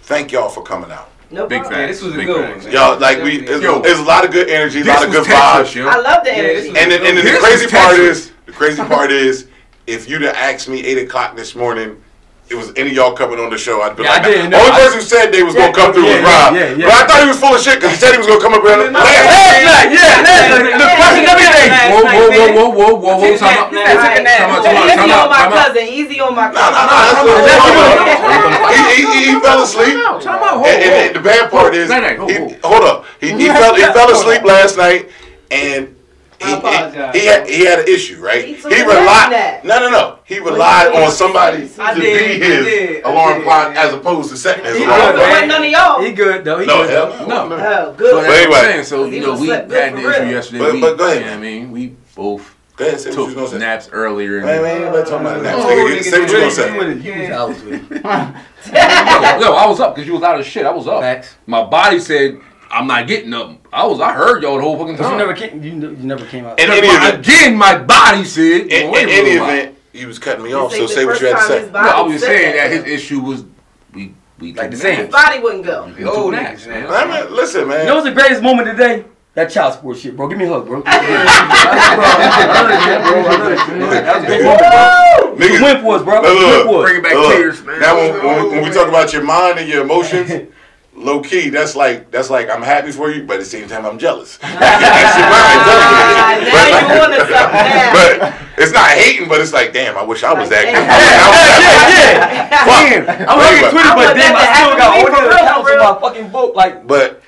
thank y'all for coming out. No Big problem. Yeah, this was a Big good facts. one. man. Y'all like we there's, Yo. there's a lot of good energy, a lot of good Tetris, vibes. yo. I love the energy. this was- And then, and then the crazy part Tetris. is the crazy part is if you'd have asked me eight o'clock this morning, it was any of y'all coming on the show, I'd be Yeah, like, I didn't only I- person who said they was Yeah, gonna come through yeah, was Rob. yeah, yeah. But I thought he was full of shit because he said he was gonna come up here. Last night, yeah, last night. The question everything. Whoa, whoa, whoa, whoa, whoa, whoa, whoa, time out. Nah, Time out, time out, time Easy out, on my time out. cousin. Easy on my Nah, nah, cousin. nah, that's Come on, what- come he, he, he, he fell asleep. Time out, hold And, and, on. and the bad part is, hold, he, hold. hold up, he, he fell he fell asleep last night, and he, he, he had he had an issue, right? He He relied no no no. He relied on somebody I to did, be his did, alarm clock as opposed to setting his He alarm good, It clock. wasn't none of y'all. He good though. He No, good hell though. no. But good. But anyway. I'm saying, so He you know, we had good the issue yesterday. But- we, but go ahead, you know what I mean, we both Go ahead, say what you was took gonna say. naps earlier. And, Man, man, ain't talking about naps. Oh, Nigga, nigga, say what you gonna say. really. He was out with it. yo, yo, I was up because you was out of shit. I was up. My body said, I'm not getting up. I was, I heard y'all the whole fucking time. you never came. You, you never came out. In But my- event, again, my body said, in, wait in any event, he was cutting me off. So say what you had to say. No, I was saying that that. his issue was we we Like the same. His body wouldn't go. Oh, took niggas, man. listen, man. You know what's the greatest moment today? That child support shit, bro. Give me a hug, bro. That was a great moment, bro. Niggas- You win for us, bro. Look, You look, win for us. Bring it back Look, tears, man. Now, when, when, when we talk about your mind and your emotions, low key, that's like that's like I'm happy for you, but at the same time I'm jealous. That's your mind, Ah, you telling me wanted that something shit. now. But it's not hating, but it's like, damn, I wish I was that Like, good. damn. I was that Yeah, Fuck. I'm looking at Twitter, but want damn, I still got to me all the accounts for my fucking book. Like, But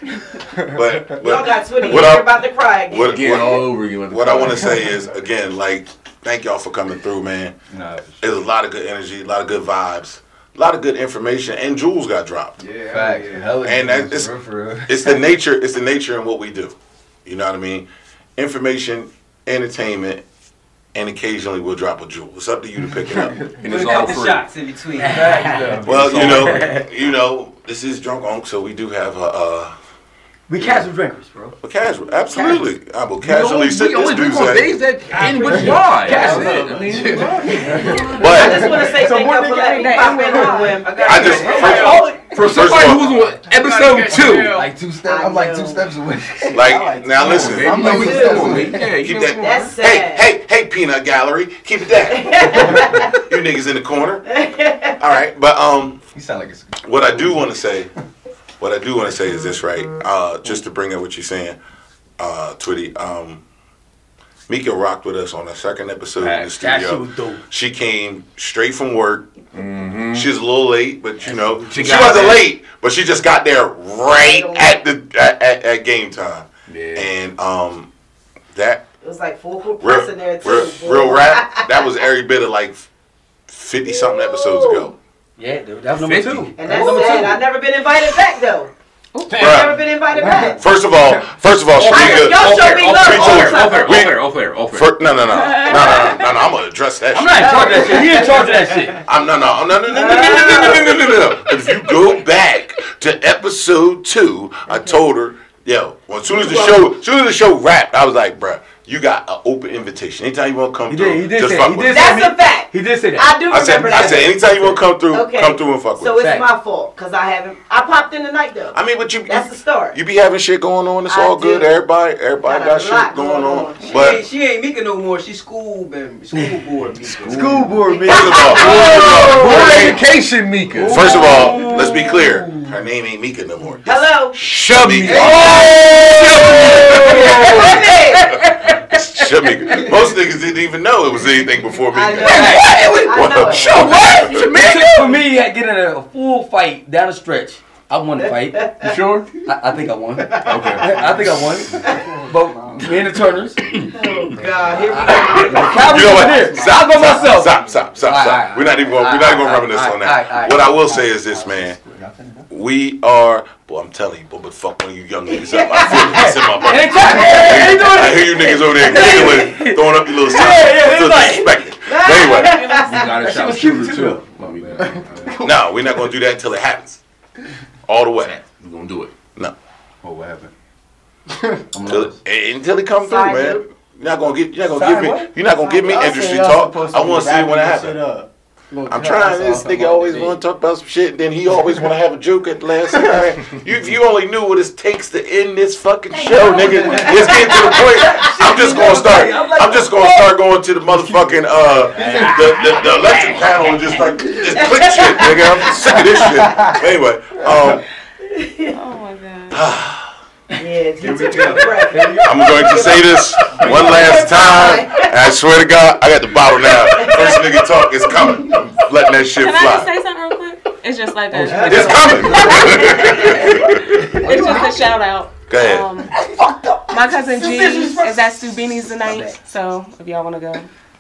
but but Y'all got Twitter. what You're I- about to cry again. what, Again, what, all over again. with the what I want to say is again, like, thank y'all for coming through, man. Nah, for sure. There's a lot of good energy, a lot of good vibes, a lot of good information, and jewels got dropped. Yeah, Facts. Hella And that- it's- for real, for real. It's the nature. It's the nature in what we do. You know what I mean? Information, entertainment, and occasionally we'll drop a jewel. It's up to you to pick it up. And it's all free. in between. well, you know, you know, this is drunk unk, so we do have a. Uh, We casual drinkers, bro. a casual, absolutely. I will We casually only, sit we this only drink dude's on at. days that end with wine. That's it. I mean, I just want to say thank you for letting me pop in on whim. I just for First of somebody all- who was on episode two, Like two steps. I'm like two steps away. like now, listen. I'm like you two steps on, away. man. Yeah, you Keep that. That's Hey, sad. hey, hey, hey, peanut gallery, keep it that. you niggas in the corner. All right, but um, You sound like it's. what I do want to say, what I do want to say is this, right? Uh, just to bring up what you're saying, uh, Twitty. Um, Meka rocked with us on the second episode in the That shit studio. was dope. She came straight from work. She was a little late, but you know she, She wasn't there. late, but she just got there right at the at, at, at game time. Yeah. And um, that It was like full court real, in there too. real, real rap. That was every bit of like fifty something episodes ago. Yeah, dude, that was number 50. two. And that's was number sad. two. I've never been invited back though. I've never been invited back. First of all, first of all, I- Shamika. y'all show me love off all air, the time. Off air, off air, off air, off air. Fir- no, no, no, no, no, no, no, no. I'm gonna address that. I'm shit. not in charge of that shit. He in charge of that shit. I'm no, no, no, no, no, no, no, no, no, no, no, no, no, no. If you go back to episode two, I told her, yo, well, as soon as the show, as soon as the show wrapped, I was like, bruh, you got an open invitation. Anytime you want to come He through, did. He did just say. fuck He with did me. say. That's a fact. He did say that. I do I said, remember I said, anytime you want to come through, Okay. come through and fuck with me. So it's Fact. my fault because I haven't. I popped in tonight though. I mean, but you, That's the start. you be having shit going on. It's I all good. Everybody, everybody Got got shit going going on. on. She, But ain't, she ain't Meka no more. She's school, baby. School board Meka. School board, man. first of all, first of all, Board education, Meka. first of all, let's be clear. Her name ain't Meka no more. Hello. Chubby. Shamika. Most niggas didn't even know it was anything before me. I know. I know. it. What? For me, getting in a full fight down the stretch. I won the fight. You sure? I, I think I won. Okay. I think I won. But me and the Turners. Oh God. Here we go. Cowboys You know over what? there. Stop, I'll go stop, myself. Stop, stop, stop, All stop. right, we're not even going. We're not even going to reminisce right, on all right, all that. What I will say is this, man. We are. Boy, I'm telling you, boy, but fuck one of you young niggas up. I feel this in my body. Anytime. Hey, you I hear you niggas over there giggling, throwing up your little signs. Yeah, yeah, Feel it's like- But anyway, You got a shit shout was cute shooter too, too. Let me know. no, we're not going to do that until it happens. All the way. We're gonna do it. No. Oh, what happened? Until, eh, until it come through, man. You're not gonna get. You're not gonna Sorry, give me. what? You're not gonna give me industry talk. supposed I want to see wrap when it this happens. Up. I'm trying. This nigga always want to talk about some shit, and then he always want to have a joke at the last second. You, if you only knew what it takes to end this fucking show, nigga, it's getting to the point. I'm just gonna start. I'm just gonna start going to the motherfucking uh the the, the electric panel and just like just click shit, nigga. I'm sick of this shit. Anyway, um, Oh my god. Yeah, you took a breath. I'm going to say this one last time. I swear to God, I got the bottle now. First nigga talk is coming. I'm letting that shit Can I just fly. say something real quick? It's just like a, It's coming. it's just a shout out. Go ahead. Um, my cousin G is at Stubini's tonight, so if y'all want to go,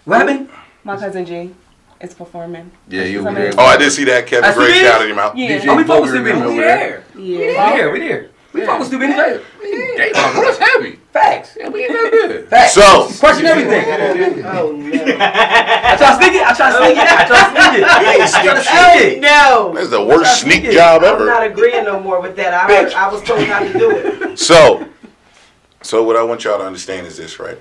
What happened? my cousin G is performing. Yeah, you Some there. Oh, I did see that Kevin That's Gray it? shout in your mouth. Yeah, Oh, we fuck with Booger Stupid. over We there. there. We yeah. there. We there. We fuck with Stupid later. Damn, that's heavy. Facts. Yeah, we ain't that good. Facts. So- question everything. Oh no. I try to sneak it. I try to sneak it. I try to sneak it. You ain't I try to sneak sneak Oh it. no. That's the worst sneak job ever. I'm not agreeing no more with that. I, heard, I was told how to do it. So, so what I want y'all to understand is this, right?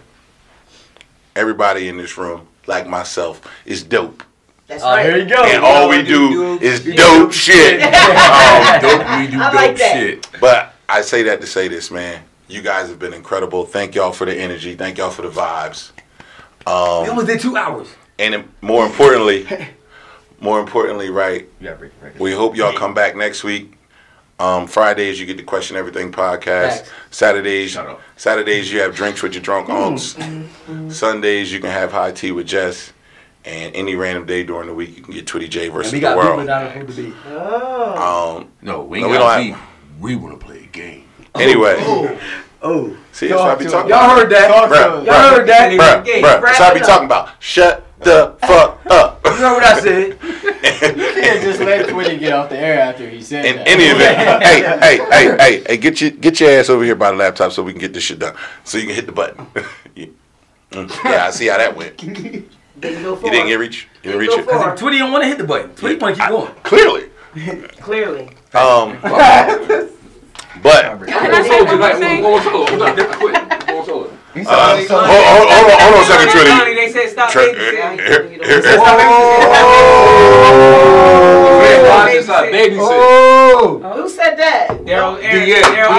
Everybody in this room, like myself, is dope. That's Oh, right. here you go. And all we do is dope shit. Um, Dope, we do I dope like that. shit. But I say that to say this, man. You guys have been incredible. Thank y'all for the energy. Thank y'all for the vibes. We Um, almost did two hours. and more importantly, more importantly, right? You gotta break the record. We hope y'all come back next week. Um, Fridays you get the Question Everything podcast. Facts. Saturdays, Saturdays you have drinks with your drunk unks. Sundays you can have high tea with Jess. And any random day during the week you can get Twitty J versus And we the got people world. down who to beat. Oh. Um, No, we No, we got don't beef. We want to play a game. anyway, Oh, see that's what I be Talk to talking y'all heard that? Talk Bruh, us. Y'all heard that? Bruh, bruh, that's what I be talking about. Shut the fuck up. You heard what I said? can't just let Twitty get off the air after he said In that. any event, hey, hey, hey, hey, hey, get your get your ass over here by the laptop so we can get this shit done. So you can hit the button. Mm, yeah, I see how that went. You Didn't go for didn't get reach. You didn't reach Go it. it. Cause Twitty don't want to hit the button. Twitty want to keep going. Clearly. Clearly. Um, but Can I say one more thing? Go on solo. Hold on, quick. Go on solo. Uh, hold, hold, hold on, hold on a second, Johnny, Trinity. they said stop Tr- babysitting. Oh! Who said that? Daryl, Aaron, Yeah, Daryl,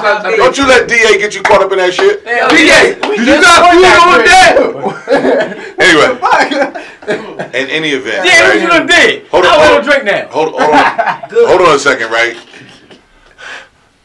yeah, Aaron, Don't you let DA get you caught up in that shit. DA, Did you not feel on that? Anyway, in any event, Yeah, what you right? done did? Hold on, I hold want on. to drink now. hold, hold on, hold on a second, right?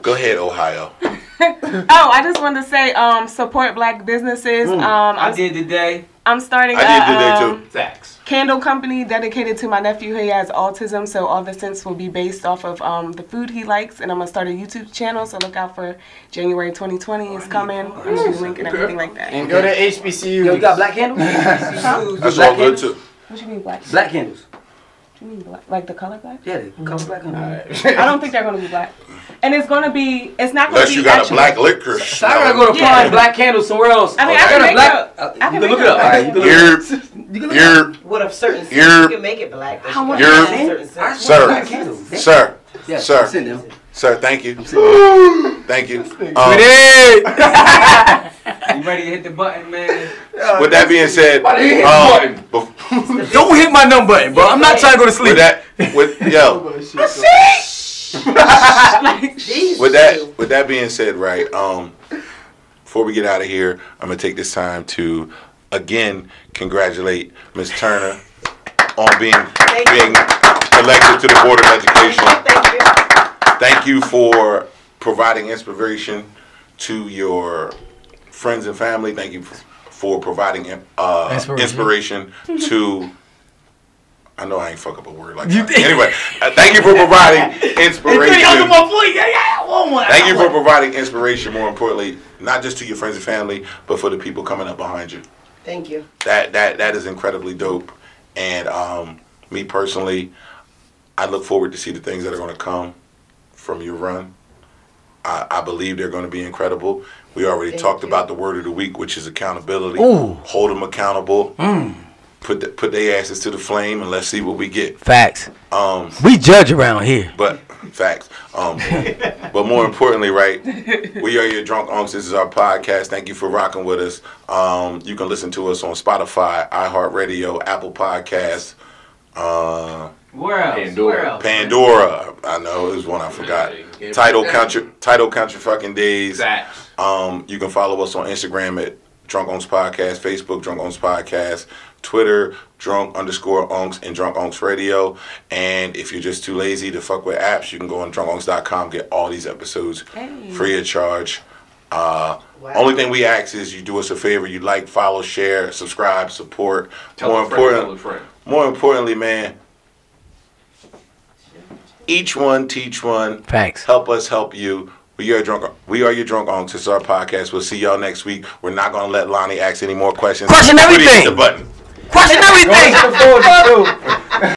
Go ahead, Ohio. Oh, I just wanted to say, um, support black businesses. Um, I I'm, did today. I'm starting I did a today, um, too. Facts. candle company dedicated to my nephew. He has autism, so all the scents will be based off of um, the food he likes. And I'm gonna start a YouTube channel, so look out for January 2020 is coming. I'm gonna link and everything like that. And go to HBCU. Yo, you got black candles? That's Black all good candles? too. What you mean black? Black candles. What you mean black? Like the color black? Yeah, they come black candles. I don't think they're gonna be black. And it's gonna be. It's not gonna Unless be. Unless you got a black liquor. So I gotta go to Yeah. find black candles somewhere else. I mean, I I can got a make black. a- uh, I you can can make look it up. All right, you can look it You're, up. You can look it you're, What of certain scents? You're- You can make it black. but How you much- gotta You're- certain I scents. swear Sir. sir, Yes, Sir. I'm sitting there. sir, thank you, thank you. Um, You ready to hit the button, man? with that being said, hit um, button? bef- Don't hit my number button, bro. I'm not trying to go to sleep. with that, with yo, Jeez, with that, with that being said, right, um, before we get out of here, I'm gonna take this time to again congratulate Miss Turner on being Thank being you. elected to the Board of Education. Thank you. Thank you for providing inspiration to your friends and family. Thank you for providing uh, Inspiration. inspiration to. I know I ain't fuck up a word like that. Anyway, uh, thank you for providing inspiration. Thank you for providing inspiration. More importantly, not just to your friends and family, but for the people coming up behind you. Thank you. That that that is incredibly dope. And um, me personally, I look forward to see the things that are going to come from your run. I, I believe they're going to be incredible. We already Thank talked you. about the word of the week, which is accountability. Ooh. Hold them accountable. Put the, put their asses to the flame, and let's see what we get. Facts. Um, We judge around here. but facts. Um, but more importantly, right? We are your drunk unks. This is our podcast. Thank you for rocking with us. Um, you can listen to us on Spotify, iHeartRadio, Apple Podcasts, uh, Where else? Pandora. Where else? Pandora. I know it was one I forgot. Yeah. Tidal country. Tidal country. Fucking days. Facts. Um, you can follow us on Instagram at Drunk Unks Podcast, Facebook Drunk Unks Podcast, Twitter Drunk underscore Unks and Drunk Unks Radio. And if you're just too lazy to fuck with apps, you can go on drunkunks.com get all these episodes Hey. free of charge. Uh, Wow. Only thing we ask is you do us a favor, you like, follow, share, subscribe, support. Tell more a friend, tell more importantly, man, each one teach one. Thanks. Help us help you. We are drunk. We are your drunk unks. This is our podcast. We'll see y'all next week. We're not gonna let Lonnie ask any more questions. Question everything. The button. Question everything. Look forward to